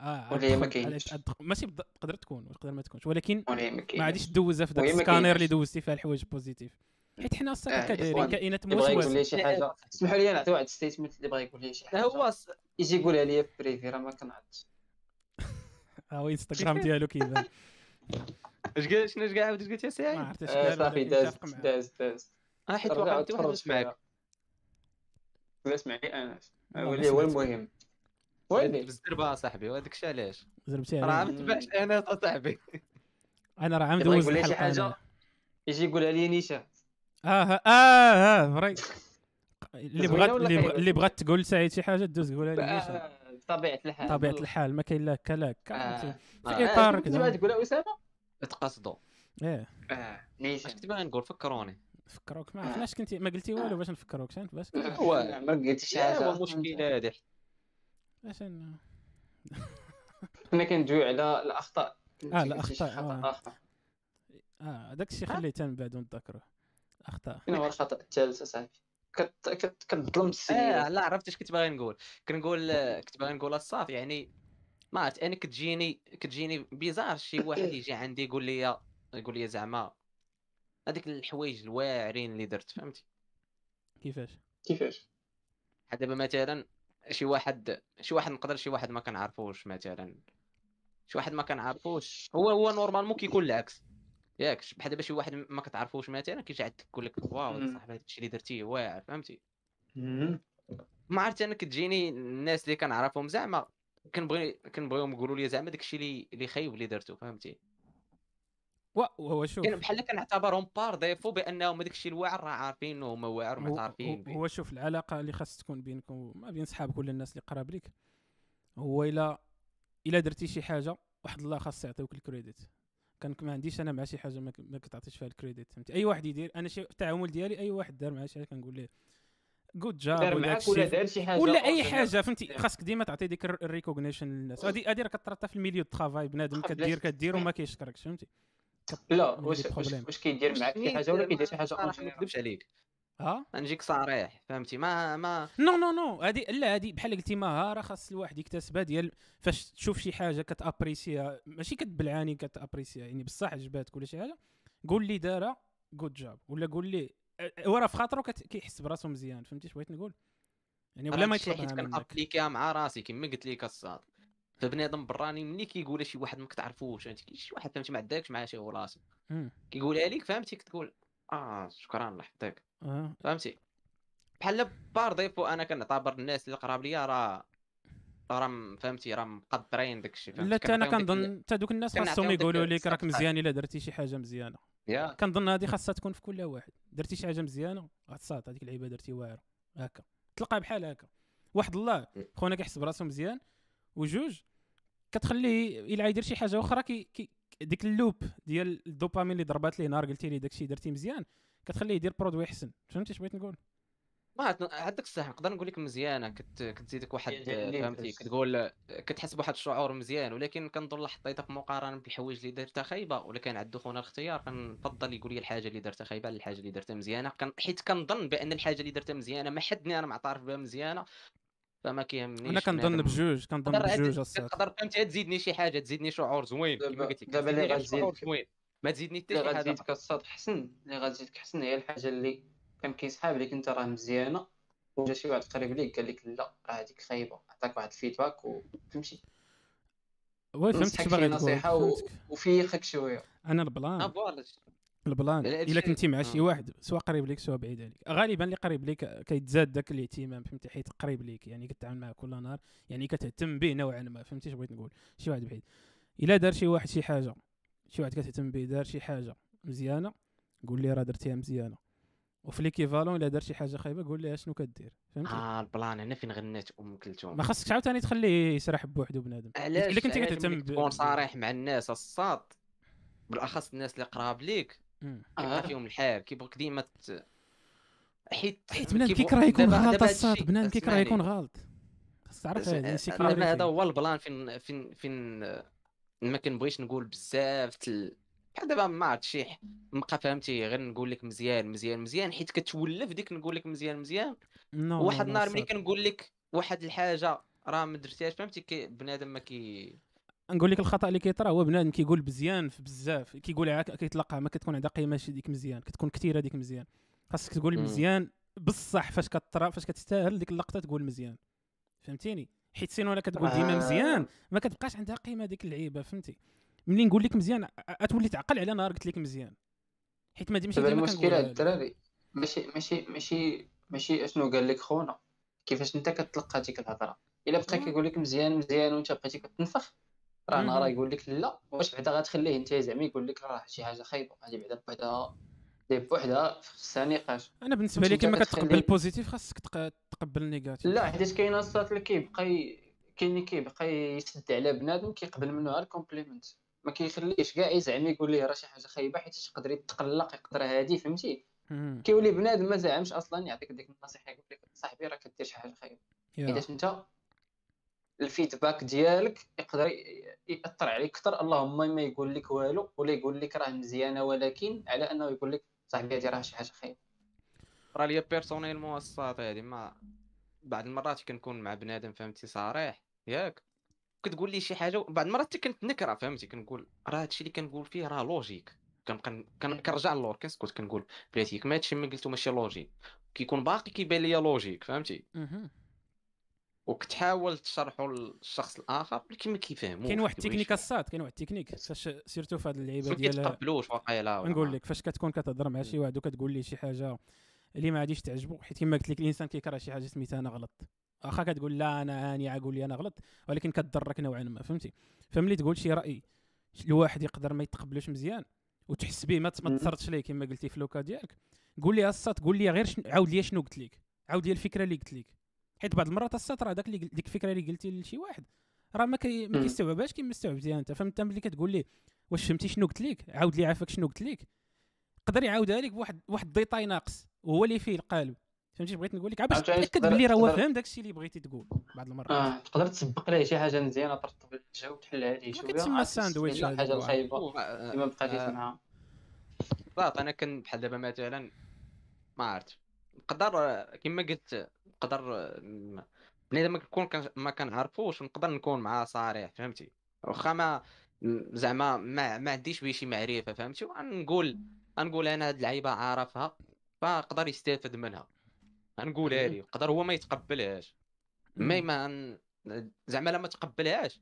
آه ولا هي ما كاينش. ماشي تقدر تكون وتقدر ما تكونش. ولكن ما ما. غاديش دوزها في ما السكانير. اللي دوزتي فيها الحوايج positive. حيت حنا الصراحه آه، كدايرين كائنات بغا يقول موسوسة. لي شي حاجة اسمحوا لي نعطي واحد statement اللي بغا يقول لي شي حاجة. هو يجي يقولها لي في privé راه ما كنعرفش. ها هو انستغرام ديالو كيبان اش قال شنو اش قال؟ عاود قلت يا ما سعيد عرفتش آه، قال صافي داز. داز داز. آه حيت رجع وقعت واحد معاك. لا اسمعني أنا. هو ما. المهم. ويلي بالزربه صاحبي وهذاك الشيء علاش؟ زربتي راه ما تبعش أنا صاحبي. أنا راه عم دوز شي حاجة؟ أنا. يجي يقولها لي نيشان آه آه آه vrai. اللي بغات اللي, بغات تقول سعيد شي حاجة دوز قولها لي ليش آه، طبيعة الحال. طبيعة الحال ما كاين لا هكا لا هكا آه. آه. في إطار كذا. تقولها أسامة؟ تقصدوا إيه. آه اش نيشان كنت باغي نقول؟ فكروني. فكروك ما عرفناش كنتي ما قلتي والو باش نفكروك شنت باش ما قلتش شي حاجة. هو مشكلة هذه باش ن- كنا كندويو على الاخطاء آه، الأخطاء، آه. آخر. آه داك الشيء خليه تم بعد ونتذكروه اخطاء فين هو الخطأ الثالث اصاحبي كت- كت- كتظلم آه السيد لا عرفت اش كنت باغي نقول. كنقول كنت باغي نقول الصاف يعني ما عرفت أنا كتجيني كتجيني bizarre شي واحد يجي عندي يقول لي يقول لي زعما هذيك الحوايج الواعرين اللي درت فهمتي؟ كيفاش؟ كيفاش؟ دابا مثلا شي واحد شي واحد نقدر شي واحد ما كنعرفوش مثلا. شي واحد ما كنعرفوش. هو هو normalement كيكون العكس. ياك بحال دابا شي واحد ما كتعرفوش مثلا كيجي عندك يقول لك wow. صاحبي هذا الشيء اللي درتيه واعر. فهمتي. ما عرفت أنا كتجيني الناس اللي كنعرفهم زعما كنبغي كنبغيهم يقولوا لي زعما داكشي اللي اللي خايب اللي درتو. فهمتي؟ وهو شوف كان بحال كنعتبرهم par défaut بأنهم هذاك الشيء الواعر راه عارفين هما واعر هو- ومعترفين هو- هو شوف العلاقة اللي خاص تكون بينك وما بين صحابك ولا الناس اللي قراب ليك هو الا إلا درتي شي حاجة واحد الله خاص يعطيوك ال credit. كان ما عنديش أنا مع شي حاجة ما, ما كتعطيش فيها ال credit فهمتي؟ أي واحد يدير أنا شي التعامل ديالي أي واحد دار معاه شي حاجة كنقول ليه good job دار ولا معاك ولا دار شي حاجة ولا أي. حاجة فهمتي؟ Yeah. خاصك ديما تعطي ديك ال recognition للناس. هذه هذه راه كترطى في ال milieu de travail بنادم كدير. كدير وما كيشكركش فهمتي؟ لا واش واش كيدير معاك؟ شي حاجة ولا كيدير شي حاجة؟ صراحة ما أخرى نكذبش عليك. ها؟ نجيك صريح فهمتي؟ ما ما no no no هذه لا هذه بحال قلتي مهاره خاص الواحد يكتسبها ديال فاش تشوف شي حاجة كت apprécie ها. ماشي كتبلعاني كت apprécie ها. يعني بصح عجباتك ولا شي حاجة قول لي دارها good job ولا قول لي أه، هو راه في خاطرو كت- كيحس براسو مزيان. فهمتي اش بغيت نقول؟ يعني بلا ما حيت يطلبها منك. كن applique يها مع راسي كما قلت لك الصاد. فبنادم براني ملي كيقول شي واحد ما كتعرفوش فهمتي؟ شي واحد فهمتي ما عندكش معاه شي مم. كيقولها لك فهمتي كتقول آه شكرا الله يحفظك. آه. فهمتي؟ بحال par défaut أنا كنعتبر الناس اللي قراب ليا راه راه فهمتي؟ راه مقدرين داك الشيء لا حتى أنا كنظن حتى دوك الناس خاصهم يقولوا لك راك. مزيان إلا درتي شي حاجة مزيانة. Yeah. كنظن هذه خاصها تكون في كل واحد. درتي شي حاجة مزيانة غتصاد هذيك اللعيبه درتي واعرة. هكا. تلقى بحال هكا. واحد الله خونا كيحس براسو مزيان وجوج كتخليه إلا يدير شي حاجة أخرى كي, كي ديك ال loop ديال الدوبامين اللي ضربات ليه نهار قلتي لي داكشي درتي مزيان كتخليه يدير produit احسن فهمتي اش بغيت نقول؟ ما عندك الصح نقدر نقول لك مزيانة كت... كتزيدك واحد فهمتي. كتقول كتحس بواحد الشعور مزيان ولكن كنظن لا حطيتها في مقارنة بالحوايج اللي درتها خايبة ولا كان عندو خونا الاختيار كنفضل يقول لي الحاجة اللي درتها خايبة على الحاجة اللي درتها مزيانة كان... حيت كنظن بأن الحاجة اللي درتها مزيانة ما حدني أنا معترف بها مزيانة. فما كيهمنيش أنا كنظن بجوج كنظن بجوج تقدر فهمتي تزيدني شي حاجة تزيدني شعور زوين. كما قلت لك دابا اللي غتزيد- شعور زوين. ما تزيدني حتى اللي شي حاجة. غتزيدك الصاد حسن اللي غتزيدك حسن هي الحاجة اللي كان كيسحاب لك انت راه مزيانة. وجا شي واحد قريب ليك قال لك لا راه هذيك خايبة. عطاك واحد feedback وتمشي oui فهمت نصحك اش شي باغي تقول. نصيحة. فهمتك. وفيخك شوية. أنا ال plan. ال plan إلا كنتي مع شي آه. واحد سواء قريب ليك سواء بعيد عليك. غالبا اللي قريب ليك كيتزاد داك الاهتمام فهمتي؟ حيت قريب ليك يعني كتعامل معاه كل نهار يعني كتهتم به نوعا ما فهمتي؟ اش بغيت نقول؟ شي واحد بعيد. إلا دار شي واحد شي حاجة شي واحد كتهتم به دار شي حاجة مزيانة قول لي راه درتيها مزيانة. وفي l'équivalent إلا دار شي حاجة خايبة قول لي شنو كدير فهمتي؟ آه ال plan هنا فين غنات أم كلثوم؟ ما خاصكش عاوتاني تخليه يسرح بوحدو بنادم. علاش؟ الا كنتي كتهتم تكون صريح مع الناس الصاد. بالأخص الناس اللي قراب ليك. كيبقى آه. فيهم الحال كيبغيك ديما ت... حيت حيت بنادم كيبغ- كيكره يكون غلط الساط بنادم كيكره. يكون غلط خاصك تعرف. هذا هو البلان فين فين فين ما كنبغيش نقول بزاف تل... بحال دابا ما عرفت شي نبقى فهمتي غير نقول لك مزيان مزيان مزيان حيت كتولف ديك نقول لك مزيان مزيان واحد النهار. ملي كنقول لك واحد الحاجة راه ما درتيهاش فهمتي كي بنادم ما كي نقول لك الخطأ اللي كيطرا هو بنادم كيقول مزيان في بزاف كيقول كيطلقها ما كتكون عندها قيمة شي ديك مزيان كتكون كثيرة ديك مزيان. خاصك تقول. مزيان بصح فاش كطرا فاش كتستاهل ديك اللقطة تقول مزيان. فهمتيني؟ حيت سينو أنا كتقول ديما آه. مزيان ما كتبقاش عندها قيمة ديك اللعيبة فهمتي؟ ملي نقول لك مزيان غتولي تعقل على نهار قلت لك مزيان. حيت ما ماشي دابا ديما المشكلة الدراري ماشي ماشي ماشي ماشي أشنو قال لك خونا؟ كيفاش أنت كتلقى ديك الهضرة؟ إلا بقى. كيقول لك مزيان مزيان وأنت بقيتي كتنفخ؟ راه. نهار يقول لك لا واش بعدا غتخليه أنت زعما يقول لك راه شي حاجة خايبة هذه بعدا بوحدها دي بوحدها خصها نقاش أنا بالنسبة لي كما كتقبل ال positif خاصك تق- تقبل ال négatif لا حيت كاين الساط اللي كيبقى كاين اللي كيبقى يسد على بنادم كيقبل منه غير ال compliment ما كيخليش كاع يزعم يقول ليه راه شي حاجة خايبة حيت يقدر يتقلق يقدر هادي فهمتي. كيولي بنادم ما زعمش أصلا يعطيك ديك النصيحة يقول لك صاحبي راه كدير شي حاجة خايبة yeah. حيت أنت ال feedback ديالك يقدر يأثر عليك أكثر. اللهم ما يقول لك والو ولا يقول لك راه مزيانة ولكن على أنه يقول لك صاحبي هذه راه شي حاجة خايبة. راه ليا personnellement الساط هادي ما بعض المرات كنكون مع بنادم فهمتي صريح. ياك؟ كتقول لي شي حاجة وبعض المرات حتى كنت نكره فهمتي كنقول راه هادشي اللي كنقول فيه راه logique كنبقى كن- كنرجع للور كنسكت كنقول بلاتي ما هادشي ما قلتو ماشي logique كيكون باقي كيبان ليا logique فهمتي. وكتحاول تشرحو للشخص الآخر ولكن ما كيفهموش كاين واحد التكنيك. الصاد كاين واحد التكنيك. فاش surtout في هاد اللعيبة ما ديال كيتقبلوش واقيلا نقول ما- لك فاش كتكون كتهضر مع شي واحد وكتقول ليه شي حاجة اللي ما غاديش تعجبو حيت كما قلت لك الإنسان كيكره شي حاجة سميتها أنا غلط. واخا كتقول لا أنا عاني عاقول لي أنا غلط ولكن كتضرك نوعا ما فهمتي؟ فملي تقول شي رأي الواحد يقدر ما يتقبلوش مزيان وتحس به ما ت- ما مم. تثرتش ليه كما قلتي في لوكا ديالك. قول لي السات قول لي غير عاود لي شنو قلت لك عاود لي الفكرة اللي قلت لك. حيت بعض المرات السات راه داك اللي ديك الفكرة اللي قلتي لشي واحد. راه ما. كيستوعبهاش كيما استوعبتيها انت؟ فهمت؟ ملي كتقول ليه واش فهمتي شنو قلت لك عاود لي عافاك شنو قلت لك يقدر يعاودها لك بواحد واحد ال détail ناقص وهو اللي فيه القالب فهمتي بغيت نقول لك؟ عا باش تأكد بلي راه هو تقدر- فهم داك الشيء اللي بغيتي تقول بعض المرات. آه تقدر تسبق ليه شي حاجة مزيانة ترطب الجو تحلها ليه ما شوية كتسمى الساندويتش. الخايبه و- آه، ما بقيتيش آه، معاها بالضبط أنا كان بحال دابا مثلا ما عرفت نقدر كما قلت نقدر بنادم ما كنكون كان- ما كنعرفوش نقدر نكون معاه صريح فهمتي؟ واخا ما زعما ما ما عنديش به شي معرفة فهمتي؟ نقول نقول أنا هاد اللعيبة عارفها فقدر يستافد منها. نقولها لي يقدر هو ما يتقبلهاش. مي. ما زعما لا ما تقبلهاش.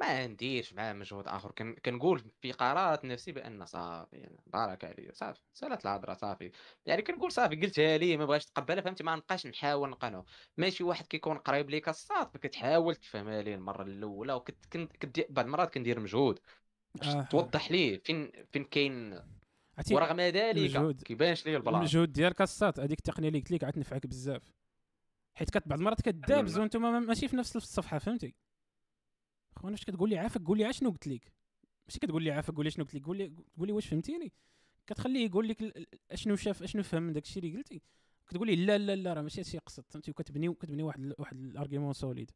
ما نديرش معاه مجهود آخر. كن... كنقول في قرارات نفسي بأن صافي يعني بارك عليه صافي سالت الهضره صافي. يعني كنقول صافي قلتها ليه ما بغاش تقبلها فهمتي؟ ما نبقاش نحاول نقنعو ماشي واحد كيكون قريب ليك الصاد فكتحاول تفهمها ليه المرة الأولى وكت كنت بعض المرات كندير مجهود آه. توضح ليه فين فين كاين ورغم ذلك كيبانش ليه البلاصه المجهود ديالك الساط هذيك التقنية اللي قلت لك عاد تنفعك بزاف. حيت بعض المرات كدابز. وأنتم ما- ماشي في نفس الصفحة فهمتي؟ خونا فاش كتقول لي عافاك قول لي عا شنو قلت لك ماشي كتقول لي عافاك قول لي شنو قلت لك قول لي قول لي واش فهمتيني. كتخليه يقول لك أشنو شاف أشنو فهم من داك الشيء اللي قلتي. كتقول لي لا لا لا راه ماشي هادشي قصد فهمتي؟ وكتبني وكتبني واحد واحد ال argument solide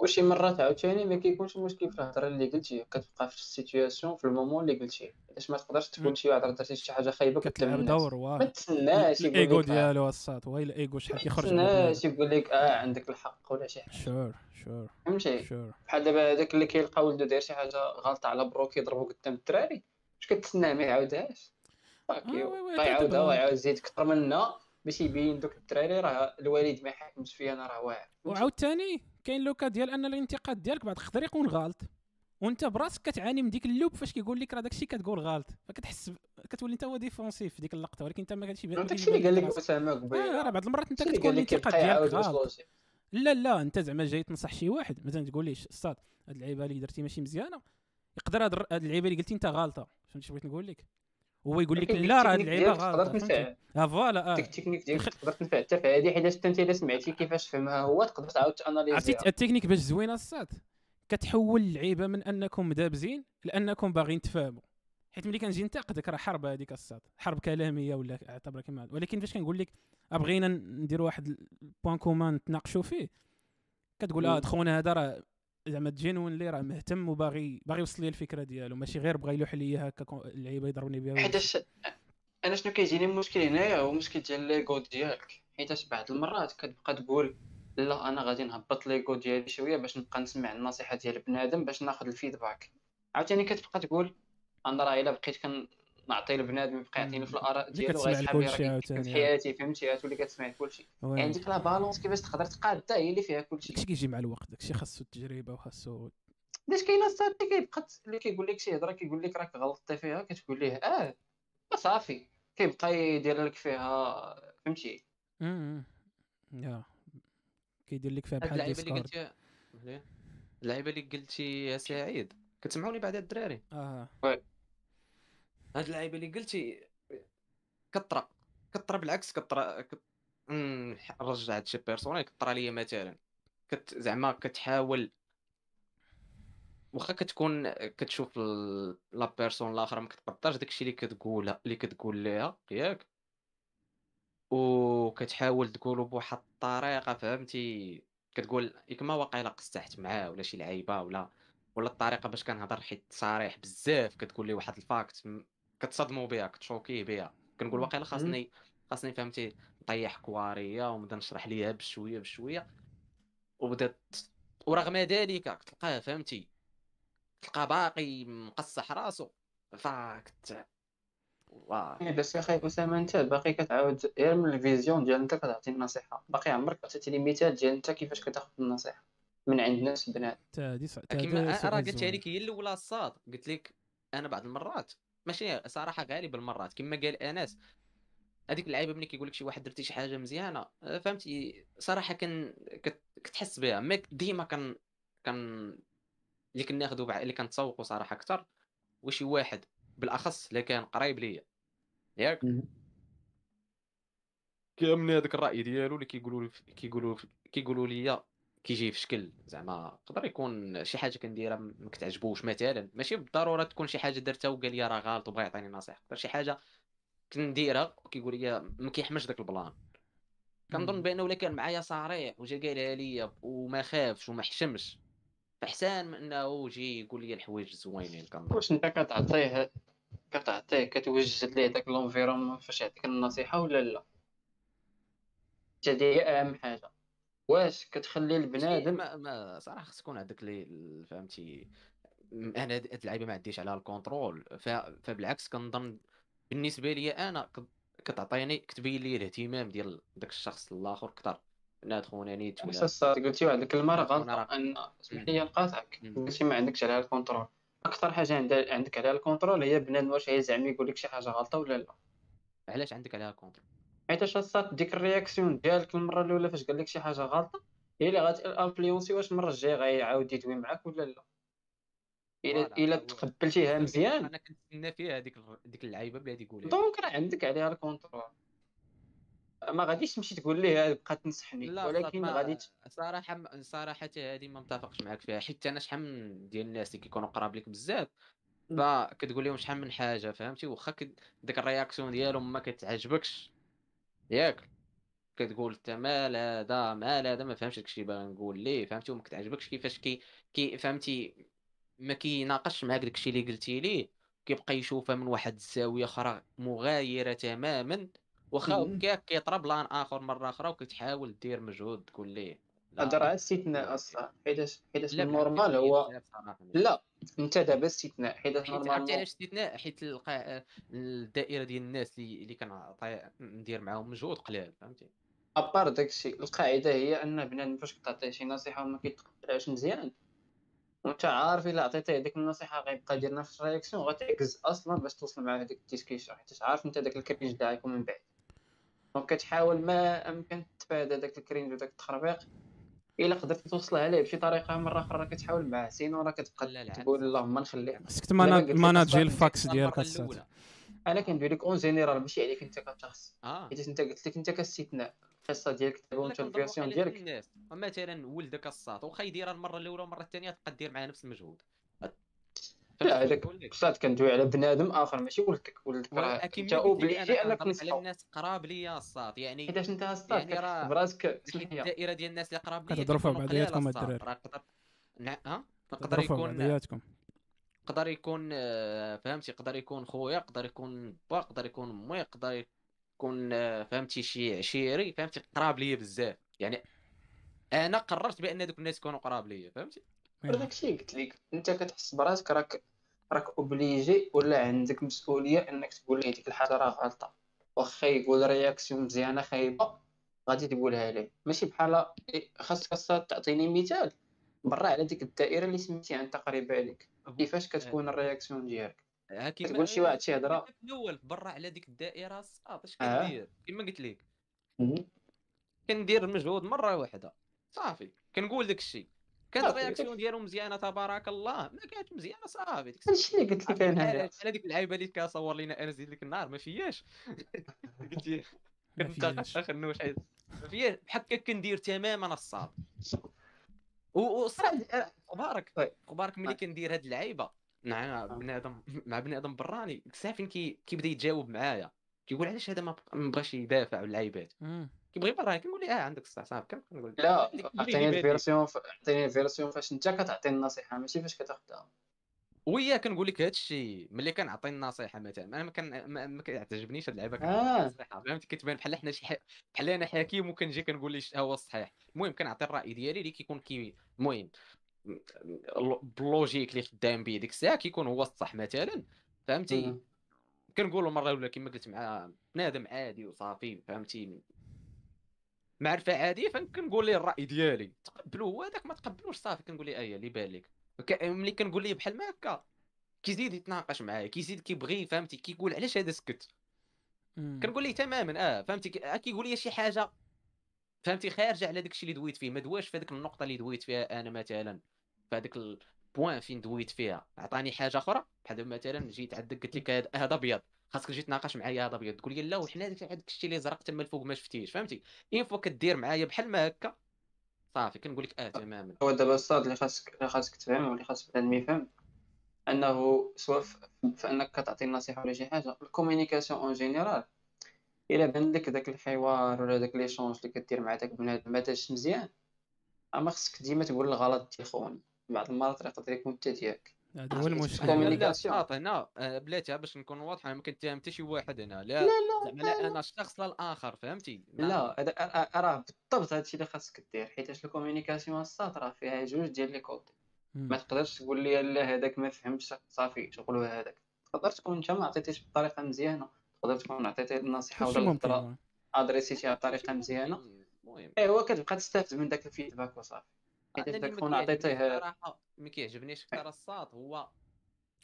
وشي مرات عاوتاني ما كيكونش المشكل في الهضرة اللي قلتي. كتبقى في ال situation في ال moment اللي قلتي. علاش ما تقدرش. تكون شي واحد درتي شي حاجة خايبة كتلعب دور ما تسناش يقول الايجو لك آه، ديالو الساط وهي الايجو شحال ما كيخرج تسناش يقول لك آه عندك الحق ولا شي حاجة. sure sure فهمتي؟ sure بحال دابا هذاك اللي كيلقى ولدو داير شي حاجة غلطة على برا كيضربو قدام الدراري. واش كتسناه؟ ما يعاودهاش. آه، oui، غيعاودها كتبقى- ويعاود يزيد أكثر منها باش يبين دوك الدراري راه الوالد ما يحكمش فيا أنا راه واعر. وعاود ثاني كاين le cas ديال ان الانتقاد ديالك بعد يقدر يكون غلط وانت براسك كتعاني من ديك ال loop فاش كيقول لك راه داكشي كتقول غلط. فكتحس كتولي انت هو défensif في ديك اللقطة ولكن انت ما كتشي داكشي اللي قال لك أسامة قبيلة. آه راه بعض المرات انت كتكون لك الانتقاد ديالك غلط. لا لا انت زعما جاي تنصح شي واحد مثلا تقول ليه أستاذ هاد اللعيبة اللي درتي ماشي مزيانة يقدر هاد اللعيبة اللي قلتي انت غلطة. فهمتي بغيت نقول لك؟ هو يقول لك لا راه اللعيبة ديالك تقدر تنفع. آه voilà آه. التكنيك ديالك خ- تقدر تنفع. حتى في هذه حيت حتى انت الا سمعتي كيفاش فهمها هو تقدر تعاود عرفتي تاناليزيها التكنيك باش زوينة الساط كتحول اللعيبة من أنكم مدابزين لأنكم باغيين تفهموا حيت ملي كنجي ننتقدك راه حرب هذيك الساط حرب كلامية ولا اعتبرها كما ولكن فاش كنقول لك بغينا نديروا واحد ال point commun نتناقشوا فيه كتقول آه مم. خونا هذا راه زعما genuine اللي راه مهتم وباغي باغي يوصل لي الفكرة ديالو. ماشي غير بغى يلوح ليا هكا اللعيبة يضربني بها حيتاش أنا شنو كيجيني المشكل هنايا هو المشكل ديال l'ego ديالك. حيتاش بعض المرات كتبقى تقول لا أنا غادي نهبط l'ego ديالي شوية باش نبقى نسمع النصيحة ديال بنادم باش ناخذ ال feedback. عاوتاني كتبقى تقول أنا راه إلا بقيت كنعطي لبنادم يبقى يعطيني في الآراء ديالو كتسمع غيسحب لي راه حياتي فهمتي؟ غتولي كتسمع كلشي oui. يعني ديك la balance كيفاش تقدر تقادها هي اللي فيها كلشي. داكشي كيجي مع الوقت داكشي خاصو التجربة وخاصو علاش كاين الساط اللي كيبقى اللي كيقول لك شي هضرة كيقول لك راك غلطتي فيها كتقول ليه آه صافي كيبقى يدير لك فيها فهمتي؟ امم yeah. كيدير لك فيها بحال اللعيبة اللي قلتي اللعيبة اللي قلتي يا سعيد. كتسمعوني بعد الدراري؟ آه. هاد اللعيبة اللي قلتي كطرى كطرى بالعكس كطرى كت... نرجع هادشي personnel كطرى ليا مثلا. كت زعما كتحاول واخا كتكون كتشوف la personne الاخرى ما كتقدرش داكشي اللي كتقولها اللي كتقول ليها ياك. وكتحاول تقولو بواحد الطريقة فهمتي؟ كتقول ياك واقيلا قسحت معاه ولا شي لعيبة ولا ولا الطريقة باش كنهضر حيت صريح بزاف كتقول لي واحد ال fact كتصدموا بها كتشوكيه بها كنقول واقيلا خاصني خاصني فهمتي نطيح كواريه ونبدا نشرح ليها بشوية بشوية. وبدات ورغم ذلك تلقاه فهمتي تلقاه باقي مقصح راسو. فكت واه إيه، بس يا أخي اسامه انت باقي كتعاود غير من ال vision ديال انت كتعطي النصيحة. باقي عمرك عطيتي لي مثال ديال انت كيفاش كتاخذ النصيحة من عند نفس بنات. تا هذا راه زوين. لك هي الأولى الصاط. قلت لك أنا بعض المرات ماشي صراحة غالب المرات كما قال أنس هذيك اللعيبة ملي كيقول لك شي واحد درتي شي حاجة مزيانة. آه، فهمتي؟ صراحة كت- كتحس بها. ما ديما كان كان اللي كناخذوا بع... اللي كنتسوقوا صراحة أكثر وشي واحد بالأخص اللي كان قريب ليا. ياك؟ كامل هذاك الرأي ديالو اللي كيقولوا كيقولوا كيقولوا لي كيجي في شكل زعما يقدر يكون شي حاجة كنديرها ما كتعجبوش مثلا. ماشي بالضرورة تكون شي حاجة درتها وقال لي راه غلط وبغى يعطيني نصيحة. يقدر شي حاجة كنديرها وكيقول لي ما كيحملش داك البلان. كنظن. بأنه إلا كان معايا صريح وجا قالها لي وما خافش وما حشمش فاحسن من إنه جي يقول لي الحوايج زوينين كنظن. واش أنت كتعطيه كتعطيه كتوجد ليه داك l'environnement فاش يعطيك النصيحة ولا لا؟ هذه هي أهم حاجة. واش كتخلي البنادم ما, ما صراحة خص تكون عندك لي فهمتي أنا هاد اللعيبة ما عنديش عليها ال contrôle. ف... فبالعكس كنظن بالنسبة لي أنا كت- كتعطيني كتبين لي الاهتمام ديال داك الشخص الآخر أكثر ناد خونا نيت ولا قلتي واحد الكلمة راه أنا غلطة راه- أن اسمح لي نقاطعك. قلتي ما عندكش عليها ال contrôle. أكثر حاجة عند- عندك عليها ال contrôle هي بنادم واش غيزعم يقول لك شي حاجة غلطة ولا لا؟ علاش عندك عليها contrôle حيت الصاط ديك ال réaction ديالك المرة الأولى فاش قال لك شي حاجة غلطة؟ هي اللي غات influencer واش المرة الجاية غيعاود يدوي معاك ولا لا؟ إلا إلا تقبلتيها مزيان. أنا كنتسنى فيها هذيك ديك اللعيبة بلا يقولها. donc راه عندك عليها ال contrôle. ما غاديش تمشي تقول ليه بقى تنصحني ولكن غادي صراحة صراحة هذه ما متفقش معك فيها حيت أنا شحال من ديال الناس اللي كيكونوا قراب لك بزاف فكتقول لهم شحال من حاجة فهمتي؟ واخا ديك ال réaction ديالهم ما كتعجبكش ياك كتقول انت مال هذا مال هذا ما فهمش داكشي باغي نقول. ليه؟ فهمتي؟ وما كتعجبكش كيفاش كي كي فهمتي؟ ما كيناقش معاك داكشي اللي قلتي ليه. كيبقى يشوفها من واحد الزاويه أخرى مغايرة تماما واخا. هكاك كيطرا plan آخر مرة أخرى وكتحاول دير مجهود تقول ليه؟ هذا راه استثناء أصلا. حيت حيت ال normal هو. لا انت دابا استثناء حيت حيت عرفتي علاش استثناء؟ حيت. الدائرة ديال الناس اللي اللي كنعطي ندير معاهم مجهود قليل فهمتي؟ à part داكشي. القاعدة هي أن بنادم فاش كتعطيه شي نصيحة وما كيتقبلهاش مزيان وأنت عارف إلا عطيتيه ديك النصيحة غيبقى يدير نفس ال réaction غتعكز أصلا باش توصل معاه هذيك ال discussion حيت عارف أنت داك ال cringe غيكون من بعد. donc كتحاول ما أمكن تتفادى داك ال cringe وداك التخربيق. إلا قدرتي توصلها ليه؟ بشي طريقة مرة أخرى راه كتحاول معاه sinon راه كتبقى لا، تقول. اللهم نخليه خصك manager ال fucks ديالك. أنا كندوي لك en général ماشي عليك أنت كشخص. آه. حيت أنت قلت لك أنت كاستثناء القصة ديالك كنظن ال version ديالك. مثلا ولدك الساط واخا يديرها المرة الأولى والمرة الثانية تبقى دير معاه نفس المجهود. لا هذاك بصات كندوي على بنادم آخر ماشي ولدك ولدك راه انت obligé أنا انك على الناس قراب ليا الساط يعني حيتاش أنت أصلا يعني براسك الدائرة ديال الناس اللي قراب ليا كتهضروا فيها بعضياتكم. الدراري. راه يقدر نع- ها؟ فيها يكون بعضياتكم يقدر يكون آه، فهمتي يقدر يكون خويا يقدر يكون با يقدر يكون أمي يقدر يكون آه، فهمتي شي عشيري فهمتي قراب ليا بزاف. يعني أنا قررت بأن هذوك الناس يكونوا قراب ليا فهمتي؟ إيه. داكشي قلت لك أنت كتحس براسك راك راك obligé ولا عندك مسؤولية إنك تقول ليه ديك الحاجة راه غلطة. واخا يقول réaction مزيانة خايبة غادي تقولها ليه؟ ماشي بحال إيه، خاصك تعطيني مثال. برا على ديك الدائرة اللي سميتيها أنت قريبة عليك. كيفاش كتكون ال réaction ديالك؟ كتقول شي واحد شي هضرة. في الأول برا على ديك الدائرة الصاط اش. كندير؟ كما قلت لك. كندير المجهود مرة واحدة. صافي. كنقول داك الشيء كانت. ال réaction ديالو مزيانة تبارك الله. ما كانت مزيانة صافي. ديك هادشي اللي قلت لك أنا على على ديك اللعيبة اللي كصور لينا انس ديك النهار ما فياش. قلت لي كنت. اخر نوش ما فياش. بحال هكا كندير تماما الصاد وصراحة مبارك طيب. مبارك ملي كندير هاد اللعيبة. مع بنادم مع بنادم براني. ساعه فين كي كيبدا يتجاوب معايا. كيقول علاش هذا ما بغاش يدافع على اللعيبات. كيبغي برا كنقول ليه آه عندك الصح صافي كنبقى نقول لا عطيني. الفيرسيون عطيني الفيرسيون فاش أنت كتعطي النصيحة ماشي فاش كتاخذها ويا كنقول لك هذا الشيء ملي كنعطي النصيحة مثلا أنا ما كان ما, كتعجبنيش هاد اللعبه كنعطي آه. النصيحه فهمتي كتبان بحال حنا شي. بحال أنا حكيم وكنجي كنقول لي ها هو الصحيح المهم كنعطي الرأي ديالي اللي كيكون كي المهم بال logique اللي خدام به ديك الساعة كيكون هو الصح مثلا فهمتي. كنقولوا مرة ولا كما قلت مع بنادم عادي وصافي فهمتي معرفه عاديه فكنقول ليه الرأي ديالي. تقبلوه هو هذاك ما تقبلوش صافي كنقول ليه أيا اللي بان لك. ك- ملي كنقول ليه بحال ما هكا كيزيد يتناقش معايا كيزيد كيبغي فهمتي؟ كيقول علاش هذا سكت. كنقول ليه تماما آه فهمتي؟ آه كيقول لي شي حاجة. فهمتي؟ خارجه على داكشي اللي دويت فيه. ما دواش في هذيك النقطة اللي دويت فيها أنا مثلا. في هذاك ال point فين دويت فيها. عطاني حاجة أخرى؟ بحال مثلا جيت عندك قلت لك هذا أبيض. خاصك تجي تناقش معايا هذا ابيض تقول لي لا وحنا هذاك الشيء اللي زرق تما الفوق ما شفتيش فهمتي؟ une fois كدير معايا بحال ما هكا. صافي كنقول لك آه تماما. هو دابا الصاط اللي خاصك اللي خاصك تفهم واللي خاص بنادم يفهم أنه سواء في في انك كتعطي النصيحة ولا شي حاجة ال communication en général إلا بان لك داك الحوار ولا داك l'échange اللي كدير مع داك بنادم ما غاداش مزيان أما خصك ديما تقول الغلط ديال خونا بعض المرات راه يقدر يكون حتى ديالك. هذا هو المشكل. لا هنا بلاتي باش نكون واضح أنا ما كنتهم حتى شي واحد هنا. لا لا لا زعما لا أنا الشخص لا الآخر فهمتي؟ لا هذا- راه- بالضبط هادشي اللي خاصك دير حيتاش الكومينيكاسيون الصاد راه فيها جوج ديال les côtés. ما تقدرش تقول لي لا هذاك ما فهمش صافي شغلو هذاك. تقدر تكون انت ما عطيتيش بطريقه مزيانة. تقدر تكون عطيتي النصيحة ولا الهضره. ادريسيتيها بطريقة مزيانة. المهم. ايوا كتبقى تستافد من داك الفيدباك وصافي. حيت داك ما خونا كيعجبنيش عطيتيه صراحة ما كيعجبنيش كثر الصاد هو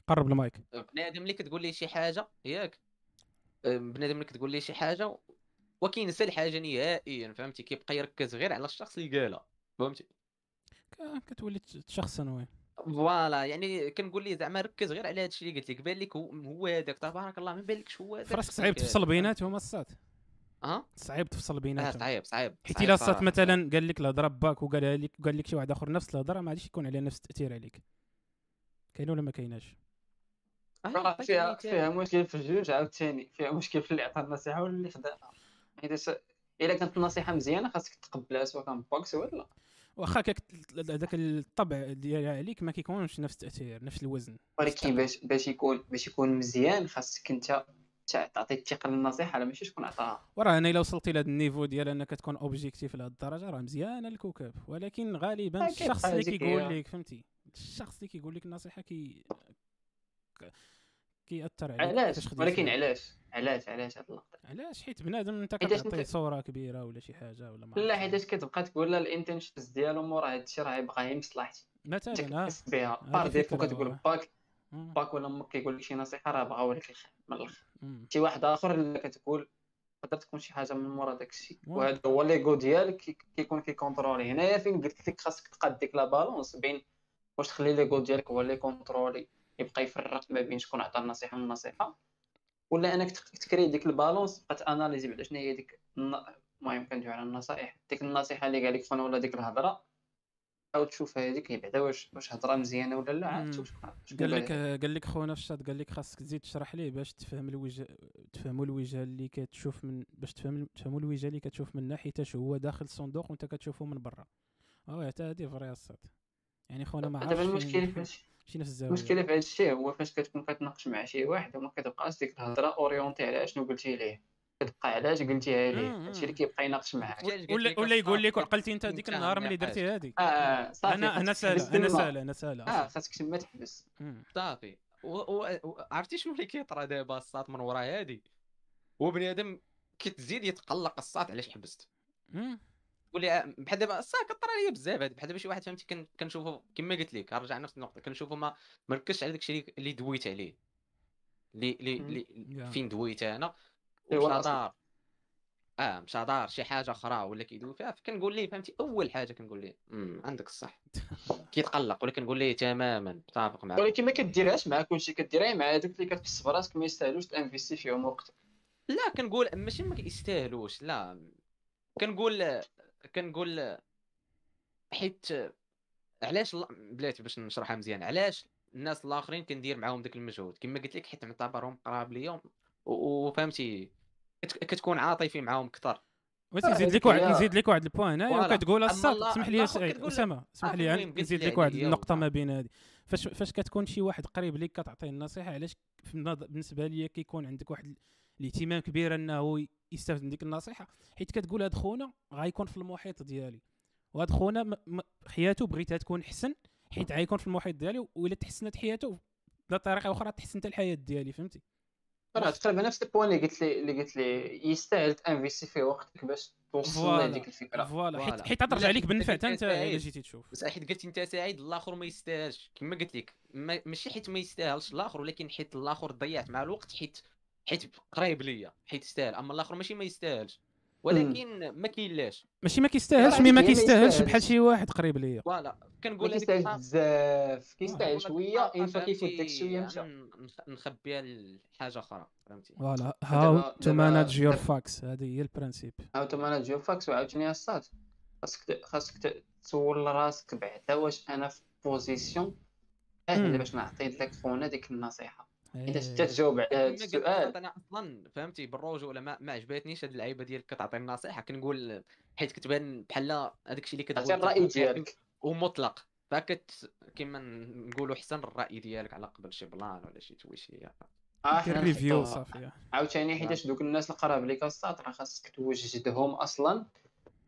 قرب المايك. بنادم اللي كتقول لي شي حاجة ياك. بنادم اللي كتقول لي شي حاجة وكينسى الحاجة نهائيا فهمتي؟ كيبقى يركز غير على الشخص اللي قالها فهمتي؟ كتولي تشخصن وين. voilà يعني كنقول ليه زعما ركز غير على هادشي اللي قلت لك بان لك هو هذاك تبارك الله ما بالكش هو هذاك فراسك صعيب تفصل بيناتهم الصاط أه؟ صعيب تفصل آه، بيناتهم. صعيب صعيب حيت إلا صراحة. مثلا قال لك الهضره باك وقالها لك قال لك شي واحد آخر نفس الهضره ما غاديش يكون عليها نفس التأثير عليك. كاينة ولا ما كايناش؟ آه، راه عطيتك فيها. فيها مشكل في الجوج عاوتاني. فيها مشكل في اللي عطى النصيحة ولا اللي خداها حيت الا كانت النصيحة مزيانة خاصك تقبلها سواء كان بوكس ولا واخا كاك هذاك الطبع ديالها عليك ما كيكونش نفس التأثير نفس الوزن. ولكن باش باش يكون باش يكون مزيان خاصك أنت تعطي الثقة للنصيحة لا ماشي شكون عطاها؟ وراه أنا إلا وصلتي لهذا ال niveau ديال إنك تكون objectif لهذه الدرجه راه مزيانه الكوكب. ولكن غالبا آه، الشخص اللي كيقول. لك فهمتي؟ الشخص اللي كيقول لك النصيحة كي كيأثر عليك علاش؟ ولكن. علاش؟ علاش؟ علاش هاد اللقطة؟ علاش؟ حيت بنادم أنت انت- صورة كبيرة ولا شي حاجة ولا ما لا. حيتاش كتبقى تقول لها ال intentions ديالو مورا هادشي راه يبغى غير مصلحتي مثلا آه. كتحس بها. par défaut كتقول آه. باك. باك ولا أمك كيقول لك شي نصيحة راه بغاو لك الخير. من الآخر. شي واحد آخر اللي كتقول تقدر تكون شي حاجة من مورا داك الشيء ممكن. وهذا هو l'ego ديالك كي- كيكون كي contrôler. هنايا فين قلت لك خاصك تقاد ديك la balance بين واش تخلي l'ego ديالك هو اللي contrôler يبقى يفرق ما بين شكون عطى النصيحة من النصيحة ولا أنك تك- ت créer ديك ال balance تبقى ت analyser بعدا شنو هي ديك المهم كندوي على النصائح. ديك النصيحة اللي قال لك خونا ولا ديك الهضرة. أو تشوف هذيك بعدا واش واش هضرة مزيانة ولا لا عاد. تشوف قال لك. قال لك خونا في الشات قال لك خاصك تزيد تشرح ليه باش تفهم الوجه تفهموا الوجه اللي كتشوف من باش تفهم تفهموا الوجه اللي كتشوف منه حيتاش هو داخل الصندوق وانت كتشوفه من برا. آه حتى هادي vrai الصاط يعني خونا ما عرفش المشكل فاش نفس الزاوية. المشكلة في هذا الشيء هو فاش كتكون كتناقش مع شي واحد وما كتبقاش ديك الهضرة orientée على شنو قلتي ليه كتبقى علاش قلتيها ليه هادشي اللي كيبقى يناقش معاك. ولا ولا يقول لك وعقلتي أنت ديك النهار ملي درتي هادي. آه آه صافي أنا أنا سالا أنا. سالا أنا سالا آه خاصك تما تحبس. صافي. عرفتي شنو اللي كيطرى دابا الصاط من ورا هادي؟ هو بنادم كتزيد يتقلق الصاط علاش حبست. تقول لي آه، بحال دابا الصات كطرى ليا بزاف هادي. بحال دابا شي واحد فهمتي كن- كنشوفو كما قلت لك غنرجع نفس النقطة. كنشوفو ما مركزش على داكشي اللي- اللي دويت عليه. اللي اللي. فين دويت أنا. الأصل. دار آه مشى دار شي حاجة أخرى ولا كيدوي فيها فكنقول ليه فهمتي؟ أول حاجة كنقول ليه. امم عندك الصح. كيتقلق ولا كنقول ليه تماما متفق معك ولكن ما كديرهاش مع كلشي كديرها مع هذوك اللي كتحس براسك ما يستاهلوش ت investir فيهم وقتك لا كنقول ماشي ما يستاهلوش لا. كنقول كنقول حيت علاش بلاتي باش نشرحها مزيان علاش الناس الآخرين كندير معاهم داك المجهود؟ كما قلت لك حيت نعتبرهم قراب ليا وفهمتي كتكون عاطفي معاهم أكثر بغيت آه، نزيد لك واحد نزيد لك واحد البوان هنايا. وكتقول الصاد اسمح لي اسامه اسمح آه، لي قلت نزيد لك واحد النقطة. ما بين هذه. فاش فاش كتكون شي واحد قريب ليك كتعطيه النصيحة؟ علاش بالنسبة ليا كيكون عندك واحد الاهتمام كبير إنه يستافد من ديك النصيحة؟ حيت كتقول هاد خونا غيكون في المحيط ديالي. وهاد خونا م- م- حياته بغيتها تكون حسن حيت غيكون في المحيط ديالي وإلا تحسنت حياته بلا طريقه أخرى تحسنت الحياة ديالي فهمتي؟ راه تقريبا نفس ال point اللي قلت لي اللي قلت لي يستاهل ت investir فيه وقتك باش توصل. لهذيك الفكرة voilà حيت voilà. حيت ليك حيت بالنفع حتى انت. الا جيتي تشوف بس حيت قلت انت سعيد الآخر ما يستاهلش كما قلت لك ما ماشي حيت ما يستاهلش الآخر ولكن حيت الآخر ضيعت مع الوقت حيت حيت قريب ليا حيت يستاهل اما الآخر ماشي ما يستاهلش ولكن ما كاينلاش. ماشي ما كيستاهلش mais ما كيستاهلش يستاهلش. بحال شي واحد قريب ليا. voilà ما كنقول هذيك كيستاهل بزاف. كيستاهل شوية فوا كيفوت فهمتي، داك الشويه مشى نخبيها لحاجة أخرى فهمتي. voilà. how to manage your fucks هذه هي ال principe how to manage your fucks وعاوتاني الصاط خاصك خاصك تسول راسك بعدا واش أنا في position أهل. باش نعطي لك خونا ديك النصيحة. أنت حتى تجاوب على هذا قلت السؤال؟ أنا أصلا فهمتي؟ بالرجوله ما, ما عجبتنيش هاد اللعيبة ديالك كتعطي النصيحه كنقول حيت كتبان بحال هذاك الشيء اللي كتقول الراي ديالك. ومطلق. فكت كما نقولوا حسن الرأي ديالك على قبل شي بلان ولا شي تويشيه آه دير ريفيو. صافي. عاوتاني حيتاش دوك الناس القراب ليك الساط راه خاصك توجدهم أصلا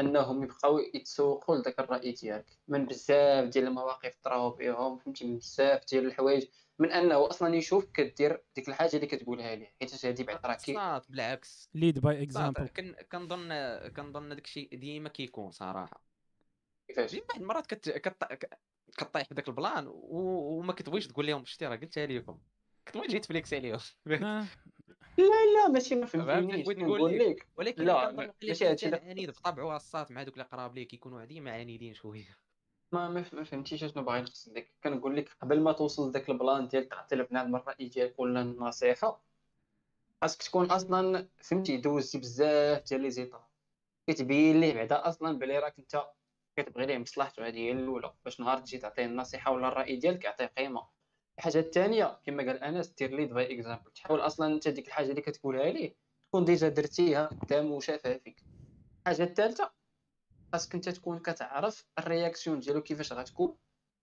أنهم يبقاو يتسوقوا لذاك الرأي ديالك. من بزاف ديال المواقف طراو بهم فهمتي؟ من بزاف ديال الحوايج. من أنه أصلا يشوف كدير ديك الحاجة اللي كتقولها ليه حيت هذه بعد راه كي صاط بالعكس. lead by example كن كنظن كنظن داك الشيء ديما كيكون صراحة. كيفاش؟ ديما واحد المرات كت... كت... كطيح في ذاك ال plan و... وما كتبغيش تقول لهم شتي راه قلتها لكم كتبغي تجي ت flex عليهم. آه، لا لا ماشي ما؟ فهمتنيش. بغيت نقول لك؟ ولكن لا، ما- ماشي هادشي. عنيد بطبعه الصاط مع دوك اللي قراب ليه كيكونوا ديما عنيدين شوية. ما ما فهمتيش شنو باغي نقصد لك. كنقول لك قبل ما توصل لذاك ال plan ديال تعطي لبنادم الراي ديالك ولا النصيحة. خاصك تكون أصلا فهمتي دوزتي بزاف ديال les étapes كتبين ليه بعدا أصلا بلي راك أنت كتبغي ليه مصلحته هذه هي الأولى. باش نهار تجي تعطيه النصيحة ولا الرأي ديالك يعطيه قيمة. الحاجة الثانية كما قال أنس دير lead by example تحاول أصلا أنت ديك الحاجة اللي كتقولها ليه تكون déjà درتيها قدام وشافها فيك. الحاجة الثالثة خاصك انت تكون كتعرف réaction ديالو كيفاش غتكون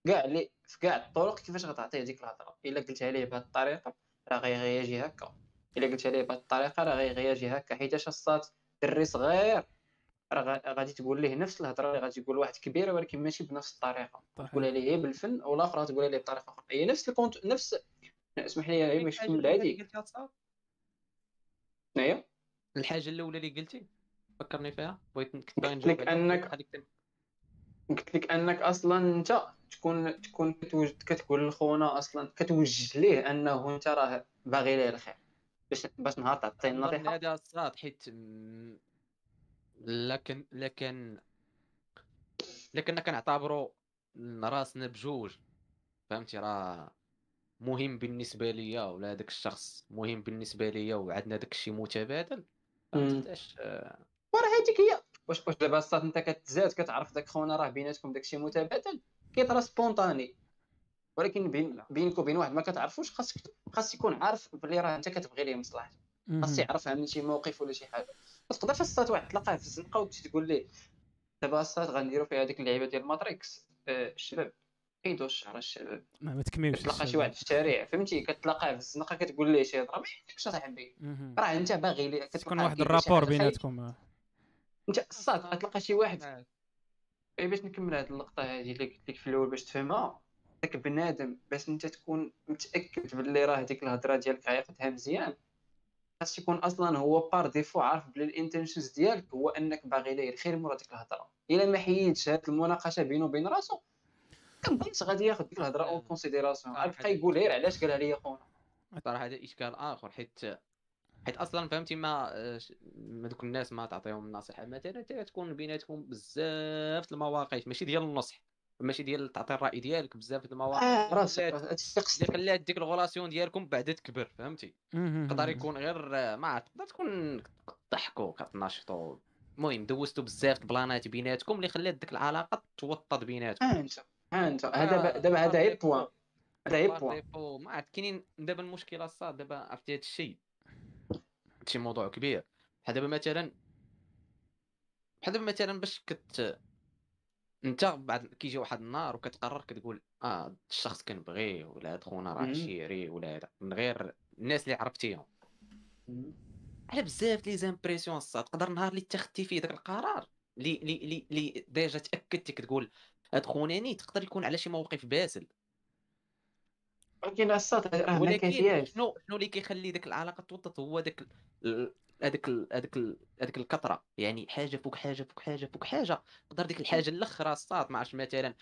كاع اللي في كاع الطرق كيفاش غتعطيه ديك الهضرة. إلا قلتها ليه بهذه الطريقة راه غيرياجي هكا. إلا قلتها ليه بهذه الطريقة راه غيرياجي هكا. حيتاش الصاط دري صغير راه غا- غادي تقول ليه نفس الهضرة اللي غادي يقول واحد كبير ولكن ماشي بنفس الطريقة. تقولها ليه بالفن والآخر تقولها ليه بطريقة أخرى. هي نفس ال content نفس اسمح لي غير باش نكمل الحاجة الأولى اللي قلتي؟ فكرني فيها. بغيت كنت باغي قلت نجاوب لك تن- قلت لك أنك أصلا أنت تكون تكون كتوجد كتقول لخونا أصلا كتوجد ليه أنه أنت راه باغي ليه الخير؟ باش باش نهار تعطيه النصيحة. هذا الصاد حيت لكن لكن لكن كنعتبروا راسنا بجوج فهمتي؟ راه مهم بالنسبة ليا ولا هذاك الشخص مهم بالنسبة ليا وعندنا داك الشيء متبادل مم. هذيك هي. واش واش دابا الصات انت كتزاد كتعرف داك خونا راه بيناتكم داكشي متبادل كيطرا spontané. ولكن بين بينك وبين واحد ما كتعرفوش خاصك خاص يكون عارف بلي راه انت كتبغي ليه مصلحته خاص يعرفها من شي موقف ولا شي حاجة. ما تقدرش الصات واحد تلقاه في الزنقة وتمشي تقول ليه دابا الصات غنديروا فيها هذيك اللعيبة ديال ماتريكس. آه، الشباب حيدوا الشعر الشباب. ما تكميوش كتلقى شي واحد في الشارع فهمتي؟ كتلاقاه في الزنقة كتقول ليه شي هضره ما يعجبكش صاحبي. مهم. راه انت باغي ليه تكون عارف واحد ال rapport. بيناتكم آه. انت الصاد غتلقى شي واحد. إيه باش نكمل هاد اللقطة هذه اللي قلت لك في الأول باش تفهمها. داك بنادم باش انت تكون متأكد باللي راه ديك الهضرة ديالك غياخدها مزيان خاص يكون أصلا هو par défaut عارف بلي ال intentions ديالك هو أنك باغي ليه الخير مورا ديك الهضرة. إلا ما حيدش هاد المناقشة بينه وبين راسو كنظنش غادي ياخذ ديك الهضرة en considération غيبقى يقول غير علاش قالها لي خونا؟ صراحة هذا إشكال آخر حيت حيت أصلا فهمتي ما ما دوك الناس ما تعطيهم النصيحة. مثلا انت تكون بيناتكم بزاف المواقف ماشي ديال النصح ماشي ديال تعطي الرأي ديالك بزاف د المواقف آه راسك اللي خلات ديك ال relation ديالكم بعدا تكبر فهمتي. يقدر يكون غير ما عرفت تقدر تكون كتضحكوا كتناشطوا المهم دوزتوا بزاف ال plan ات بيناتكم اللي خلات ديك العلاقة توطد بيناتكم. ها انت ها انت. هذا دابا هذا هي ال point هذا ال point de vue ما عرفت كاينين دابا المشكلة الصاد دابا عرفتي؟ هذا الشيء هادشي موضوع كبير. بحال دابا مثلا بحال دابا مثلا باش كت انت بعد كيجي واحد النهار وكتقرر كتقول آه الشخص كنبغيه ولا هاد خونا راه مم. عشيري ولا هذا من غير الناس اللي عرفتيهم. على بزاف les impressions الصاد تقدر نهار اللي اتخذتي فيه داك القرار اللي اللي اللي déjà تأكدتي كتقول هاد خوناني تقدر يكون على شي موقف باسل. ولكن الصاد راه ما ولكن كافياش شنو شنو اللي كيخلي ديك العلاقة توطد؟ هو داك هذاك هذاك هذاك الكثرة. يعني حاجة فوق حاجة فوق حاجة فوق حاجة. تقدر ديك الحاجة الأخرى الصاد ما عرفتش مثلا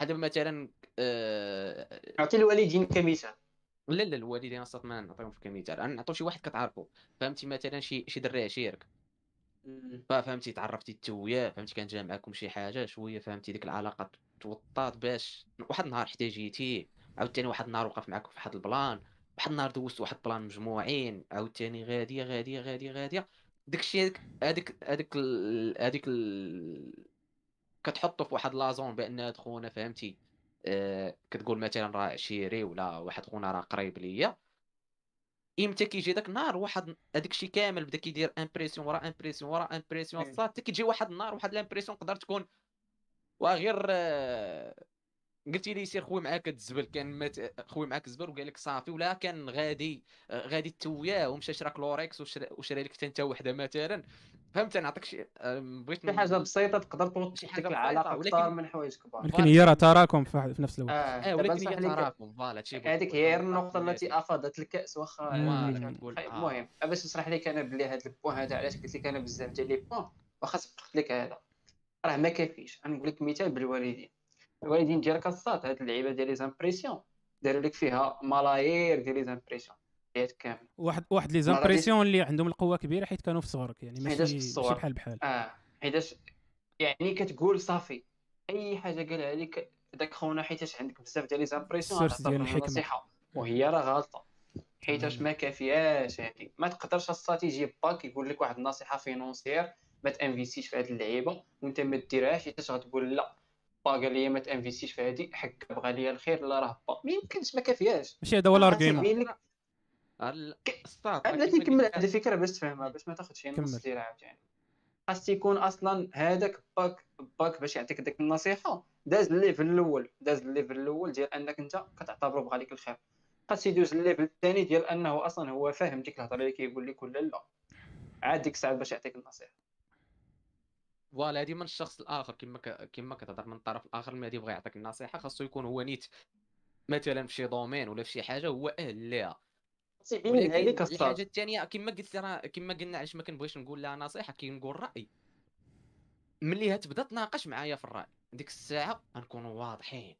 دابا مثلا آه، عطي الوالدين كمثال. لا لا الوالدين الصاد ما نعطيهم في كمثال. أنا نعطو شي واحد كتعرفو. فهمتي؟ مثلا شي شي دري عشيرك فهمتي؟ تعرفتي انت وياه فهمتي؟ كان جا معاكم شي حاجة شوية فهمتي؟ ديك العلاقة توطات باش واحد النهار احتاجيتيه عاوتاني واحد النهار وقف معاك في واحد ال plan واحد النهار دوزت واحد البلان مجموعين عاوتاني غادية غادية غادية غادية داكشي هذيك هذيك هذيك هذيك كتحطو في واحد la zone بأن هاد خونا فهمتي آه كتقول مثلا راه عشيري ولا واحد خونا راه قريب ليا إمتى كيجي داك النهار واحد هذاك الشيء كامل بدا كيدير impression ورا impression ورا impression. صات حتى واحد النهار واحد ال impression تقدر تكون وغير آه، قلتي لي سير خويا معاك الزبل كان مات خويا معاك الزبل وقال لك صافي ولا كان غادي آه، غادي توياه ومشى شرا كلوريكس وشرا لك حتى أنت وحدة مثلا فهمت؟ نعطيك شي آه، بغيت شي حاجة بسيطة تقدر توطد شي حاجة العلاقه أكثر من حوايج كبار. ولكن هي راه تراكم في نفس الوقت. آه دابا ولكن هي تراكم voilà هذيك. هي النقطة التي أفاضت الكأس واخا خايب. آه. المهم باش نشرح لك أنا بلي هذا ال point هذا علاش قلت لك أنا بزاف ديال les points واخا سبقت لك هذا. راه ما كافيش. غنقول لك مثال بالوالدين. الوالدين ديالك الصاد هاد اللعيبة ديال les impressions. داروا لك فيها ملايير ديال les impressions. حياتك كامل واحد واحد les impressions اللي عندهم القوة كبيرة حيت كانوا في صغرك يعني ماشي ماشي. بحال بحال. آه. حيتاش يعني كتقول صافي. أي حاجة قالها لك داك خونا حيتاش عندك بزاف ديال les impressions ال source ديال الحكمة. نصيحه وهي راه غلطة. حيتاش. ما كافياش هادي. ما تقدرش الصات يجي باك يقول لك واحد النصيحة financière ما ت investir ش في هاد اللعيبة وانت ما ديرهاش حيتاش غتقول لا. با قال لي ما ت investir ش في هادي حك بغى لي الخير لا راه با. ما يمكنش ما كافياش ماشي هذا هو ال argument بلاتي نكمل هاد الفكرة باش تفهمها باش ما تاخذش شي نص كمل. ديال عاوتاني خاص تيكون أصلا هذاك باك باك باش يعطيك ديك النصيحة داز ال level الأول داز ال level الأول ديال أنك أنت كتعتبره بغى لك الخير. خاص يدوز ال level الثاني ديال أنه أصلا هو فاهم ديك الهضرة اللي كيقول لك ولا لا. عاد ديك الساعة باش يعطيك النصيحة. voilà هادي من الشخص الآخر كما ك... كما كتهضر من الطرف الآخر اللي غادي يبغي يعطيك النصيحة خاصو يكون هو نيت مثلا في شي domaine ولا في شي حاجة هو أهل ليها الحاجة الثانية كما قلت لي راه كما قلنا علاش ما كنبغيش نقول لها نصيحة كي نقول رأي. ملي هتبدا تناقش معايا في الرأي ديك الساعة غنكونوا واضحين.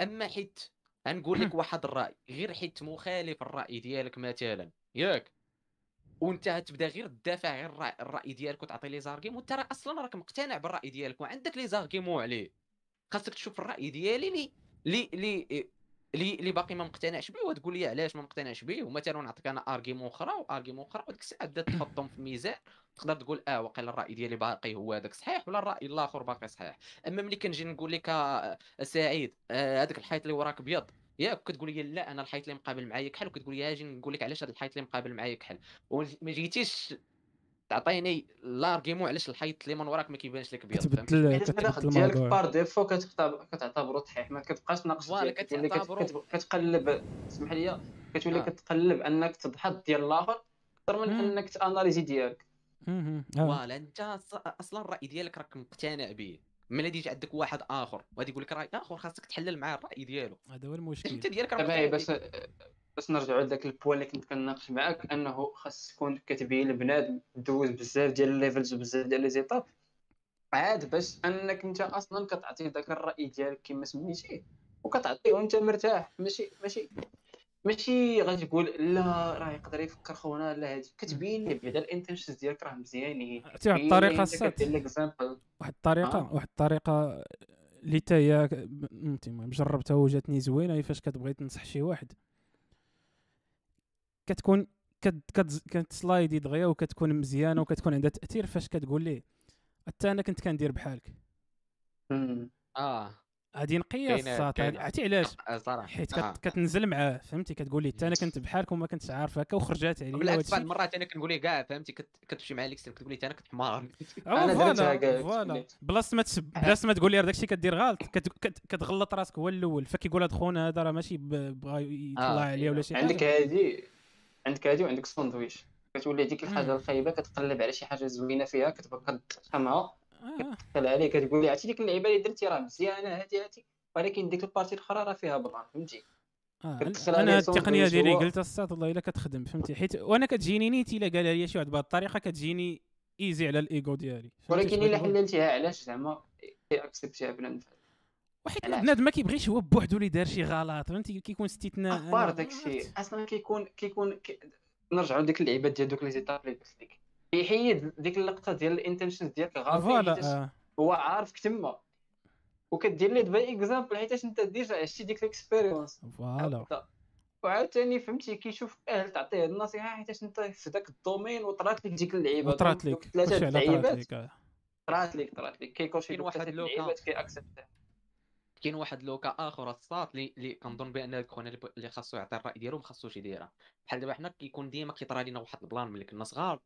أما حيت غنقول لك واحد الرأي غير حيت مخالف الرأي ديالك مثلا ياك. وانت تبدا غير تدافع غير الرأي ديالك وتعطي لي زارغيم وانت راه أصلا راك مقتنع بالرأي ديالك وعندك لي زارغيمون عليه. خاصك تشوف الرأي ديالي لي لي لي لي اللي باقي ما مقتنعش به وتقول لي علاش ما مقتنعش به ومثلا نعطيك أنا argument أخرى و argument أخرى وديك الساعة تبدا تحطهم في ميزان تقدر تقول آه واقيلا الرأي ديالي باقي هو هذاك صحيح ولا الرأي الآخر باقي صحيح. أما ملي كنجي نقول لك آه، سعيد آه، هذاك الحيط اللي وراك ابيض ياك كتقول لي لا أنا الحيط اللي مقابل معايا كحل وكتقول لي أجي نقول لك علاش هذا الحيط اللي مقابل معايا كحل وما جيتيش تعطيني l'argument علاش الحيط اللي من وراك ما كيبانش لك ابيض فهمتي؟ كتبدل حيت كتبدل الهدف ديالك par défaut كتعتبر كتعتبرو صحيح ما كتبقاش كت- كتقلب اسمح لي كتولي آه. كتقلب أنك تضحض ديال الآخر أكثر من. أنك ت analyser ديالك. voilà أنت أصلا الرأي ديالك راك مقتنع به ملي يجي عندك واحد آخر وغادي يقول لك رأي آخر خاصك تحلل معاه الرأي ديالو. هذا هو أنت المشكل ديالك راه. باش باش نرجعوا لذاك ال point اللي كنت كنناقش معاك أنه خاص تكون كتبين لبنادم دوز بزاف ديال ال levels وبزاف ديال les étapes عاد باش أنك أنت أصلا كتعطي ذاك الرأي ديالك كما سميتيه وكتعطيه وانت مرتاح. ماشي ماشي. ماشي غادي تقول لا راه يقدر يفكر خونا لا هادي. كتبين ليه بعدا ال intentions ديالك راه مزيانين عرفتي واحد الطريقة l'exemple واحد الطريقة آه. واحد الطريقة اللي حتى هي فهمتي المهم جربتها وجاتني زوينة هي فاش كتبغي تنصح شي واحد. كتكون كت كت كت slide ي دغيا وكتكون مزيانة وكتكون عندها تأثير فاش كتقول ليه حتى أنا كنت كندير بحالك. آه. غادي نقيا كاينة- الساط كاينة. عرفتي علاش؟ آه، صراحة. حيت آه. كت- كتنزل معاه فهمتي؟ كتقول لي حتى أنا كنت بحالك وما كنتش عارف هكا وخرجات عليا بالعكس بعض المرات أنا كنقول لك كاع فهمتي؟ كت- كتمشي مع l'extrême كتقول لي أنا كنت حمار voilà voilà. بلاصة ما تسب بلاصة ما تقول لي راه داكشي كدير غلط كت- كت- كتغلط راسك هو الأول. فكيقول هاد خونا هذا راه ماشي ب- بغا يطلع آه، عليا ولا شي عندك حاجة. هادي عندك هادي وعندك ساندويش. كتولي ديك. الحاجة الخايبة كتقلب على شي حاجة زوينة فيها كتبقى كتفهمها آه. كتدخل عليه كتقول لي عرفتي ديك اللعيبة اللي درتي راه مزيانة هادي هادي ولكن ديك ال partie الأخرى راه فيها بلان فهمتي آه. أنا التقنية ديالي قلت الساط والله إلا كتخدم فهمتي حيت وأنا كتجيني نيتي إلا قالها لي شي واحد بهذه الطريقة كتجيني easy على الايجو ديالي ولكن إلا؟ حللتيها علاش زعما accept يها بلا وحيت؟ بنادم ما كيبغيش هو بوحدو اللي دار شي غلط فهمتي كيكون استثناء أخبار داكشي عرفت. أصلا كيكون كيكون كي... نرجعوا لديك اللعيبات ديال دوك les étapes اللي قلت لك كيحيد ديك اللقطة ديال ال intentions ديالك حيتاش آه. هو عارفك تما. وكدير lead by example حيتاش انت déjà عشتي ديك ال expérience voilà. وعاوتاني فهمتي كيشوف أهل تعطيه هاد النصيحة حيتاش انت في ذاك ال domaine وطرات لك ديك اللعيبة. وطرات لك ثلاثة اللعيبات. آه. طرات لك طرات لك. كيكون شي كاين دوك واحد. اللعيبات كي accept كاين واحد le cas آخر الساط اللي اللي كنظن بأن ب- اللي خاصو يعطي الرأي ديالو ما خاصوش يديرها. بحال دابا حنا كيكون ديما كيطرى لينا واحد ال plan ملي كنا صغار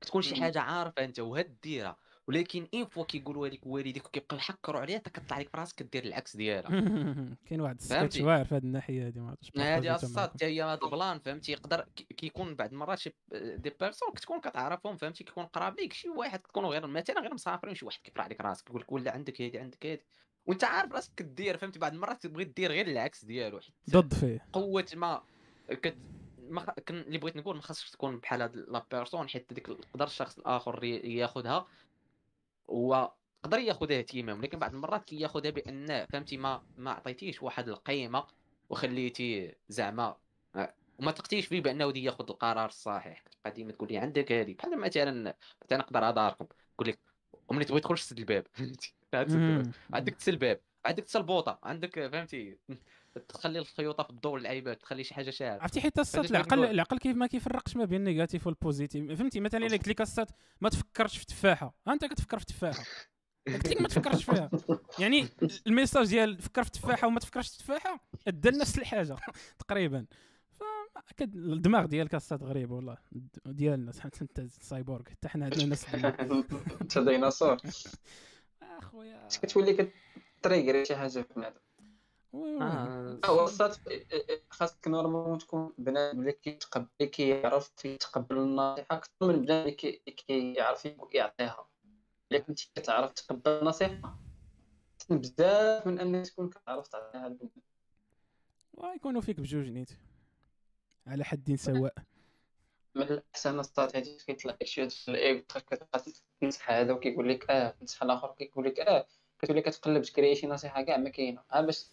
كتكون شي. حاجة عارفة أنت وهاد ديرها ولكن une fois كيقولوا لك والديك وكيبقاو يحكروا عليها انت كطلع لك في راسك كدير العكس ديالها كاين واحد السكتش فهمتي؟ واعر في هذه الناحية هذه ما عرفتش partag يتها الساط. حتى هي هاد ال plan فهمتي يقدر كي- كيكون بعض المرات شي des personnes كتكون كتعرفهم فهمتي كيكون قراب ليك شي واحد تكونوا غير مثلا غير مسافرين شي واحد كيفرع عليك راسك يقول لك ولا عندك هادي عندك هادي وأنت عارف راسك كدير فهمتي بعض المرات تبغي دير غير العكس ديالو ضد فيه قوة ما كت ما خ... كن... اللي بغيت نقول ما خاصش تكون بحال هاد la personne حيت ديك يقدر الشخص الآخر ياخذها هو يقدر ياخذها اهتمام ولكن بعض المرات كياخذها بأن فهمتي ما ما عطيتيش واحد القيمة وخليتي زعما آه، وما تقتيش فيه بأنه دي ياخذ القرار الصحيح. كتبقى ديما تقول لي عندك هذه بحال مثلا مثلا نقدر اداركم نقول لك وملي تبغي تخرج تسد الباب. عندك تسل الباب عندك تسل البوطة عندك فهمتي؟ تخلي الخيوطة في الضوء اللعيبات تخلي شي حاجة شاعرة. عرفتي حيت الساط شنو العقل؟ العقل كيف ما كيفرقش ما بين ال négatif و ال positif. فهمتي مثلا إلا قلت لك الساط ما تفكرش في تفاحه ها أنت كتفكر في تفاحه قلت لك ما تفكرش فيها. يعني ال message ديال فكر في تفاحه وما تفكرش في تفاحه ادى نفس الحاجة تقريبا. الدماغ ديالك الساط غريب والله. ديالنا حتى أنت سايبورغ حتى حنا عندنا نفس الدماغ. أنت ديناصور. أخويا. كتولي كت trigger ي شي حاجة في بنادم؟ oui. آه، هو الساط خاصك normalement تكون بنادم اللي كيتقبل اللي كيعرف يتقبل النصيحة أكثر من بنادم اللي كي- اللي كيعرف يعطيها إلا كنتي كتعرف تقبل النصيحة بزاف من أنك تكون كتعرف تعطيها لبنادم. ويكونوا فيك بجوج نيت على حد سواء من الأحسن الساط هادي كيطلع لك شي في الايغو كتبقى تنصح هذا وكيقول لك آه تنصح الآخر كيقول لك آه كتولي كتقلب تكري شي نصيحة كاع ما كاينة باش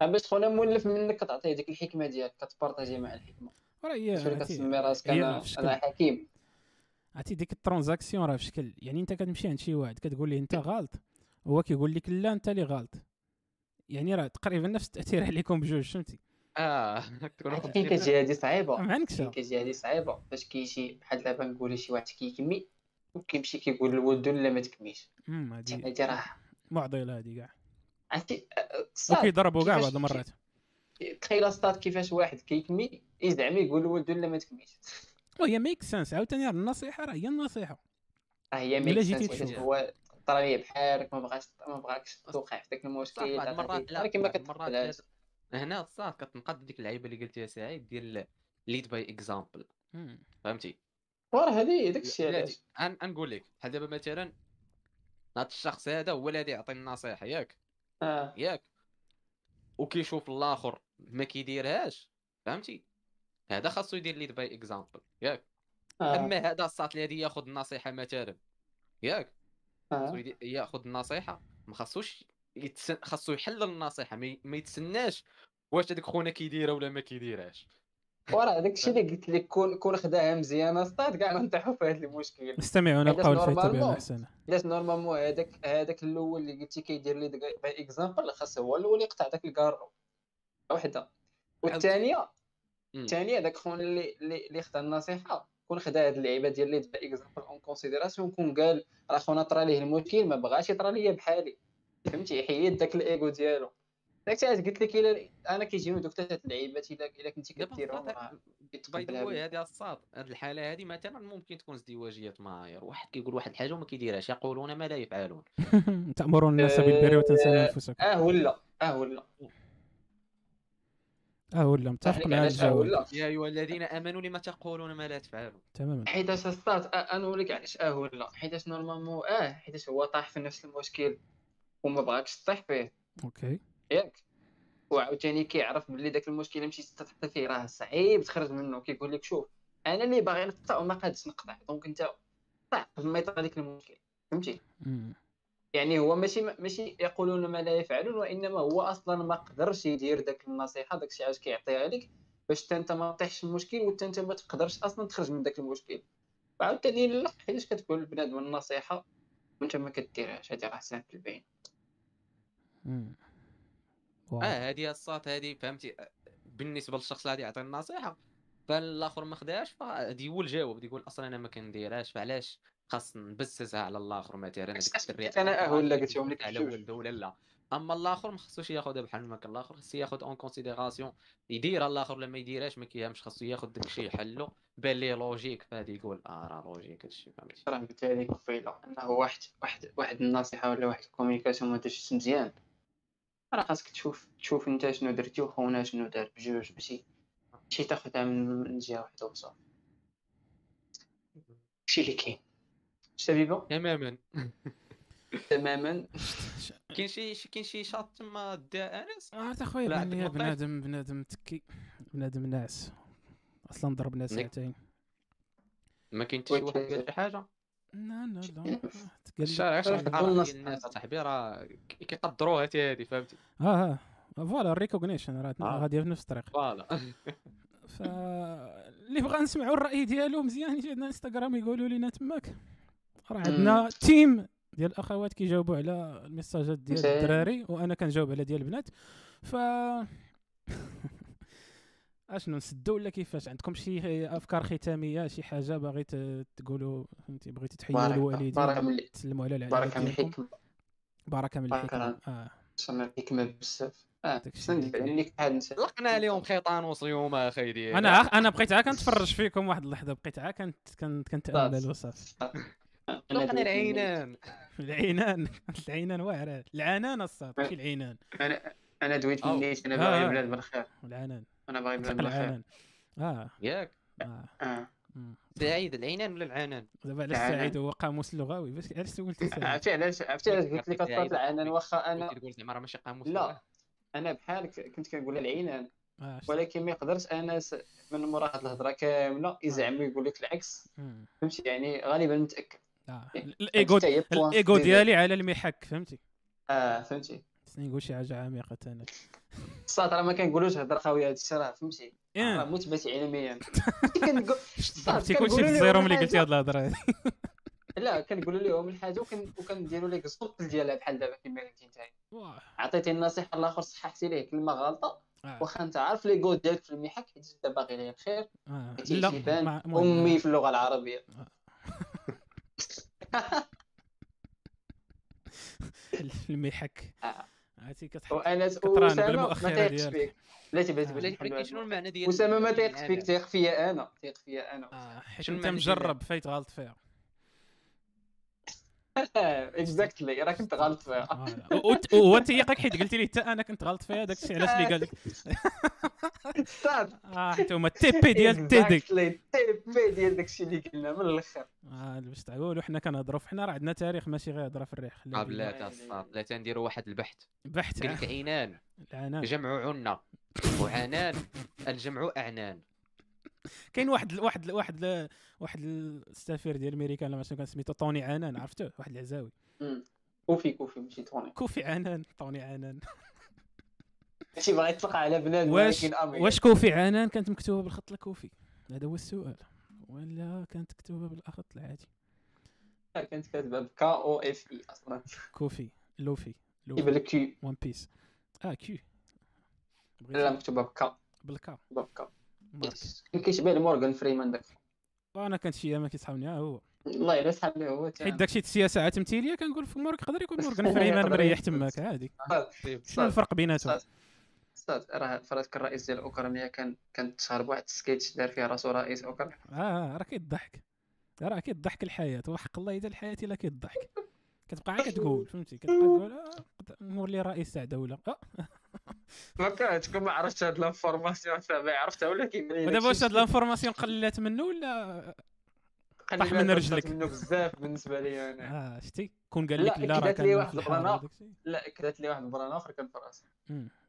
باش خونا مولف منك كتعطيه ديك الحكمة ديالك كت partager مع الحكمة. راه هي كتسمي راسك أنا أنا حكيم. عرفتي ديك ال transaction راه في شكل يعني انت كتمشي عند شي واحد كتقول ليه انت غلط هو كيقول لك لا انت اللي غلط. يعني راه تقريبا نفس التأثير عليكم بجوج فهمتي؟ آه خمسين كتجي هادي صعيبة. ما عندكش فين كتجي هادي صعيبة. فاش كيجي بحال دابا نقولي شي واحد كيكمي وكيمشي كيقول لولدو لا ما تكميش. هادي هادي راه معضلة هادي كاع. عرفتي؟ الساط وكيضربوا كاع بعض المرات. تخيل الساط كيفاش واحد كيكمي يزعم يقول لولدو لا ما تكميش. وهي make sense عاوتاني النصيحة راه هي النصيحة. راه هي make sense. هو طرا بحالك ما بغاش ما بغاكش توقع في داك المشكل ولكن ما كتقبلهاش هاد- هنا الساط كتنقاد ديك اللعيبة اللي قلتيها سعيد ديال lead by example. فهمتي؟ وراه هادي داك الشيء لا، علاش؟ أن نقول لك بحال دابا مثلا هاد الشخص هذا هو اللي يعطي النصيحة ياك. آه. ياك. وكيشوف الآخر ما كيديرهاش فهمتي؟ هذا خاصو يدير lead by example ياك. آه. أما هذا الساط اللي ياخذ النصيحة مثلا ياك. خاصو آه يدي- ياخذ النصيحة ما خاصوش يتسن... خاصو يحلل النصيحة ما, ي... ما يتسناش واش هذاك خونا كيديرها ولا ما كيديرهاش. وراه داك الشيء اللي قلت لك كون كون خداها مزيان الساط كاع نطيحوا في هذا المشكل بقاو الفايته normalement- بها أحسن. علاش normalement هذاك هذاك الأول اللي قلتي كيدير lead by example خاص هو الأول يقطع داك الكارو وحده. والثانية. الثانية داك خونا اللي اللي اللي خدا النصيحة. كون خدا هاد اللعيبة ديال لي par exemple en considération كون قال راه خونا طرا ليه المشكل ما بغاش يطرا ليا بحالي. فهمتي؟ يحيد داك الإيغو ديالو. داك الشيء قلت لك إلا أنا كيجيوني دوك ثلاثة اللعيبات الا إلا كنتي كديرهم by the way. هذه الصاد هذه الحالة هذه مثلا ممكن تكون ازدواجية معايير واحد كيقول واحد الحاجة وما كيديرهاش. يقولون ما لا يفعلون. تأمرون الناس بالبر وتنسون آه، أنفسكم. آه ولا آه ولا. آه ولا. متفق مع علاش آه الجواب. ولا؟ يا أيها الذين آمنوا لما تقولون ما لا تفعلون؟ تماما. حيتاش الصاد آه، أنا نقول لك علاش. آه ولا. حيتاش normalement آه حيتاش هو طاح في نفس المشكل وما بغاكش تطيح فيه. okay. ياك. وعاوتاني كيعرف بلي داك المشكل اللي مشيتي تحط فيه راه صعيب تخرج منه كيقول لك شوف أنا اللي باغي نقطع وما قادش نقطع donc أنت قطع قبل ما يطرى لك المشكل فهمتي. يعني هو ماشي ماشي يقولون ما لا يفعلون وإنما هو أصلا ما قدرش يدير داك النصيحة داك الشيء علاش كيعطيها لك باش أنت ما تطيحش في المشكل وانت أنت ما تقدرش أصلا تخرج من داك المشكل. وعاوتاني لا حيتاش كتقول لبنادم النصيحة وأنت ما كديرهاش؟ هادي راه سامبل باين. آه هذه الصات هذه فهمتي؟ آه، بالنسبة للشخص اللي غادي يعطي النصيحه فالآخر ما خداش فغادي هو الجواب. يقول أصلا أنا ما كنديرهاش فعلاش؟ خاص نبسسها على الآخر مثلا آه ولا قلتهم لك على. ولده ولا لا. أما الآخر ما خصوش ياخذها بحال ما كان الآخر خصو ياخذ en considération يديرها الآخر ولا ما يديرهاش ما كيهمش خصو ياخذ داك الشيء يحلو. بان ليه logique فهادي يقول آه راه logique هادشي فهمتي؟ راه قلت هذيك قبيله إنه واحد واحد واحد النصيحة ولا واحد ال communication ما دارتش مزيان. راه خاصك تشوف تشوف انت شنو درتي وخونا شنو دار بجوج ماشي ماشي تاخذها من من جهة واحدة وصافي. هادشي اللي كاين. شبيبه تماما. تماما. كاين شي شي- كاين شي شاط تما دا أنس؟ عرفت أخويا ولا بان لي عندك مطيح؟ بنادم بنادم تكي بنادم ناعس. أصلا ضربنا. ساعتين. ما كاين حتى شي واحد قال شي حاجة؟ لا لا لا. الشارع عارف ديال الناس صاحبي راه كي- كيقدروها حتى هادي فهمتي؟ آه آه. voilà ال recognition راه آه. غاديه في نفس الطريق. voilà. ف اللي بغى نسمعوا الرأي ديالو مزيان يجي عندنا انستغرام يقولوا لنا تماك. راه عندنا team ديال الأخوات كيجاوبوا على الميساجات ديال. الدراري وأنا كنجاوب على ديال البنات. ف أشنو نسدوا ولا كيفاش؟ عندكم شي أفكار ختامية شي حاجة باغي تقولوا فهمتي؟ بغيتي تحيوا بارك الوالدين بارك من تسلموا على العائله بارك من الحكمة. بركه من بارك الحكمة. آه. صرنا الحكمة بزاف. آه لقنا لهم خيطان وصيوم أخي ديالي أنا أنا بقيت عا كنتفرج فيكم واحد اللحظة بقيت عا كنت كنت كنتأمل وصافي لقنا العينان. العينان. العينان واعرة. العنان الصاد ماشي العينان. أنا أنا دويت أو. منيت أنا آه، باغي. البلاد بالخير العنان أنا باغي بالخير العنان. آه. ياك. آه. آه. مم. سعيد العينان ولا العنان؟ دابا علاش العنان. سعيد؟ هو قاموس لغوي. باش علاش سولتي سعيد؟ عرفتي علاش عرفتي علاش قلت لك أصلا العنان؟ واخا أنا كنت تقول زعما راه ماشي قاموس لا. أنا بحالك كنت كنقول العينان آه، ولكن ما يقدرش أنا من مورا هاد الهضرة كاملة يزعم ويقول لك العكس. فهمتي؟ يعني غالبا متأكد. آه. الايجو هي point الايجو ديالي. ديالي على المحك. فهمتي؟ آه فهمتي. خصني نقول شي حاجة عميقة أنا. الصاد راه ما كنقولوش هضره خاويه هادشي راه فهمتي راه إيه. مثبت علميا عرفتي كلشي في الزيرو ملي قلتي هاد الهضرة هادي لا كنقولوا لهم الحاجة وكن وكنديروا لك الصوت ديالها بحال دابا كما قلتي انت. عطيتي النصيحة الآخر صححتي ليه كلمة غلطة آه. واخا انت عارف ليغو ديالك في المحك حيت انت باغي ليه الخير آه. لا. أمي في اللغة العربية المحك آه. عرفتي كتحط وأنا أسامة ما بالمؤخرة تيقش ديالك. فيك. لا بلاتي بلاتي شنو المعنى ديال أسامة ما تيقش؟ فيك. تيق فيا أنا. تيق فيا أنا. آه، حيت أنت مجرب فايت غلط فيها. اكزاكتلي راه كنت غلط فيها. وهو تيقك حيت قلتي لي حتى أنا كنت غلط فيها داك الشيء علاش اللي قال لك؟ آه حيت هما التيبي ديال تيدي تي بي ديال داكشي اللي قلنا من الأخر. آه باش تعقولوا حنا كنهضروا حنا راه عندنا تاريخ ماشي غير هضرة في الريح. خليها آه، بالله. بلا الصاد لا تنديروا واحد البحث. بحث قال لك عينان العنان. جمع عنا. وعنان. الجمع أعنان. كاين واحد واحد واحد واحد السفير ديال أمريكا ولا شنو كان سميتو طوني عنان عرفتوه؟ واحد العزاوي. كوفي كوفي ماشي توني كوفي عنان طوني عنان. ماشي باغي يطلق على بنادم واش ولكن امي واش كوفي عنان كانت مكتوبة بالخط الكوفي؟ هذا هو السؤال. ولا كانت مكتوبة بالخط العادي؟ كانت كاتبة بكا أو اف اي أصلا. كوفي. لوفي. لوفي. لك كيو وان بيس آه كيو لا مكتوبة بكا بالكا. كان كيشبه لمورغان فريمان داك. وأنا كانت شي أيام كيصحابني. ها هو. والله الا ليه هو حيت داكشي السياسة تمثيلية كنقول في مورك يقدر يكون مورغان فريمان مريح. تماك عادي. شنو صاد. الفرق بيناتهم؟ صاد. راه فراسك الرئيس ديال اوكرانيا كان كان تشهر بواحد السكيتش دار فيه راسو رئيس أوكرانيا. آه راه كيضحك. راه كيضحك الحياة. وحق الله إذا الحياة إلا كيضحك. كتبقى عا كتقول فهمتي؟ كتبقى تقول قد- نولي رئيس تاع دوله ما كون ما عرفتش هاد l'information صاحبي عرفتها ولا كيبان لي ودابا واش هاد l'information قلات منه ولا طاح من رجلك. منه بزاف بالنسبة لي أنا. آه شتي كون قال لا، لك لا راه كان واحد الشيء. لا كدات لي واحد ال plan آخر كان في راسي.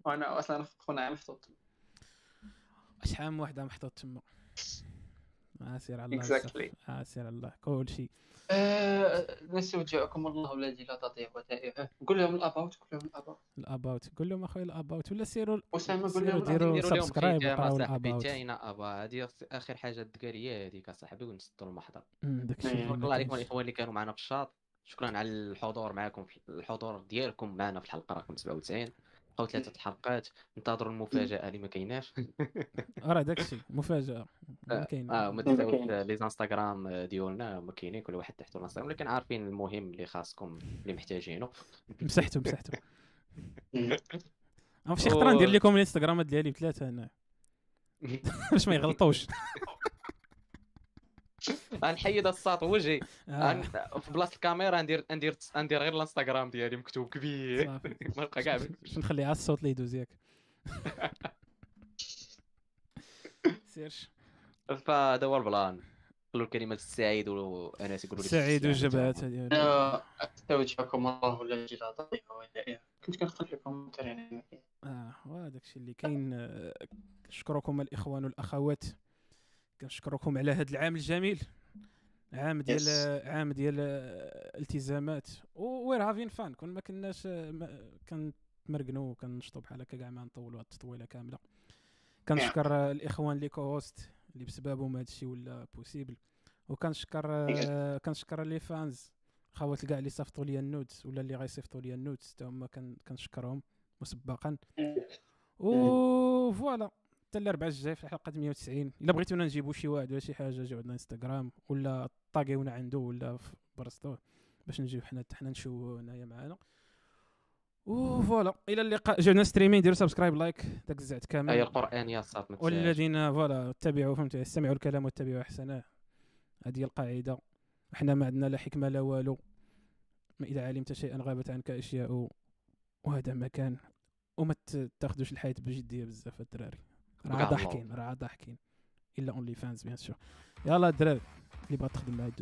وأنا أصلا خونا محطوط. شحال من وحده محطوط تما آه سير على الله Exactly. بزاف. آه سير على الله. كل شيء. آه، نستودعكم الله الذي لا تضيع ودائعه قول لهم الاباوت قول لهم الاباوت الاباوت قول لهم اخويا الاباوت ولا سيروا اسامه قول لهم ديروا سبسكرايب خدمه وقراو صاحبي الاباوت تاينا أبا؟ هذه آخر حاجة الدكاريه هذيك اصاحبي ونسدوا المحضر داك الشيء أيوة. اللي ما شكرا الله عليكم. الاخوان اللي كانوا معنا في الشاط شكرا على الحضور معكم في الحضور ديالكم معنا في الحلقة رقم 97 بقاو ثلاثة الحلقات انتظروا المفاجأة اللي ما كايناش. راه داك الشيء مفاجأة ما كاين. آه ما تنساوش. لي انستغرام ديالنا ما كاينين كل واحد تحت الانستغرام ولكن عارفين المهم اللي خاصكم اللي محتاجينه مسحتو مسحتو. أنا فشي خطرة ندير لكم الانستغرامات ديالي بثلاثة هنا. باش ما يغلطوش. غنحيد الساط. وجهي. آه، في بلاصة الكاميرا ندير ندير ندير غير الانستغرام ديالي مكتوب كبير. ما نبقى كاع. باش نخلي على الصوت اللي يدوز ياك سيرش. فهذا هو البلان. قولوا الكلمات السعيد وانس يقولوا لي سعيد السعيد. والجبهات هذه. أنا استودعكم الله الذي لا تضيع ودائعه كنت كنخلي لكم آه وهذاك الشيء اللي كاين. آه، كنشكركم الإخوان والأخوات. كنشكركم على هذا العام الجميل. عام ديال Yes. عام ديال التزامات. we're having fun كون ما كناش كنتمرقنوا وكنشطوا بحال هكا كاع ما نطولوا هاد التطويله كاملة. كنشكر آه، الإخوان اللي كوست اللي بسببهم هذا الشيء ولا possible وكنشكر آه، كنشكر les fans خوات كاع اللي صيفطوا لي ال notes ولا اللي غيصيفطوا لي ال notes حتى هما كن- كنشكرهم مسبقا و voilà حتى الاربعاء الجاي في الحلقة 190 إلا بغيتونا نجيبوا شي واحد ولا شي حاجة جيو عندنا إنستغرام ولا طاقيونا عنده ولا في برستوه باش نجيو حنا حتى حنا نشوفوا هنايا معانا. و voilà إلى اللقاء. جاونا streaming ديروا subscribe like داك الزعت كامل. القرآن يا صاط. والذين voilà اتبعوا فهمتوا استمعوا الكلام واتبعوا أحسنه. هذه هي القاعدة. إحنا ما عندنا لا حكمة لا والو. ما اذا علمت شيئا غابت عنك أشياء وهذا ما كان وما تاخذوش الحياة بجدية بزاف الدراري. راه. ضاحكين راه ضاحكين إلا OnlyFans bien sûr يلا الدراري اللي بغات تخدم معايا